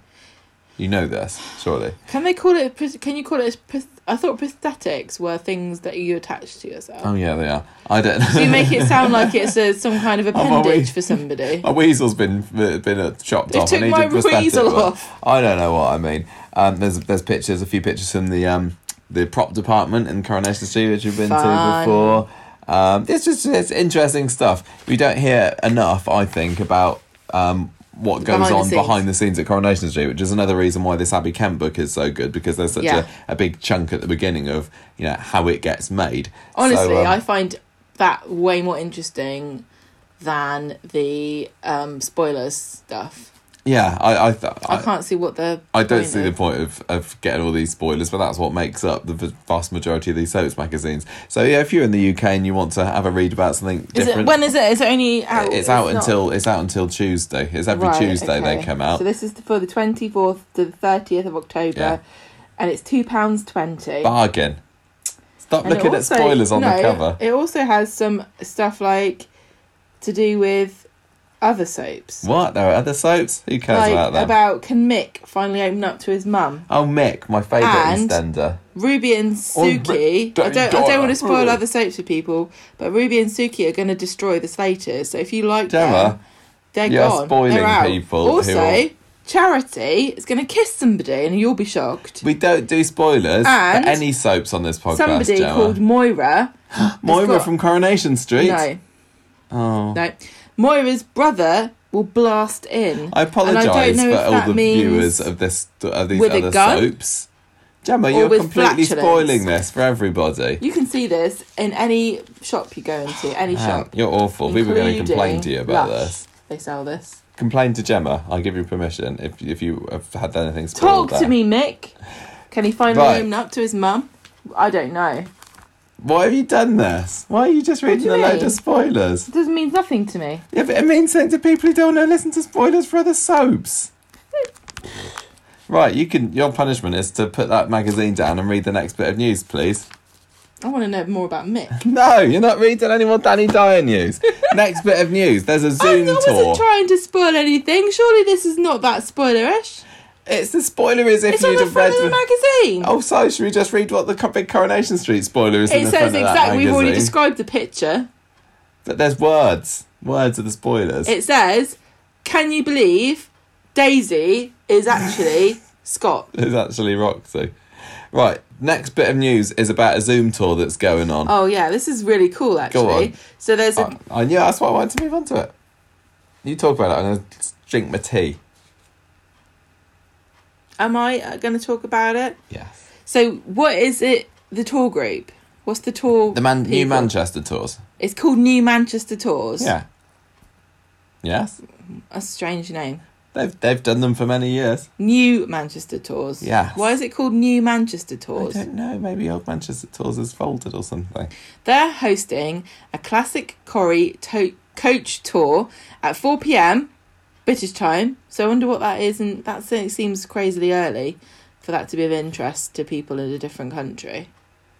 You know this, surely. Can they call it? Can you call it? pros- I thought prosthetics were things that you attach to yourself. Oh yeah, they are. I don't. So you make it sound like it's a, some kind of appendage wee- for somebody. My weasel's been been uh, chopped off. took I my weasel off. I don't know what I mean. Um, there's there's pictures, a few pictures from the um the prop department in Coronation Street, which you've been to before. Um, it's just it's interesting stuff. We don't hear enough, I think, about um what goes Behind on scenes. behind the scenes at Coronation Street, which is another reason why this Abby Kemp book is so good because there's such Yeah. a, a big chunk at the beginning of you know how it gets made. Honestly, So, um, I find that way more interesting than the um, spoilers stuff. Yeah, I I, th- I, can't see what the. I don't see the point of, of getting all these spoilers, but that's what makes up the vast majority of these soaps magazines. So yeah, if you're in the UK and you want to have a read about something Is different, it when is it? Is it only out? it's out not- until it's out until Tuesday. It's every Right, Tuesday they come out. So this is for the twenty fourth to the thirtieth of October, Yeah. and it's two pounds twenty. Bargain. Stop And looking also- at spoilers on no, the cover. It also has some stuff like to do with other soaps. What? There are other soaps? Who cares like about them? about can Mick finally open up to his mum? oh, Mick, my favourite And- EastEnder. Ruby and Oh, Suki. Rick I don't. I don't want to spoil other soaps for people, but Ruby and Suki are going to destroy the Slaters. So if you like Gemma, them, they're you're gone. spoiling they're out. people who Also, are- Charity is going to kiss somebody, and you'll be shocked. We don't do spoilers And for any soaps on this podcast, Somebody Gemma. called Moira. Moira got- from Coronation Street. No, Oh. no. Moira's brother will blast in. I And I don't apologise for all the viewers of this of these with other soaps. Gemma, you're completely flatulence. spoiling this for everybody. You can see this in any shop you go into, any shop. you're awful. People are going to complain to you about Lush. this. They sell this. Complain to Gemma. I'll give you permission if if you have had anything spoiled. Talk to there. me, Mick. Can he finally Right. own up to his mum? I don't know. Why have you done this? Why are you just reading you a load of spoilers? It doesn't mean nothing to me. Yeah, but it means something to people who don't want to listen to spoilers for other soaps. right, you can. Your punishment is to put that magazine down and read the next bit of news, please. I want to know more about Mick. No, you're not reading any more Danny Dyer news. next bit of news. There's a Zoom I wasn't tour. trying to spoil anything. Surely this is not that spoilerish. It's the spoiler is if It's on you'd the have read. of the magazine. Oh, so should we just read what the big Coronation Street spoiler is in it the says front of that exactly. We've already described the picture. But there's words. Words are the spoilers. It says, "Can you believe Daisy is actually Scott?" It's actually Roxy. Right, next bit of news is about a Zoom tour that's going on. Oh yeah, this is really cool actually. Go on. So there's a I, I knew that's why I wanted to move on to it. You talk about it. I'm to drink my tea. Am I uh, going to talk about it? Yes. So, what is it? The tour group. What's the tour? The man, New? Manchester tours. It's called New Manchester Tours. Yeah. Yes. a strange name. They've they've done them for many years. New Manchester Tours. Yeah. Why is it called New Manchester tours? I don't know. Maybe old Manchester tours has folded or something. They're hosting a classic Corrie to- coach tour at 4 pm British time. So I wonder what that is, and that seems crazily early for that to be of interest to people in a different country.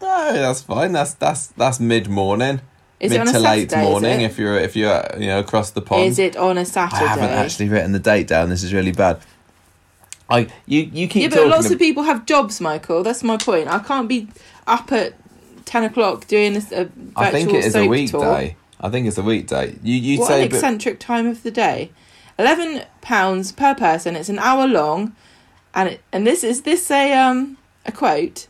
No, that's fine. That's that's that's mid morning. Is mid a to late Saturday, is morning if you're if you're you know across the pond. Is it on a Saturday? I haven't actually written the date down. This is really bad. I you you keep Yeah, but lots ab- of people have jobs, Michael. That's my point. I can't be up at ten o'clock doing this a virtual I think it is a weekday. tour. I think it's a weekday. You you What say an eccentric time of the day. Eleven pounds per person. It's an hour long, and it, and this is this a um a quote.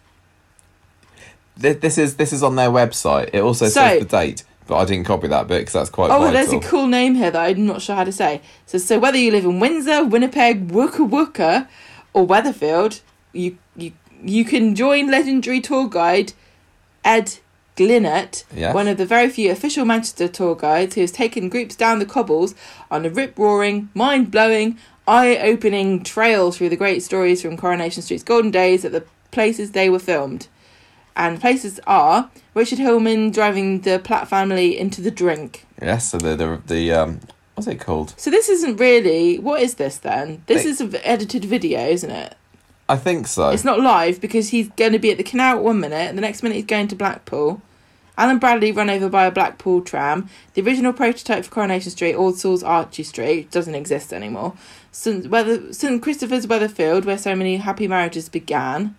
Th- this is this is on their website. It also So- says the date, but I didn't copy that bit because that's quite. Oh, vital. there's a cool name here that I'm not sure how to say. So so whether you live in Windsor, Winnipeg, Wooka Wooka, or Weatherfield, you you you can join legendary tour guide Ed Glinert, Yes. one of the very few official Manchester tour guides who has taken groups down the cobbles on a rip roaring, mind blowing, eye opening trail through the great stories from Coronation Street's golden days at the places they were filmed. And places are Richard Hillman driving the Platt family into the drink. Yes, so the the, the um what's it called? So this isn't really what is this then? This They- is an edited video, isn't it? I think so. It's not live because he's going to be at the canal at one minute, and the next minute he's going to Blackpool. Alan Bradley run over by a Blackpool tram. The original prototype for Coronation Street, Ordsall's Archie Street, doesn't exist anymore. St. Weather- St. Christopher's Weatherfield, where so many happy marriages began.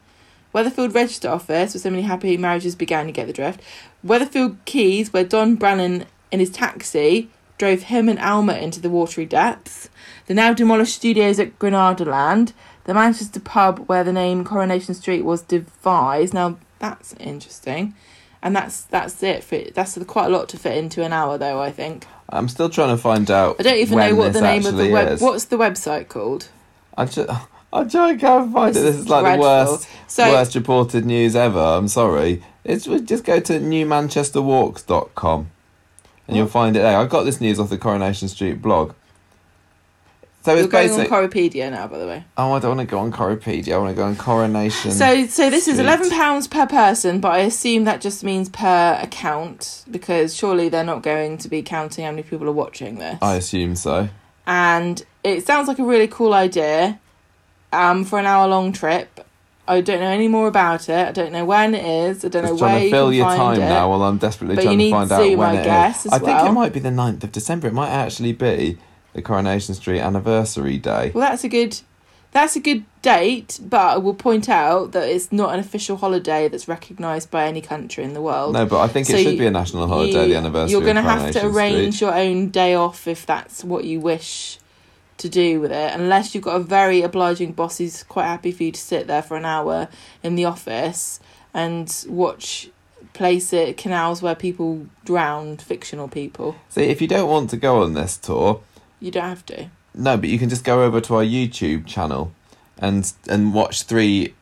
Weatherfield Register Office, where so many happy marriages began, you get the drift. Weatherfield Quays, where Don Brennan in his taxi drove him and Alma into the watery depths. The now demolished studios at Granada Land. The Manchester pub where the name Coronation Street was devised. Now that's interesting. And that's that's it for that's quite a lot to fit into an hour though, I think. I'm still trying to find out. I don't even know what the name of the web is. what's the website called? I just, I'm trying to go and find it. This This is is like dreadful. the worst, So- worst reported news ever. I'm sorry. It's just go to newmanchesterwalks.com and you'll find it there. I got this news off the Coronation Street blog. So You're it's going on basic. Coropedia now, by the way. oh, I don't want to go on Coropedia. I want to go on Coronation. So so this is eleven pounds per person, but I assume that just means per account because surely they're not going to be counting how many people are watching this. I assume so. and it sounds like a really cool idea um, for an hour long trip. I don't know any more about it. I don't know when it is. I don't know Just where trying to you fill can your find time it. now while I'm desperately But trying to find Zoom, out when I it is. guess, as I think it might be the 9th of December. It might actually be the Coronation Street anniversary day. Well, that's a good, that's a good date. But I will point out that it's not an official holiday that's recognised by any country in the world. No, but I think So it should you- be a national holiday, You- the anniversary You're going to have to arrange Street. your own day off if that's what you wish to do with it. Unless you've got a very obliging boss who's quite happy for you to sit there for an hour in the office and watch place it canals where people drowned, fictional people. See, if you don't want to go on this tour, You don't have to. No, but you can just go over to our YouTube channel and and watch three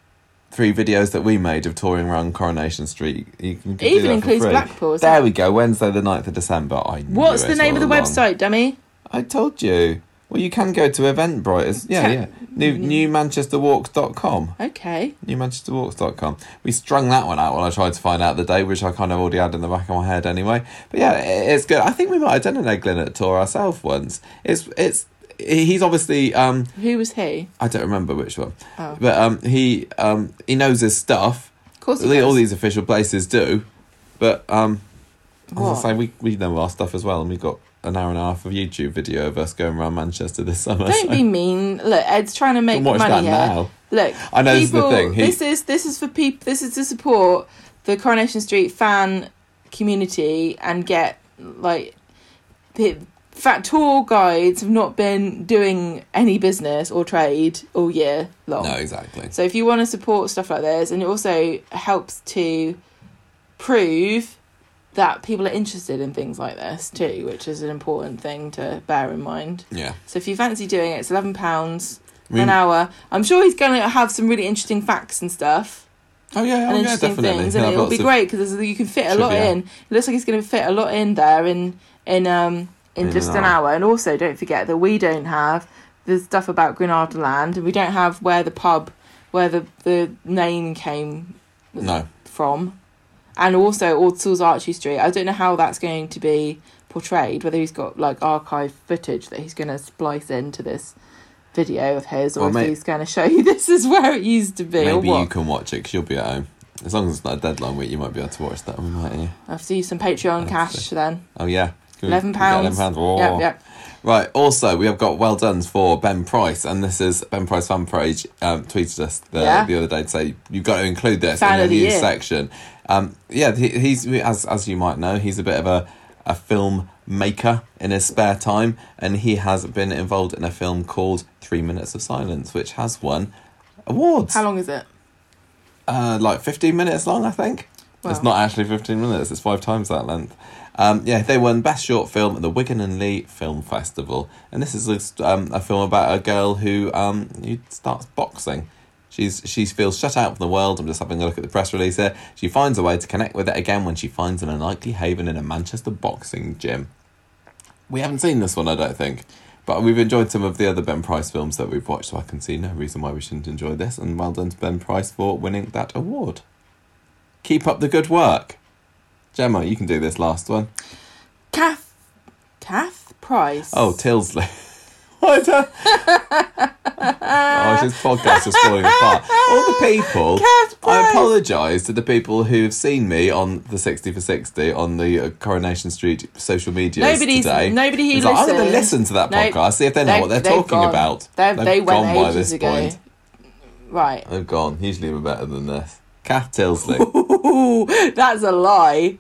three videos that we made of touring around Coronation Street. You can do It even includes free. Blackpool. There we go. Wednesday the 9th of December. I knew What's the name of the along. website, dummy? I told you. Well, you can go to Eventbrite. It's- Yeah, Te- yeah. New newmanchesterwalks.com. Okay. newmanchesterwalks.com. We strung that one out when I tried to find out the day, which I kind of already had in the back of my head anyway. But yeah, it's good. I think we might have done an Ed Glinert tour ourselves once. It's it's he's obviously um Who was he? I don't remember which one, Oh. but um he um he knows his stuff. Of course All does. these official places do, but um as I say, we we know our stuff as well, and we've got an hour and a half of YouTube video of us going around Manchester this summer. Don't so be mean. Look, Ed's trying to make watch money that here. now. Look, I know this is the people- thing, he- This is this is for people. This is to support the Coronation Street fan community and get like the fat tour guides have not been doing any business or trade all year long. No, exactly. So if you want to support stuff like this, and it also helps to prove that people are interested in things like this too, which is an important thing to bear in mind. Yeah. So if you fancy doing it, it's eleven pounds I mean- an hour. I'm sure he's going to have some really interesting facts and stuff Oh yeah, and oh, yeah, interesting definitely. things, and it'll be of- great because you can fit a lot in. It looks like he's going to fit a lot in there in in um in In just an an hour. hour. And also, don't forget that we don't have the stuff about Granada Land, and we don't have where the pub where the the name came No, from, and also Ordsall's Archie Street. I don't know how that's going to be portrayed. Whether he's got like archive footage that he's going to splice into this video of his, or Well, if he's going to show you this is where it used to be, maybe you can watch it because you'll be at home. As long as it's not a deadline week, you might be able to watch that one, mightn't you? I'll see you some Patreon cash see. then. Oh yeah, Can Eleven we get pounds. Eleven pounds. Oh. Yep, yep. Right. Also, we have got well done for Ben Price, and this is Ben Price fan page um, tweeted us the, Yeah. the other day to say you've got to include this Fan in the the news year. section. Um, yeah, he, he's as as you might know, he's a bit of a a film maker in his spare time, and he has been involved in a film called Three Minutes of Silence, which has won awards. How long is it? Uh, like 15 minutes long, I think. It's not actually 15 minutes, it's five times that length. Um, yeah, they won Best Short Film at the Wigan and Leigh Film Festival. And this is um, a film about a girl who, um, who starts boxing. She's She feels shut out from the world. I'm just having a look at the press release here. She finds a way to connect with it again when she finds an unlikely haven in a Manchester boxing gym. We haven't seen this one, I don't think. But we've enjoyed some of the other Ben Price films that we've watched, so I can see no reason why we shouldn't enjoy this. And well done to Ben Price for winning that award. Keep up the good work. Gemma, you can do this last one. Kath. Kath Price. Oh, Tyldesley. what? a- oh, this podcast is falling apart. All the people. I apologise to the people who've seen me on the 60 for 60 on the uh, Coronation Street social media Nobody's- today. nobody who like, I'm going to listen to that No, podcast, see if they know they- what they're talking gone. about. They've, They've they went gone by this ago. point. Right. They've gone. Usually we're better than this. Kath Tyldesley. Ooh, that's a lie.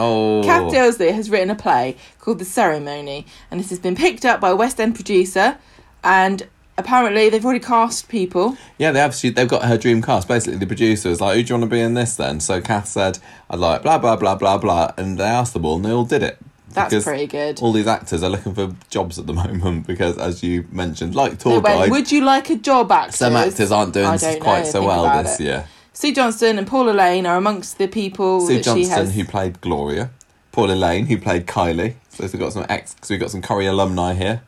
Oh. Kath Tyldesley has written a play called The Ceremony, and this has been picked up by a West End producer, and apparently they've already cast people. Yeah, they have. She, they've got her dream cast. Basically, the producer was like, "Who do you want to be in this?" Then, so Kath said, "I'd like blah blah blah blah blah," and they asked them all, and they all did it. That's Because pretty good. All these actors are looking for jobs at the moment because, as you mentioned, like tour went, guide, Would you like a job, actors? some actors aren't doing don't know quite so well this it. year. Sue Johnston and Paula Lane are amongst the people Sue that she Johnston, has. who played Gloria, Paula Lane, who played Kylie. So we've got some ex. So we've got some Corrie alumni here.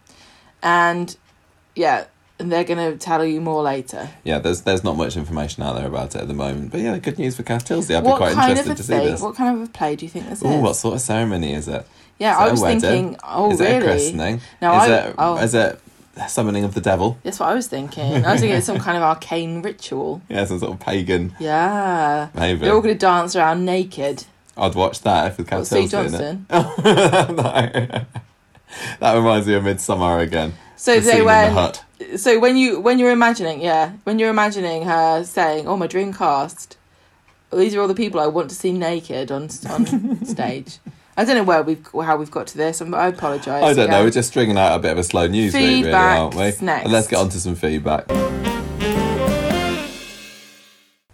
and yeah, and they're going to tell you more later. Yeah, there's there's not much information out there about it at the moment. But yeah, good news for Tyldesley. I'd be what quite kind interested of a to see this. What kind of a play do you think this Oh, is? what sort of ceremony is it? yeah, Is I was thinking. Oh, is really? it a christening? No, is I- it oh. is it summoning of the devil? That's what I was thinking. I was thinking it's some kind of arcane ritual. Yeah, some sort of pagan Yeah. maybe. They're all going to dance around naked. I'd watch that if the Cat What, Sue Tyldesley in it. Johnston? No. that reminds me of Midsummer again. So The they in the hut. So when you when you're imagining, yeah, when you're imagining her saying, "Oh, my dream cast," these are all the people I want to see naked on on stage. I don't know where we've how we've got to this. I'm, I apologise. I don't know. We're just stringing out a bit of a slow news week, really, aren't we? next. And let's get on to some feedback.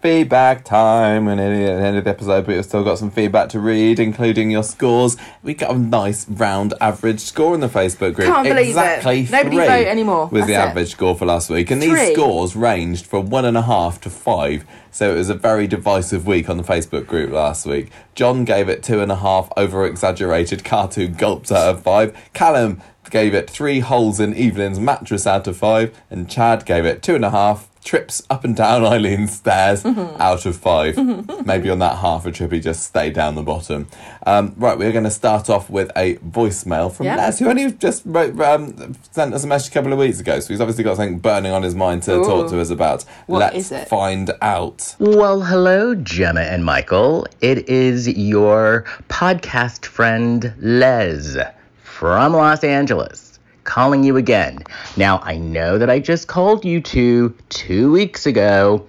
Feedback time. And at the end of the episode, but we've still got some feedback to read, including your scores. We got a nice round average score in the Facebook group. Can't believe it. exactly Nobody three vote anymore. Was the it. average score for last week, and these Three. scores ranged from one and a half to five. So it was a very divisive week on the Facebook group last week. John gave it two and a half over exaggerated cartoon gulps out of five. Callum gave it three holes in Evelyn's mattress out of five, and Chad gave it two and a half trips up and down Eileen's stairs Mm-hmm. out of five. Maybe on that half a trip he just stayed down the bottom. Um, right, we're going to start off with a voicemail from Yeah. Les, who only just wrote, um, sent us a message a couple of weeks ago. So he's obviously got something burning on his mind to talk to us about. What Let's is it? find out. Well, hello, Gemma and Michael. It is your podcast friend, Les, from Los Angeles, calling you again. Now, I know that I just called you two two weeks ago,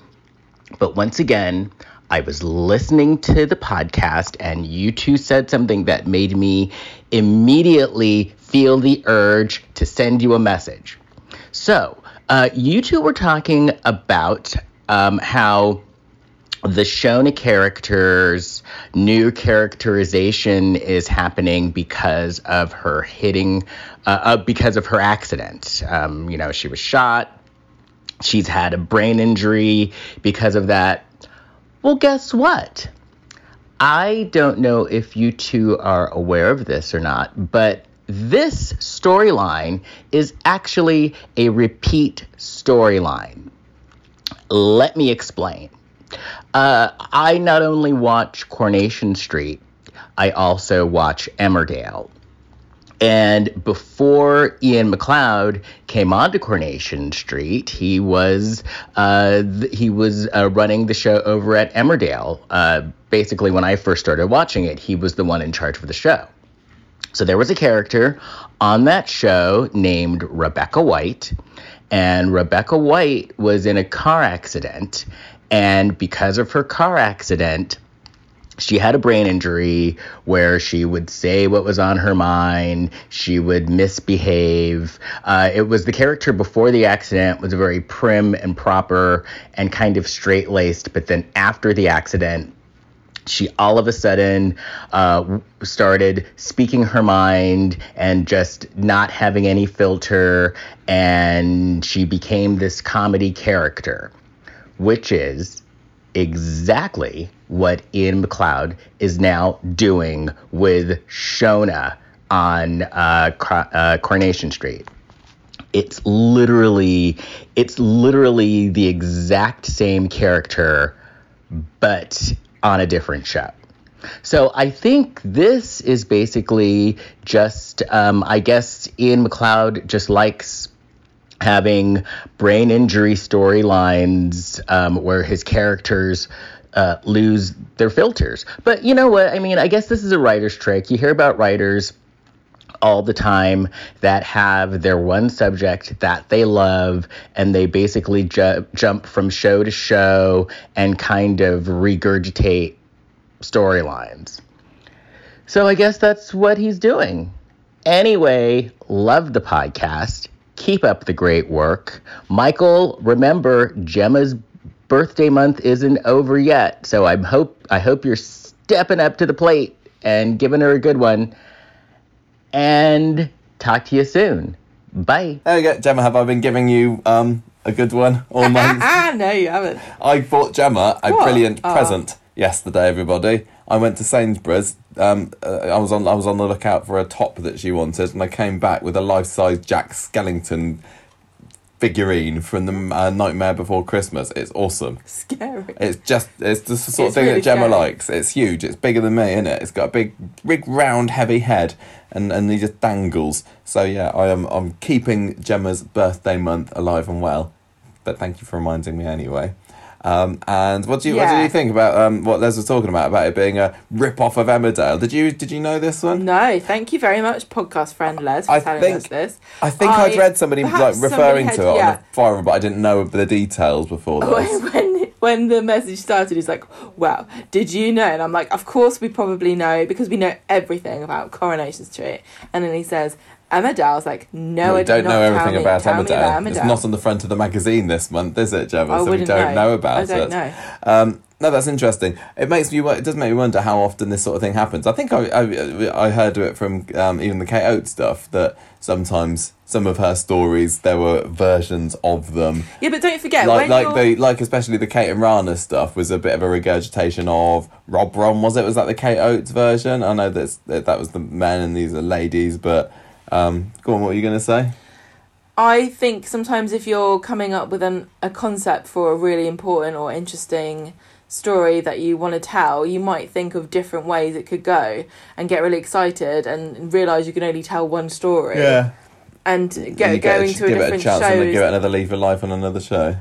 but once again, I was listening to the podcast, and you two said something that made me immediately feel the urge to send you a message. So, uh, you two were talking about um, how the Shona character's new characterization is happening because of her hitting, uh, uh, because of her accident. Um, you know, she was shot. She's had a brain injury because of that. Well, guess what? I don't know if you two are aware of this or not, but this storyline is actually a repeat storyline. Let me explain. Uh, I not only watch Coronation Street, I also watch Emmerdale. And before Iain MacLeod came onto Coronation Street, he was uh, th- he was uh, running the show over at Emmerdale. Uh, basically, when I first started watching it, he was the one in charge of the show. So there was a character on that show named Rebecca White, and Rebecca White was in a car accident, and because of her car accident, she had a brain injury where she would say what was on her mind. She would misbehave. Uh, it was the character before the accident was very prim and proper and kind of straight-laced but then after the accident she all of a sudden uh, started speaking her mind and just not having any filter and she became this comedy character which is exactly what Iain MacLeod is now doing with Shona on uh, uh, Coronation Street. It's literally, it's literally the exact same character, but on a different show. So I think this is basically just, um, I guess Iain MacLeod just likes having brain injury storylines um, where his characters uh, lose their filters. But you know what? I mean, I guess this is a writer's trick. You hear about writers all the time that have their one subject that they love and they basically ju- jump from show to show and kind of regurgitate storylines. So I guess that's what he's doing. Anyway, love the podcast. Keep up the great work. Michael, remember Gemma's birthday month isn't over yet, so I hope I hope you're stepping up to the plate and giving her a good one. And talk to you soon. Bye. There you go, Gemma. Have I been giving you um, a good one all month? Ah, no, you haven't. I bought Gemma a What? brilliant Oh. present yesterday. Everybody, I went to Sainsbury's. Um, uh, I was on I was on the lookout for a top that she wanted, and I came back with a life size Jack Skellington figurine from the uh, Nightmare Before Christmas. It's awesome. Scary. It's just it's just the sort It's of thing really that Gemma scary. likes. It's huge. It's bigger than me, isn't it? It's got a big, big, round, heavy head, and and he just dangles. So yeah, I am I'm keeping Gemma's birthday month alive and well. But thank you for reminding me anyway. Um, and what do you what do you think about um, what Les was talking about about it being a rip off of Emmerdale? Did you did you know this one? No, thank you very much, podcast friend Les, for I telling think- us this. I think I- I'd read somebody like referring somebody to it yeah. on the forum, but I didn't know the details before this. when when the message started, he's like, "Well, did you know?" And I'm like, "Of course, we probably know because we know everything about Coronation Street." And then he says, "Emmerdale's like, no, I we did don't know everything me- about Emmerdale. about It's not on the front of the magazine this month, is it, Gemma? I so we don't know, about I don't it. know. Um, no, that's interesting. It makes me. It does make me wonder how often this sort of thing happens. I think I I, I heard of it from um, even the Kate Oates stuff that sometimes some of her stories there were versions of them. Yeah, but don't forget like like you're- the like especially the Kate and Rana stuff was a bit of a regurgitation of Robron was it was that the Kate Oates version I know that's that, that was the men and these are ladies but um go on what are you gonna say I think sometimes if you're coming up with an, a concept for a really important or interesting story that you want to tell, you might think of different ways it could go and get really excited and realize you can only tell one story. Yeah. And get, you go get a- into a give it a different chance and then give it another leaf of life on another show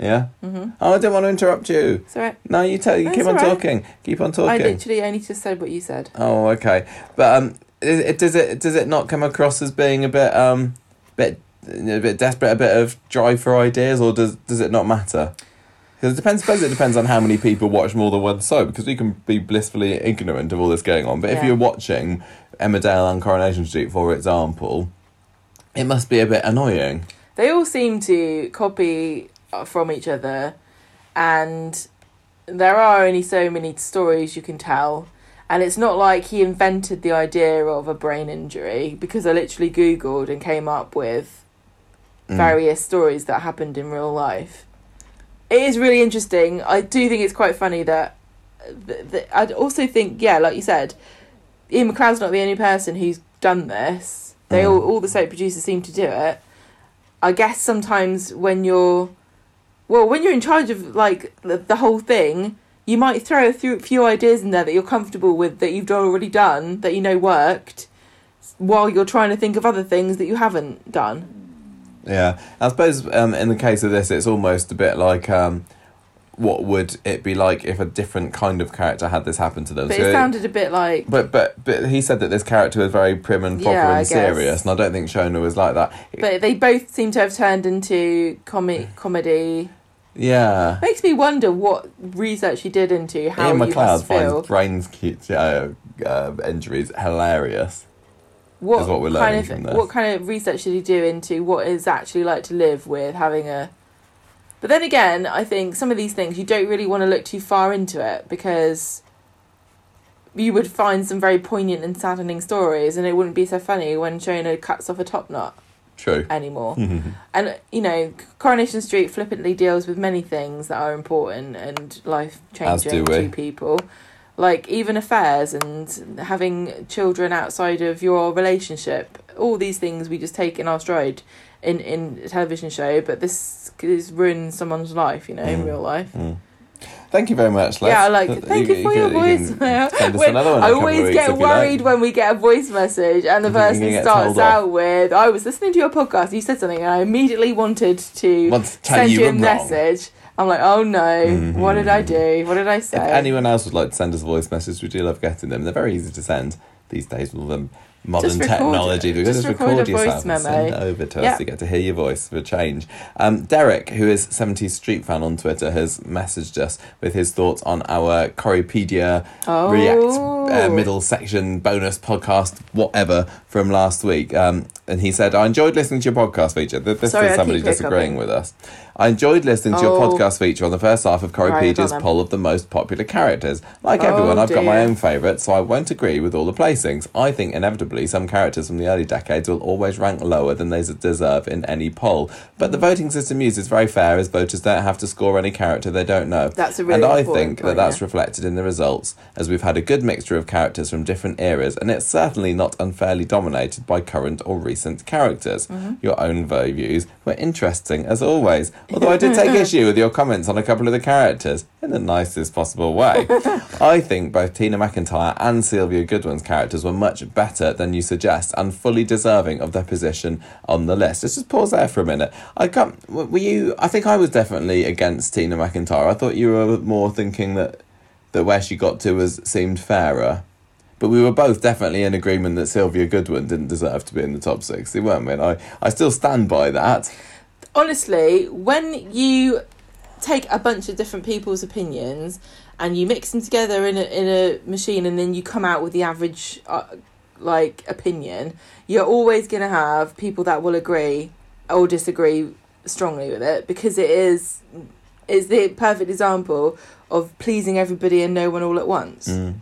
yeah Mm-hmm. oh I didn't want to interrupt you It's alright. no you tell you That's keep on all right. talking keep on talking. I literally only just said what you said. Oh, okay. But um, it, it, does it does it not come across as being a bit um, bit a bit desperate, a bit of drive for ideas, or does does it not matter? Because it depends. I Suppose it depends on how many people watch more than one soap. Because we can be blissfully ignorant of all this going on. But if you're watching Emmerdale and Coronation Street, for example, it must be a bit annoying. They all seem to copy uh, from each other, and there are only so many stories you can tell. And it's not like he invented the idea of a brain injury because I literally Googled and came up with Mm. various stories that happened in real life. It is really interesting. I do think it's quite funny that. Th- th- I'd also think, yeah, like you said, Iain MacLeod's not the only person who's done this. They Mm. all, all the soap producers seem to do it. I guess sometimes when you're, well, when you're in charge of like the, the whole thing, you might throw a few, few ideas in there that you're comfortable with that you've already done that you know worked, while you're trying to think of other things that you haven't done. Yeah, I suppose um, in the case of this, it's almost a bit like um, what would it be like if a different kind of character had this happen to them? But So it sounded a bit like But but but he said that this character was very prim and proper Yeah, and serious, and I don't think Shona was like that. But they both seem to have turned into comi- comedy. Yeah, Makes me wonder what research he did into how Ian you McLeod finds brain uh, uh, injuries hilarious. What, is what we're kind of what kind of research did he do into what it's actually like to live with having a? But then again, I think some of these things you don't really want to look too far into it because you would find some very poignant and saddening stories, and it wouldn't be so funny when Shona cuts off a top knot. True. anymore. and you know, Coronation Street flippantly deals with many things that are important and life changing to people. Like even affairs and having children outside of your relationship. All these things we just take in our stride in in a television show, but this is ruining someone's life, you know, in Mm. real life. Mm. Thank you very much, Les. Yeah, like Thank you, for your can- voice. can Send us When- another one. in I a couple of always get you like. worried when we get a voice message and the You person starts off? out with, I was listening to your podcast, you said something, and I immediately wanted to Want to tell send you you a message. I'm like, oh no, Mhm. what did I do? What did I say? If anyone else would like to send us a voice message, we do love getting them. They're very easy to send these days with all the modern technology. it. Can Just just record record a voice yourself and send it over to us to get to hear your voice for a change. Um, Derek, who is 70s Street fan on Twitter, has messaged us with his thoughts on our Choropedia Oh. React uh, middle section bonus podcast, whatever, from last week. Um, and he said, I enjoyed listening to your podcast feature. Th- This Sorry, is somebody disagreeing with us. I enjoyed listening to your Oh. podcast feature on the first half of Right, on then. poll of the most popular characters. Like Oh, everyone, I've got my own favourites, so I won't agree with all the placings. I think inevitably some characters from the early decades will always rank lower than they deserve in any poll. But the voting system used is very fair, as voters don't have to score any character they don't know. That's a really and I think that that's yeah. reflected in the results, as we've had a good mixture of characters from different eras, and it's certainly not unfairly dominated by current or recent characters. Mm-hmm. Your own views were interesting, as always. Although I did take issue with your comments on a couple of the characters in the nicest possible way. I think both Tina McIntyre and Sylvia Goodwin's characters were much better than you suggest, and fully deserving of their position on the list. Let's just pause there for a minute. I can't. Were you? I think I was definitely against Tina McIntyre. I thought you were more thinking that that where she got to was seemed fairer. But we were both definitely in agreement that Sylvia Goodwin didn't deserve to be in the top sixty, weren't we? And I, I still stand by that. Honestly, when you take a bunch of different people's opinions and you mix them together in a in a machine, and then you come out with the average uh, like opinion, you're always going to have people that will agree or disagree strongly with it because it is is the perfect example of pleasing everybody and no one all at once. Mm.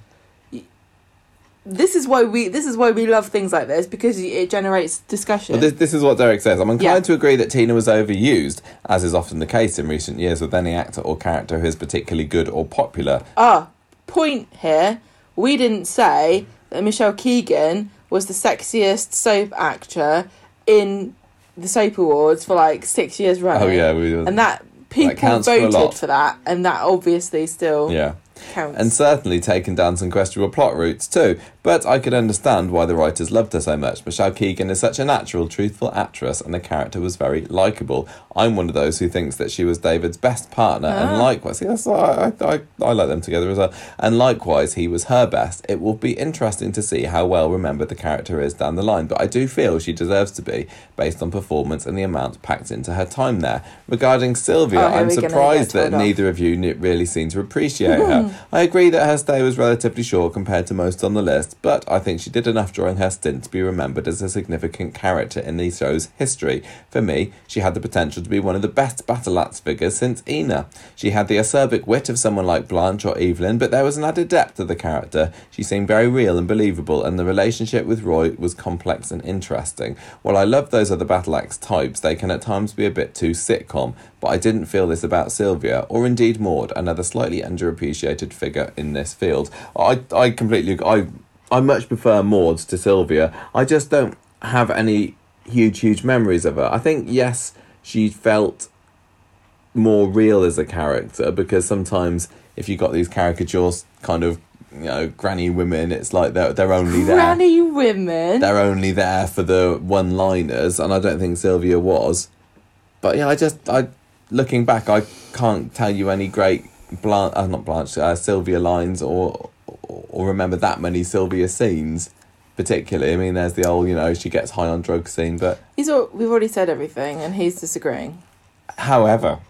This is why we this is why we love things like this because it generates discussion. Well, this, this is what Derek says. I'm inclined Yeah. to agree that Tina was overused, as is often the case in recent years with any actor or character who is particularly good or popular. Ah, point here. We didn't say that Michelle Keegan was the sexiest soap actor in the soap awards for like six years running. Oh yeah, we, and that people for a voted lot. for, that, and that obviously still yeah. counts. and certainly taken down some questionable plot routes too. But I could understand why the writers loved her so much. Michelle Keegan is such a natural, truthful actress, and the character was very likable. I'm one of those who thinks that she was David's best partner, and Ah. likewise, yes, I, I, I, I like them together as well. And likewise, he was her best. It will be interesting to see how well remembered the character is down the line, but I do feel she deserves to be, based on performance and the amount packed into her time there. Regarding Sylvia, Oh, I'm surprised that off. neither of you really seem to appreciate her. I agree that her stay was relatively short compared to most on the list, but I think she did enough during her stint to be remembered as a significant character in the show's history. For me, she had the potential to be one of the best battle axe figures since Ena. She had the acerbic wit of someone like Blanche or Evelyn, but there was an added depth to the character. She seemed very real and believable, and the relationship with Roy was complex and interesting. While I love those other battle axe types, they can at times be a bit too sitcom, but I didn't feel this about Sylvia, or indeed Maud, another slightly underappreciated figure in this field. I, I completely, I, I much prefer Maud to Sylvia. I just don't have any huge, huge memories of her. I think, yes, she felt more real as a character because sometimes if you got these caricatures kind of you know granny women it's like they're, they're only there Granny women. they're only there for the one liners and i don't think sylvia was but yeah i just i looking back i can't tell you any great blanche uh, not blanche uh, sylvia lines or, or remember that many sylvia scenes particularly i mean there's the old you know she gets high on drugs scene but He's al- we've already said everything, and he's disagreeing. However,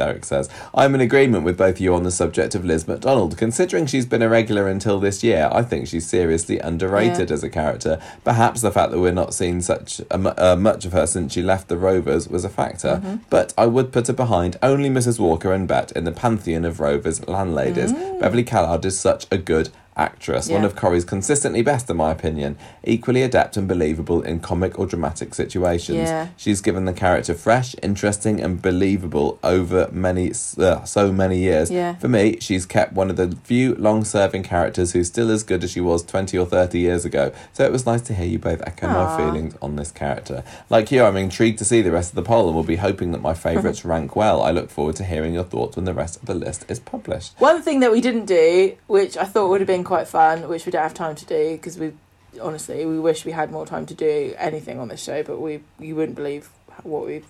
Derek says, I'm in agreement with both you on the subject of Liz McDonald. Considering she's been a regular until this year, I think she's seriously underrated Yeah. as a character. Perhaps the fact that we're not seeing such a, uh, much of her since she left the Rovers was a factor, Mm-hmm. but I would put her behind only Mrs. Walker and Bet in the pantheon of Rovers landladies. Beverley Callard is such a good actress, one Mm. Of Corrie's consistently best in my opinion, equally adept and believable in comic or dramatic situations. Yeah. She's given the character fresh, interesting, and believable over many, uh, so many years. Yeah. For me, she's kept one of the few long-serving characters who's still as good as she was twenty or thirty years ago. So it was nice to hear you both echo my feelings on this character. Like you, I'm intrigued to see the rest of the poll, and will be hoping that my favourites rank well. I look forward to hearing your thoughts when the rest of the list is published. One thing that we didn't do, which I thought would have been quite fun, which we don't have time to do because we honestly we wish we had more time to do anything on this show, but we you wouldn't believe what we've.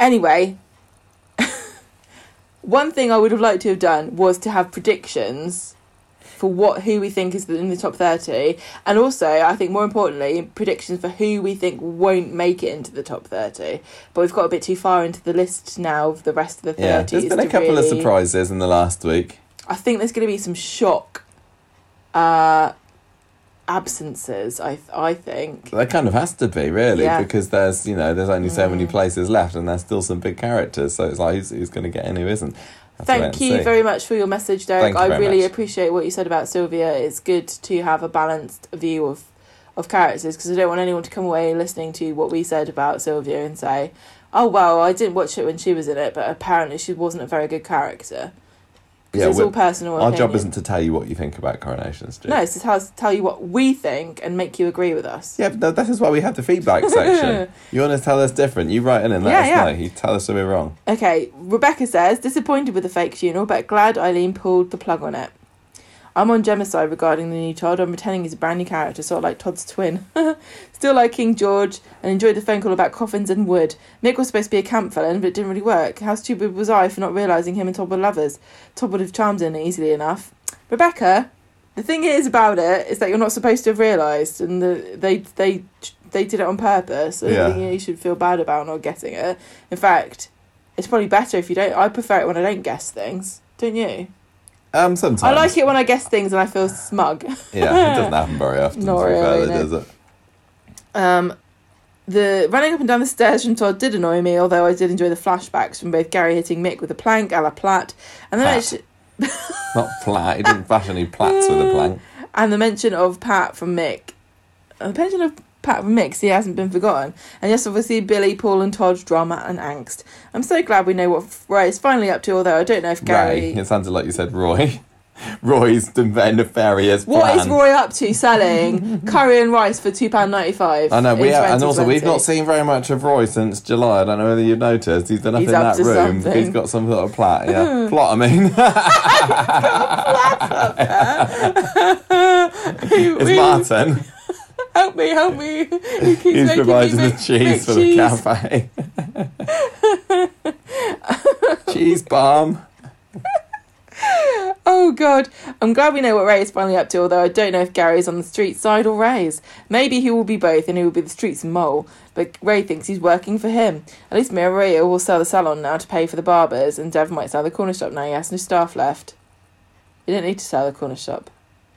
Anyway, one thing I would have liked to have done was to have predictions for what who we think is in the top 30 and also I think more importantly predictions for who we think won't make it into the top 30 but we've got a bit too far into the list now of the rest of the 30s Yeah, there's been a couple of surprises in the last week. I think there's going to be some shock uh, absences. I I think. There kind of has to be, really, Yeah. because there's you know there's only so many Mm. places left, and there's still some big characters. So it's like who's, who's going to get in, who isn't? Have Thank you very much for your message, Derek. You I really much. appreciate what you said about Sylvia. It's good to have a balanced view of of characters because I don't want anyone to come away listening to what we said about Sylvia and say, "Oh well, I didn't watch it when she was in it, but apparently she wasn't a very good character." Yeah, it's all personal. Our job isn't to tell you what you think about Coronation Street. No, it's to tell, tell you what we think and make you agree with us. Yeah, but this is why we have the feedback section. You want to tell us different? You write in and let Yeah, us yeah. know. You tell us if we're wrong. Okay, Rebecca says, disappointed with the fake funeral, but glad Eileen pulled the plug on it. I'm on Gemma's side regarding the new Todd. I'm pretending he's a brand new character, sort of like Todd's twin. Still like King George and enjoyed the phone call about coffins and wood. Nick was supposed to be a camp villain, but it didn't really work. How stupid was I for not realising him and Todd were lovers? Todd would have charmed in easily enough. Rebecca, the thing is about it is that you're not supposed to have realised, and the, they they they did it on purpose. I Yeah. you should feel bad about not getting it. In fact, it's probably better if you don't. I prefer it when I don't guess things. Don't you? Um, sometimes I like it when I guess things and I feel smug. Yeah, it doesn't happen very often. Not fair, really, though, no. does it? Um, the running up and down the stairs from Todd did annoy me, although I did enjoy the flashbacks from both Gary hitting Mick with a plank a la Platt and the, Platt. mention, Not flat. He didn't bash any plats with a plank. and the mention of Pat from Mick. The mention of Pat from Mick, he hasn't been forgotten. And yes, obviously, Billy, Paul, and Todd's drama and angst. I'm so glad we know what Ray is finally up to, although I don't know if Gary. Ray. It sounded like you said Roy. Roy's nefarious What plan. is Roy up to selling curry and rice for £2.95? I know we have, and also we've not seen very much of Roy since July. I don't know whether you've noticed. He's been up He's in up that room. something. He's got some sort of plot. Yeah, plot. I mean, it's Martin. Help me, help me. He keeps He's providing the cheese for cheese. the cafe. cheese bomb. Oh god, I'm glad we know what Ray is finally up to, although I don't know if Gary's on the street side or Ray's. Maybe he will be both and he will be the street's mole, but Ray thinks he's working for him. At least Maria will sell the salon now to pay for the barbers, and Dev might sell the corner shop now he has no staff left. he didn't need to sell the corner shop.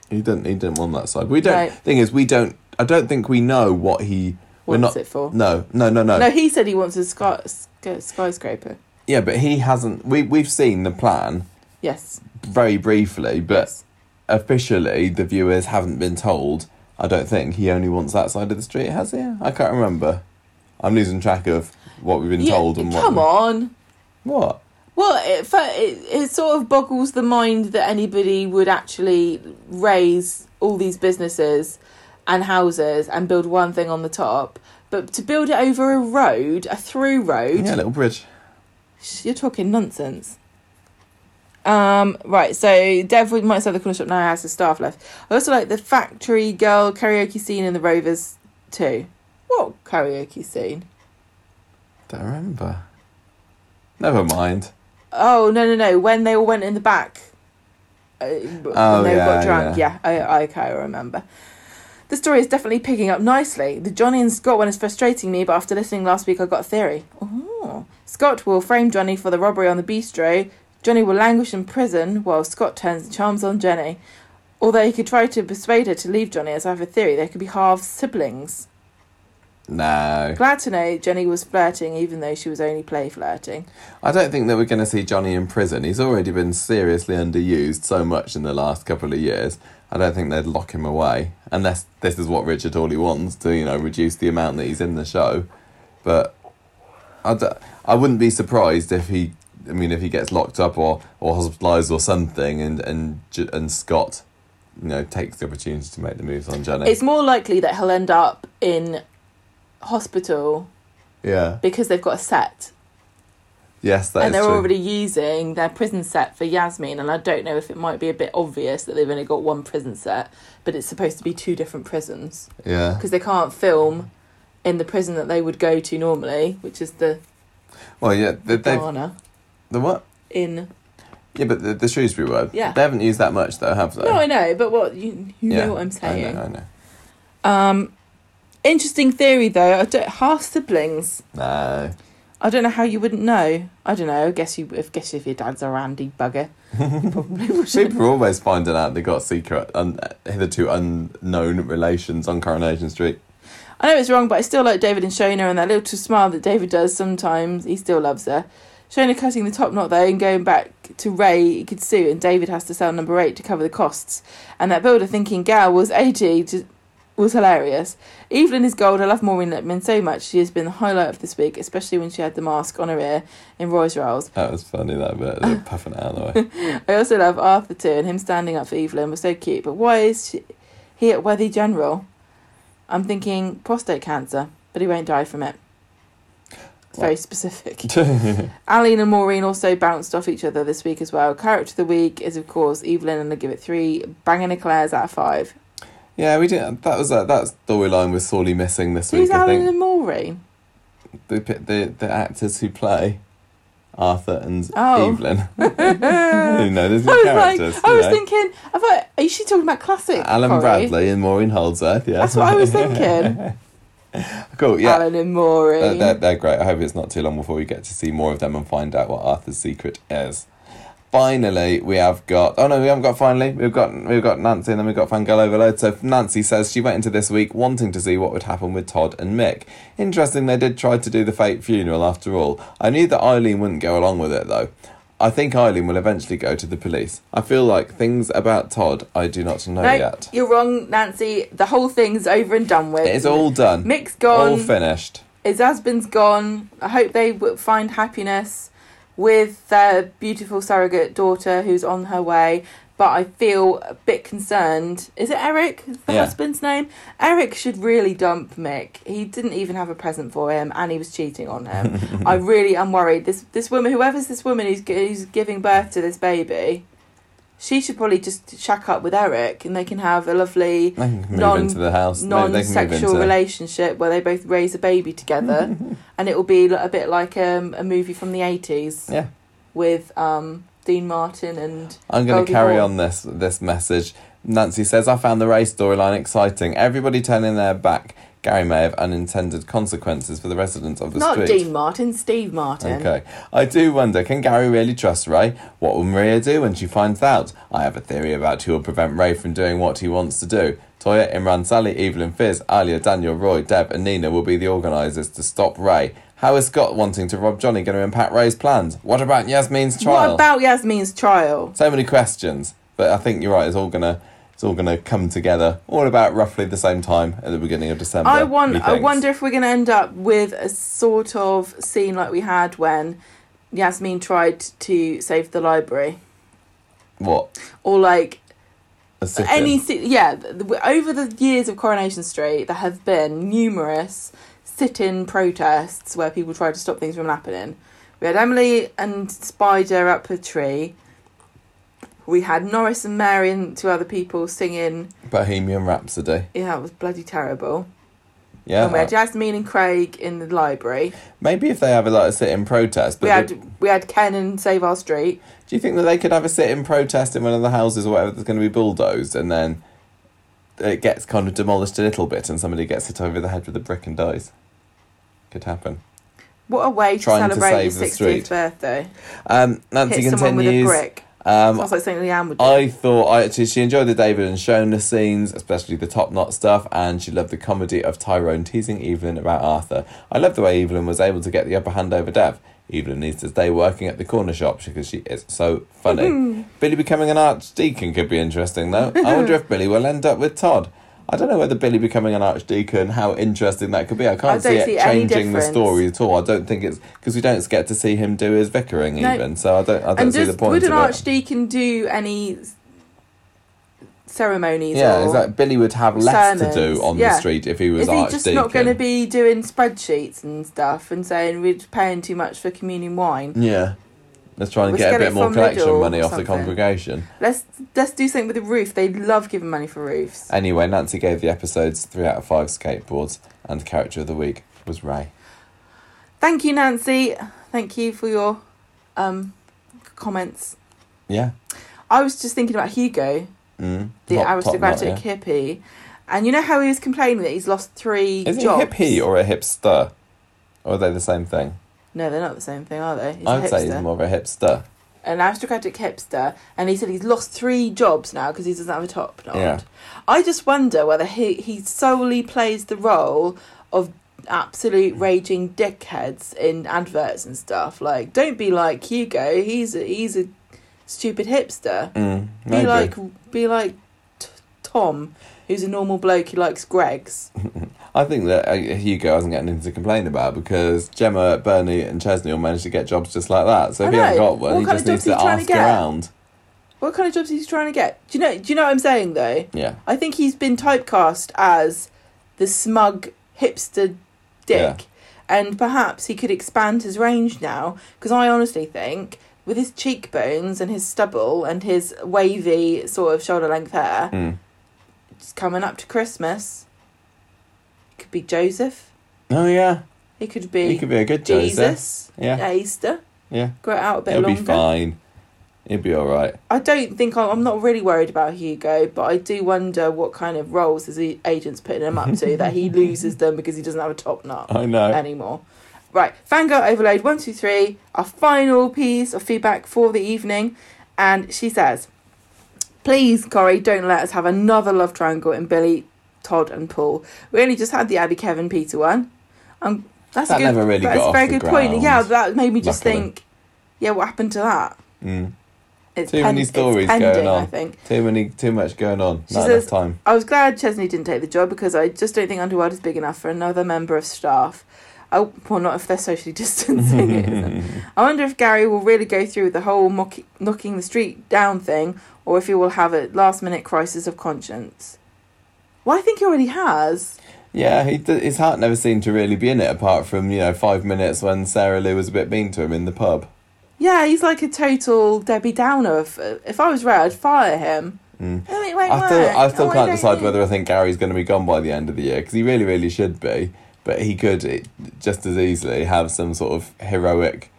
He didn't. He didn't want that side. We don't. Right. Thing is, we don't. I don't think we know what he. What's not. it for? No, no, no, no. No, he said he wants a sky, skyscraper. Yeah, but he hasn't. We we've seen the plan Yes. very briefly, but yes. officially the viewers haven't been told. I don't think he only wants that side of the street, has he? I can't remember. I'm losing track of what we've been Yeah, told and what. come on. What? Well, it, it, it sort of boggles the mind that anybody would actually raise all these businesses and houses and build one thing on the top. But to build it over a road, a through road, Yeah, a little bridge. you're talking nonsense. Um, right, so Dev might say the corner shop now has the staff left. I also like the factory girl karaoke scene in the Rovers too. What karaoke scene? Don't remember. Never mind. Oh no no no! When they all went in the back, uh, when they yeah, got drunk. Yeah, I I okay, I remember. The story is definitely picking up nicely. The Johnny and Scott one is frustrating me, but after listening last week, I got a theory. Oh, Scott will frame Johnny for the robbery on the bistro. Johnny will languish in prison while Scott turns the charms on Jenny. Although he could try to persuade her to leave Johnny, as I have a theory, they could be half siblings. No. Glad to know Jenny was flirting, even though she was only play flirting. I don't think that we're going to see Johnny in prison. He's already been seriously underused so much in the last couple of years. I don't think they'd lock him away unless this is what Richard Hawley wants to, you know, reduce the amount that he's in the show. But I, d- I wouldn't be surprised if he, I mean, if he gets locked up or or hospitalised or something, and and and Scott, you know, takes the opportunity to make the moves on Jenny. It's more likely that he'll end up in hospital yeah. because they've got a set Yes, that and they're true. already using their prison set for Yasmin. And I don't know if it might be a bit obvious that they've only got one prison set, but it's supposed to be two different prisons yeah. because they can't film in the prison that they would go to normally, which is the Well, yeah. They, Ghana the what? in. Yeah, but the, the Shrewsbury one. Yeah. They haven't used that much though, have they? No, I know, but what you you Yeah, know what I'm saying. I know, I know. Um, interesting theory though. I don't half siblings. No. I don't know how you wouldn't know. I don't know. I guess you. I guess if your dad's a randy bugger, you probably would. People are always finding out they got secret, un, hitherto unknown relations on Coronation Street. I know it's wrong, but I still like David and Shona and that little smile that David does sometimes. He still loves her. Shona cutting the top knot though and going back to Ray, he could sue, and David has to sell number eight to cover the costs. And that builder thinking Gal was 80 to, was hilarious. Evelyn is gold. I love Maureen Lipman so much. She has been the highlight of this week, especially when she had the mask on her ear in Roy's Rolls. That was funny, that bit. They're puffing it out of the way. I also love Arthur too, and him standing up for Evelyn was so cute. But why is she, he at Worthy General? I'm thinking prostate cancer, but he won't die from it. Very specific. Aline and Maureen also bounced off each other this week as well. Character of the week is, of course, Evelyn, and I give it three banging eclairs out of five. yeah, we did. That was that. That storyline was sorely missing this Who's week. I Aline think and Maureen? the, the the actors who play Arthur and Oh. Evelyn. you know, there's was characters. like, I was know. thinking, I thought, are you talking about classic? Alan Corrie? Bradley and Maureen Holdsworth. Yeah, That's what I was thinking. Cool, yeah. Alan and Maury. Uh, they're, they're great. I hope it's not too long before we get to see more of them and find out what Arthur's secret is. Finally, we have got. Oh no, we haven't got finally. We've got we've got Nancy and then we've got Fangirl Overload. So Nancy says she went into this week wanting to see what would happen with Todd and Mick. Interesting, they did try to do the fake funeral after all. I knew that Eileen wouldn't go along with it though. I think Eileen will eventually go to the police. I feel like things about Todd I do not know no, yet. you're wrong, Nancy. The whole thing's over and done with. It is all done. Mick's gone. All finished. His husband's gone. I hope they find happiness with their beautiful surrogate daughter who's on her way. But I feel a bit concerned. Is it Eric? Is the Yeah. husband's name? Eric should really dump Mick. He didn't even have a present for him, and he was cheating on him. I really am worried. This this woman, whoever's this woman who's who's giving birth to this baby, she should probably just shack up with Eric, and they can have a lovely They can move Non- into the house. They- they can move non-sexual into- relationship where they both raise a baby together, and it will be a bit like um, a movie from the eighties Yeah. with um, Dean Martin and I'm going to carry Hawn. on this this message. Nancy says, I found the Ray storyline exciting. Everybody turning their back. Gary may have unintended consequences for the residents of the not street. Not Dean Martin, Steve Martin. Okay. I do wonder, can Gary really trust Ray? What will Maria do when she finds out? I have a theory about who will prevent Ray from doing what he wants to do. Toyah, Imran, Sally, Evelyn, Fizz, Alya, Daniel, Roy, Deb, and Nina will be the organisers to stop Ray. How is Scott wanting to rob Johnny going to impact Ray's plans? What about Yasmin's trial? What about Yasmin's trial? so many questions, but I think you're right. It's all gonna it's all gonna come together all about roughly the same time at the beginning of December. I want. I wonder if we're going to end up with a sort of scene like we had when Yasmin tried to save the library, what or like a any yeah over the years of coronation street there have been numerous sit-in protests where people tried to stop things from happening we had emily and spider up a tree we had norris and mary and two other people singing Bohemian Rhapsody. yeah it was bloody terrible Yeah, and we had jasmine and craig in the library maybe if they have a like a sit-in protest. But we had the- we had ken and save our street do you think that they could have a sit-in protest in one of the houses or whatever that's going to be bulldozed, and then it gets kind of demolished a little bit, and somebody gets hit over the head with a brick and dies? Could happen. what a way to Trying to celebrate your save the 60th street. birthday Um, Nancy hit someone with a continues. brick Um, sounds like something leanne would do I thought I actually she enjoyed the David and Shona scenes, especially the top knot stuff, and she loved the comedy of Tyrone teasing Evelyn about Arthur. I love the way Evelyn was able to get the upper hand over Dev. Evelyn needs to stay working at the corner shop because she is so funny. Billy becoming an archdeacon could be interesting though. I wonder if Billy will end up with Todd. I don't know whether Billy becoming an archdeacon, how interesting that could be. I can't I see it see changing the story at all. I don't think it's because we don't get to see him do his vicaring No. even. So I don't. I don't and see does, the point would an archdeacon do any ceremonies? Yeah, exactly. Billy would have less to do on Yeah. the street if he was Is he archdeacon. just not going to be doing spreadsheets and stuff and saying we're paying too much for communion wine? Yeah. Let's try and Let's get a bit more collection money off the congregation. Let's let's do something with the roof. They love giving money for roofs. Anyway, Nancy gave the episodes three out of five skateboards, and the character of the week was Ray. Thank you, Nancy. Thank you for your um, comments. Yeah. I was just thinking about Hugo, Mm. the Top- top aristocratic knot, yeah. hippie, and you know how he was complaining that he's lost three Is he a hippie or a hipster? Or are they the same thing? No, they're not the same thing, are they? He's a I would say he's more of a hipster. an aristocratic hipster, and he said he's lost three jobs now because he doesn't have a top knot. Yeah. I just wonder whether he he solely plays the role of absolute raging dickheads in adverts and stuff. Like, don't be like Hugo. He's a, he's a stupid hipster. Mm, Be like be like t- Tom, who's a normal bloke who likes Greggs. I think that uh, Hugo hasn't got anything to complain about because Gemma, Bernie, and Chesney all managed to get jobs just like that. So if he hasn't got one, What he just needs to trying to around. What kind of jobs is he trying to get? Do you know? Do you know what I'm saying though? Yeah. I think he's been typecast as the smug hipster dick, Yeah. and perhaps he could expand his range now. Because I honestly think, with his cheekbones and his stubble and his wavy sort of shoulder length hair, Mm. It's coming up to Christmas. It could be Joseph. Oh yeah. He could be He could be a good Joseph. Jesus. Yeah. at Easter. Yeah. Grow it out a bit It'll longer. be fine. It'd be all right. I don't think I'm, I'm not really worried about Hugo, but I do wonder what kind of roles his agent's putting him up to that he loses them because he doesn't have a top nut I know. anymore. Right, Fangirl Overload 123, our final piece of feedback for the evening. And she says, Please, Corrie, don't let us have another love triangle in Billy, Todd, and Paul. We only just had the Abi, Kevin, Peter one. Um, that's That a good, never really that's a very good point. Yeah, that made me just luckily. think, yeah, what happened to that? Mm. It's Too many it's stories pending, going on. I think. Too many, too much going on. She Not says- enough time. I was glad Chesney didn't take the job because I just don't think Underworld is big enough for another member of staff. Oh, well, not if they're socially distancing. I wonder if Gary will really go through with the whole mock- knocking the street down thing, or if he will have a last minute crisis of conscience. Well, I think he already has. Yeah, he his heart never seemed to really be in it, apart from you know five minutes when Sarah Lou was a bit mean to him in the pub. Yeah, he's like a total Debbie Downer. If, if I was Ray, I'd fire him. Mm. Oh, it won't I still, work. I still Oh, can't don't decide whether I think Gary's going to be gone by the end of the year because he really, really should be. But he could just as easily have some sort of heroic,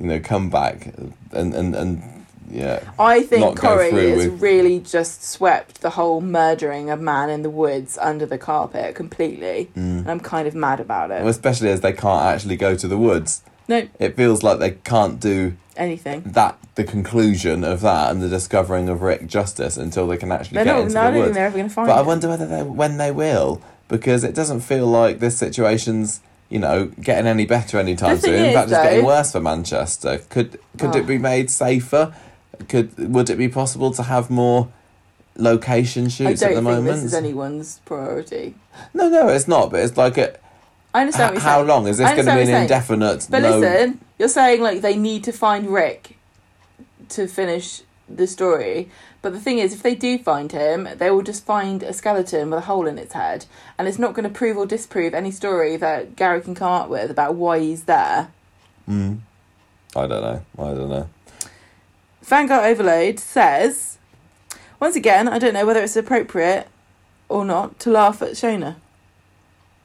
you know, comeback and and and yeah. I think Corrie has with- really just swept the whole murdering a man in the woods under the carpet completely. Mm. And I'm kind of mad about it. Well, especially as they can't actually go to the woods. no, It feels like they can't do anything. that the conclusion of that and the discovering of Rick justice until they can actually They're get not, into no, the woods. they're ever going to find But I wonder whether they when they will because it doesn't feel like this situation's you know getting any better anytime soon. In fact, it's getting worse for Manchester. Could could Oh. it be made safer? Could would it be possible to have more location shoots at the think moment? this is anyone's priority. no, no, it's not. But it's like it. I understand what h- how saying. long is this going to be an understand what you're saying. indefinite? But no, listen, you're saying like they need to find Rick to finish the story. But the thing is, if they do find him, they will just find a skeleton with a hole in its head, and it's not going to prove or disprove any story that Gary can come up with about why he's there. Mm. I don't know. I don't know. Fangirl Overload says, once again, I don't know whether it's appropriate or not to laugh at Shona.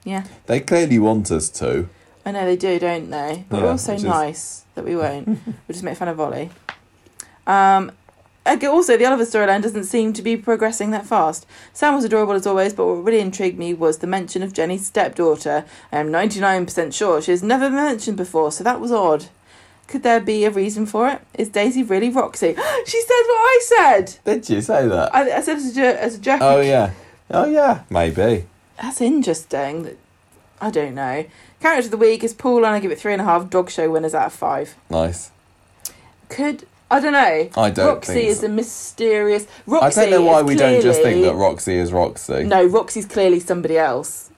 Yeah, They clearly want us to. I know they do, don't they? But Yeah, we're also is- nice that we won't. we'll just make fun of Ollie. Um, also, the Oliver storyline doesn't seem to be progressing that fast. Sam was adorable as always, but what really intrigued me was the mention of Jenny's stepdaughter. I am 99% sure she has never been mentioned before, so that was odd. Could there be a reason for it? Is Daisy really Roxy? she said what I said! Did you say that? I, I said as a, jo- as a joke. oh yeah. Oh yeah. Maybe. That's interesting. I don't know. Character of the week is Paul, and I give it three and a half dog show winners out of five. Nice. Could I don't know. I don't know. Roxy think is so. a mysterious. Roxy I don't know why is we don't just think that Roxy is Roxy. No, Roxy's clearly somebody else.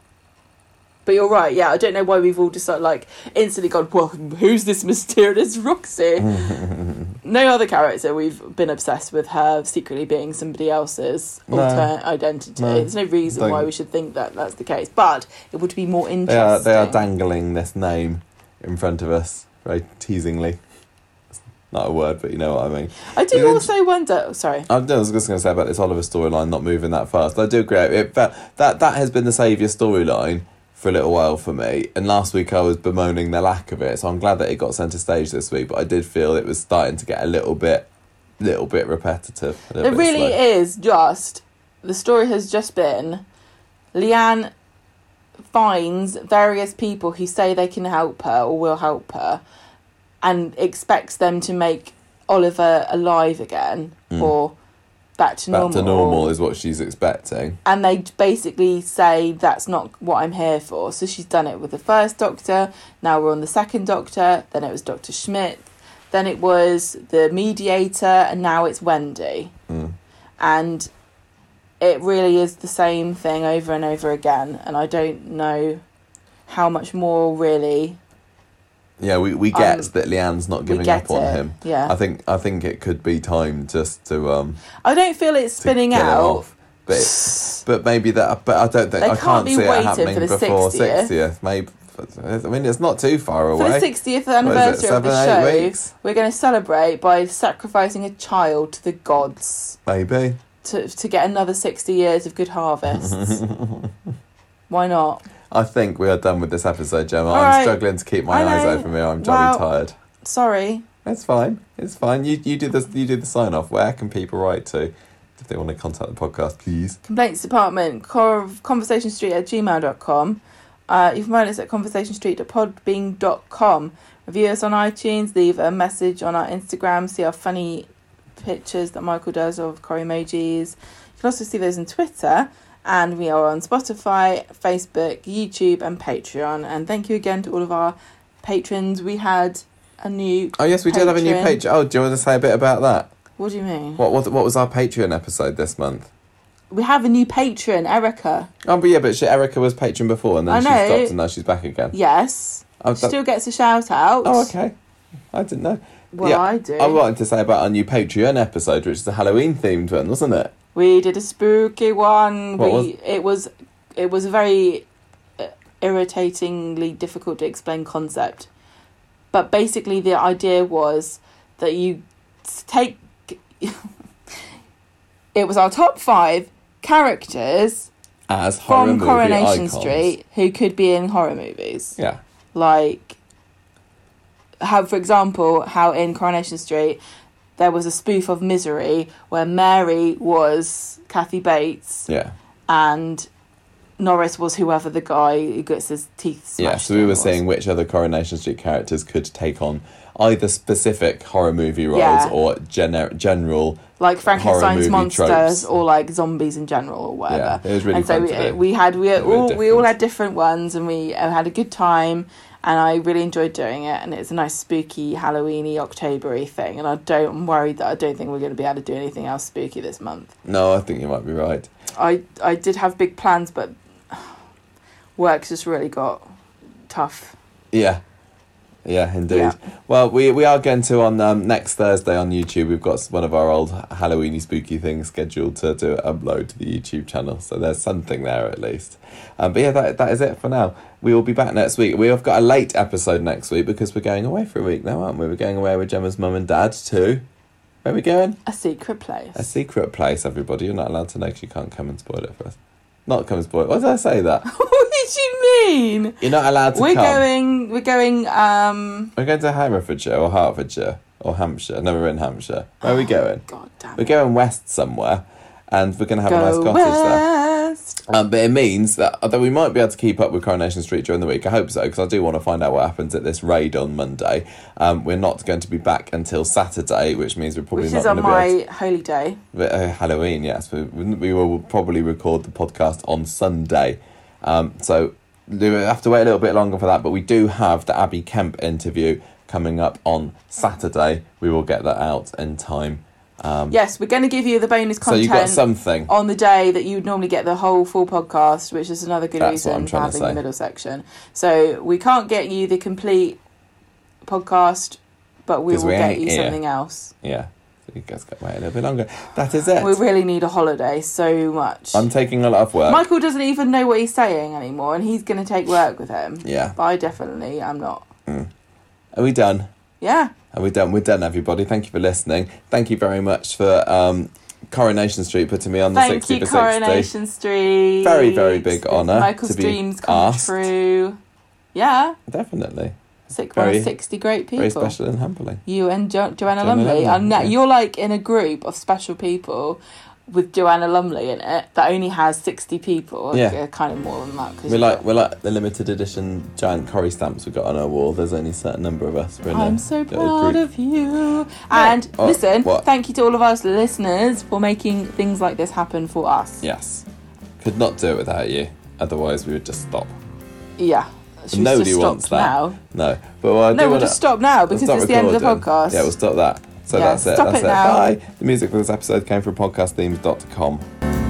But you're right. Yeah, I don't know why we've all just like, like instantly gone. Well, who's this mysterious Roxy? no other character we've been obsessed with her secretly being somebody else's No. alter identity. No. There's no reason Don't- why we should think that that's the case. But it would be more They interesting. are they are dangling this name in front of us very teasingly. It's not a word, but you know what I mean. I do also wonder. Oh, sorry. I was just going to say about this Oliver storyline not moving that fast. I do agree. It, that that that has been the saviour storyline for a little while for me. And last week I was bemoaning the lack of it, so I'm glad that it got centre stage this week. But I did feel it was starting to get a little bit, little bit repetitive. Little It bit really slow. is just the story has just been Leanne finds various people who say they can help her or will help her and expects them to make Oliver alive again Mm. or back to Back normal. to normal is what she's expecting. and they basically say that's not what I'm here for. So she's done it with the first doctor. Now we're on the second doctor. Then it was Doctor Schmidt. Then it was the mediator, and now it's Wendy. Mm. And it really is the same thing over and over again. And I don't know how much more really Yeah, we, we get Um, that Leanne's not giving up on it. him. Yeah, I think I think it could be time just to um I don't feel it's spinning out. off. But it- but maybe that. But I don't think They I can't can't be see it waiting happening for the before 60th. sixtieth. Maybe I mean it's not too far away. For the 60th anniversary of the show, weeks? we're going to celebrate by sacrificing a child to the gods. Maybe. to to get another sixty years of good harvests. Why not? I think we are done with this episode, Gemma. All I'm right. struggling to keep my I eyes know. open. here. I'm jolly Wow. tired. Sorry, It's fine. It's fine. You you do the you do the sign off. Where can people write to if they want to contact the podcast, please? Complaints department, cor- conversationstreet at gmail.com. Uh, you can find us at conversationstreet.podbean.com. Review us on iTunes, leave a message on our Instagram, see our funny pictures that Michael does of core emojis. You can also see those on Twitter. And we are on Spotify, Facebook, YouTube, and Patreon. And thank you again to all of our patrons. We had a new. Oh yes, we did have a new. Patreon. Oh, do you want to say a bit about that? What do you mean? What what what was our Patreon episode this month? We have a new patron, Erica. Oh, but yeah, but she, Erica was patron before, and then I she know. stopped, and now she's back again. Yes. Oh, that- Still gets a shout out. oh, okay. I didn't know. Well, Yeah, I do. I wanted to say about our new Patreon episode, which is a Halloween themed one, wasn't it? We did a spooky one. What we was- it was it was a very uh, irritatingly difficult to explain concept. But basically the idea was that you take it was our top 5 characters As horror from Coronation icons. Street who could be in horror movies. Yeah. like how for example how in coronation street there was a spoof of misery where mary was kathy bates Yeah. and norris was whoever the guy who gets his teeth smashed Yeah, so we were was. seeing which other Coronation Street characters could take on either specific horror movie roles Yeah. or gener- general. like frankenstein's monsters tropes. or like zombies in general or whatever Yeah, it was really and so we, we had we all we all had different ones and we had a good time and I really enjoyed doing it and it's a nice spooky Halloweeny Octobery thing and I don't I'm worried that I don't think we're going to be able to do anything else spooky this month. No, I think you might be right. I I did have big plans but work's just really got tough. Yeah. Yeah, indeed. Yeah. Well, we we are going to on um, next Thursday on YouTube. We've got one of our old Halloweeny spooky things scheduled to, to upload to the YouTube channel. So there's something there at least. Um, but yeah, that that is it for now. We will be back next week. We have got a late episode next week because we're going away for a week now, aren't we? We're going away with Gemma's mum and dad too. Where are we going? A secret place. A secret place, everybody. You're not allowed to know 'cause you can't come and spoil it for us. Not come and spoil it. Why did I say that? what did you mean? You're not allowed to We're come. going we're going um We're going to Herefordshire or Hertfordshire or Hampshire. Never in Hampshire. Where are we going? god damn We're going west somewhere, and we're going to have a nice Go cottage there. Um, but it means that that we might be able to keep up with Coronation Street during the week. I hope so because I do want to find out what happens at this raid on Monday. Um, we're not going to be back until Saturday, which means we're probably Which not going to be able my holy day. to, uh, Halloween. Yes, we, we will probably record the podcast on Sunday. Um, so we have to wait a little bit longer for that. But we do have the Abby Kemp interview coming up on Saturday. We will get that out in time. Um, Yes, we're going to give you the bonus content. so you've got something. on the day that you would normally get the whole full podcast, which is another good That's reason for having the middle section. So we can't get you the complete podcast, but we will we get you something else. Yeah. So you guys got to wait a little bit longer. That is it. We really need a holiday so much. I'm taking a lot of work. Michael doesn't even know what he's saying anymore, and he's going to take work with him. Yeah. But I definitely am not. Are we done? Yeah. Are we're done? We're done, everybody. Thank you for listening. Thank you very much for um, Coronation Street putting me on the Thank 60 you, for 60. Coronation Street. Very, very big honour Michael's to be dreams come asked. true. Yeah. Definitely. Sick Very- of 60 great people. Very special and humbling. You and jo- Joanna, Joanna Lumley. Lumley, And yeah. you're like in a group of special people with Joanna Lumley in it that only has 60 people. Yeah. Uh, Kind of more than that. Cause We're like we're like the limited edition giant curry stamps we got on our wall. There's only a certain number of us. We're I'm so proud group. of you. And listen, thank you to all of us listeners for making things like this happen for us. Yes. Could not do it without you. Otherwise, we would just stop. Yeah. Nobody wants that. now? No. But do No, we'll wanna- just stop now We'll because stop it's the end of the podcast. Yeah, we'll stop that. So Yeah, that's it. That's it it. now. Bye. The music for this episode came from podcastthemes.com.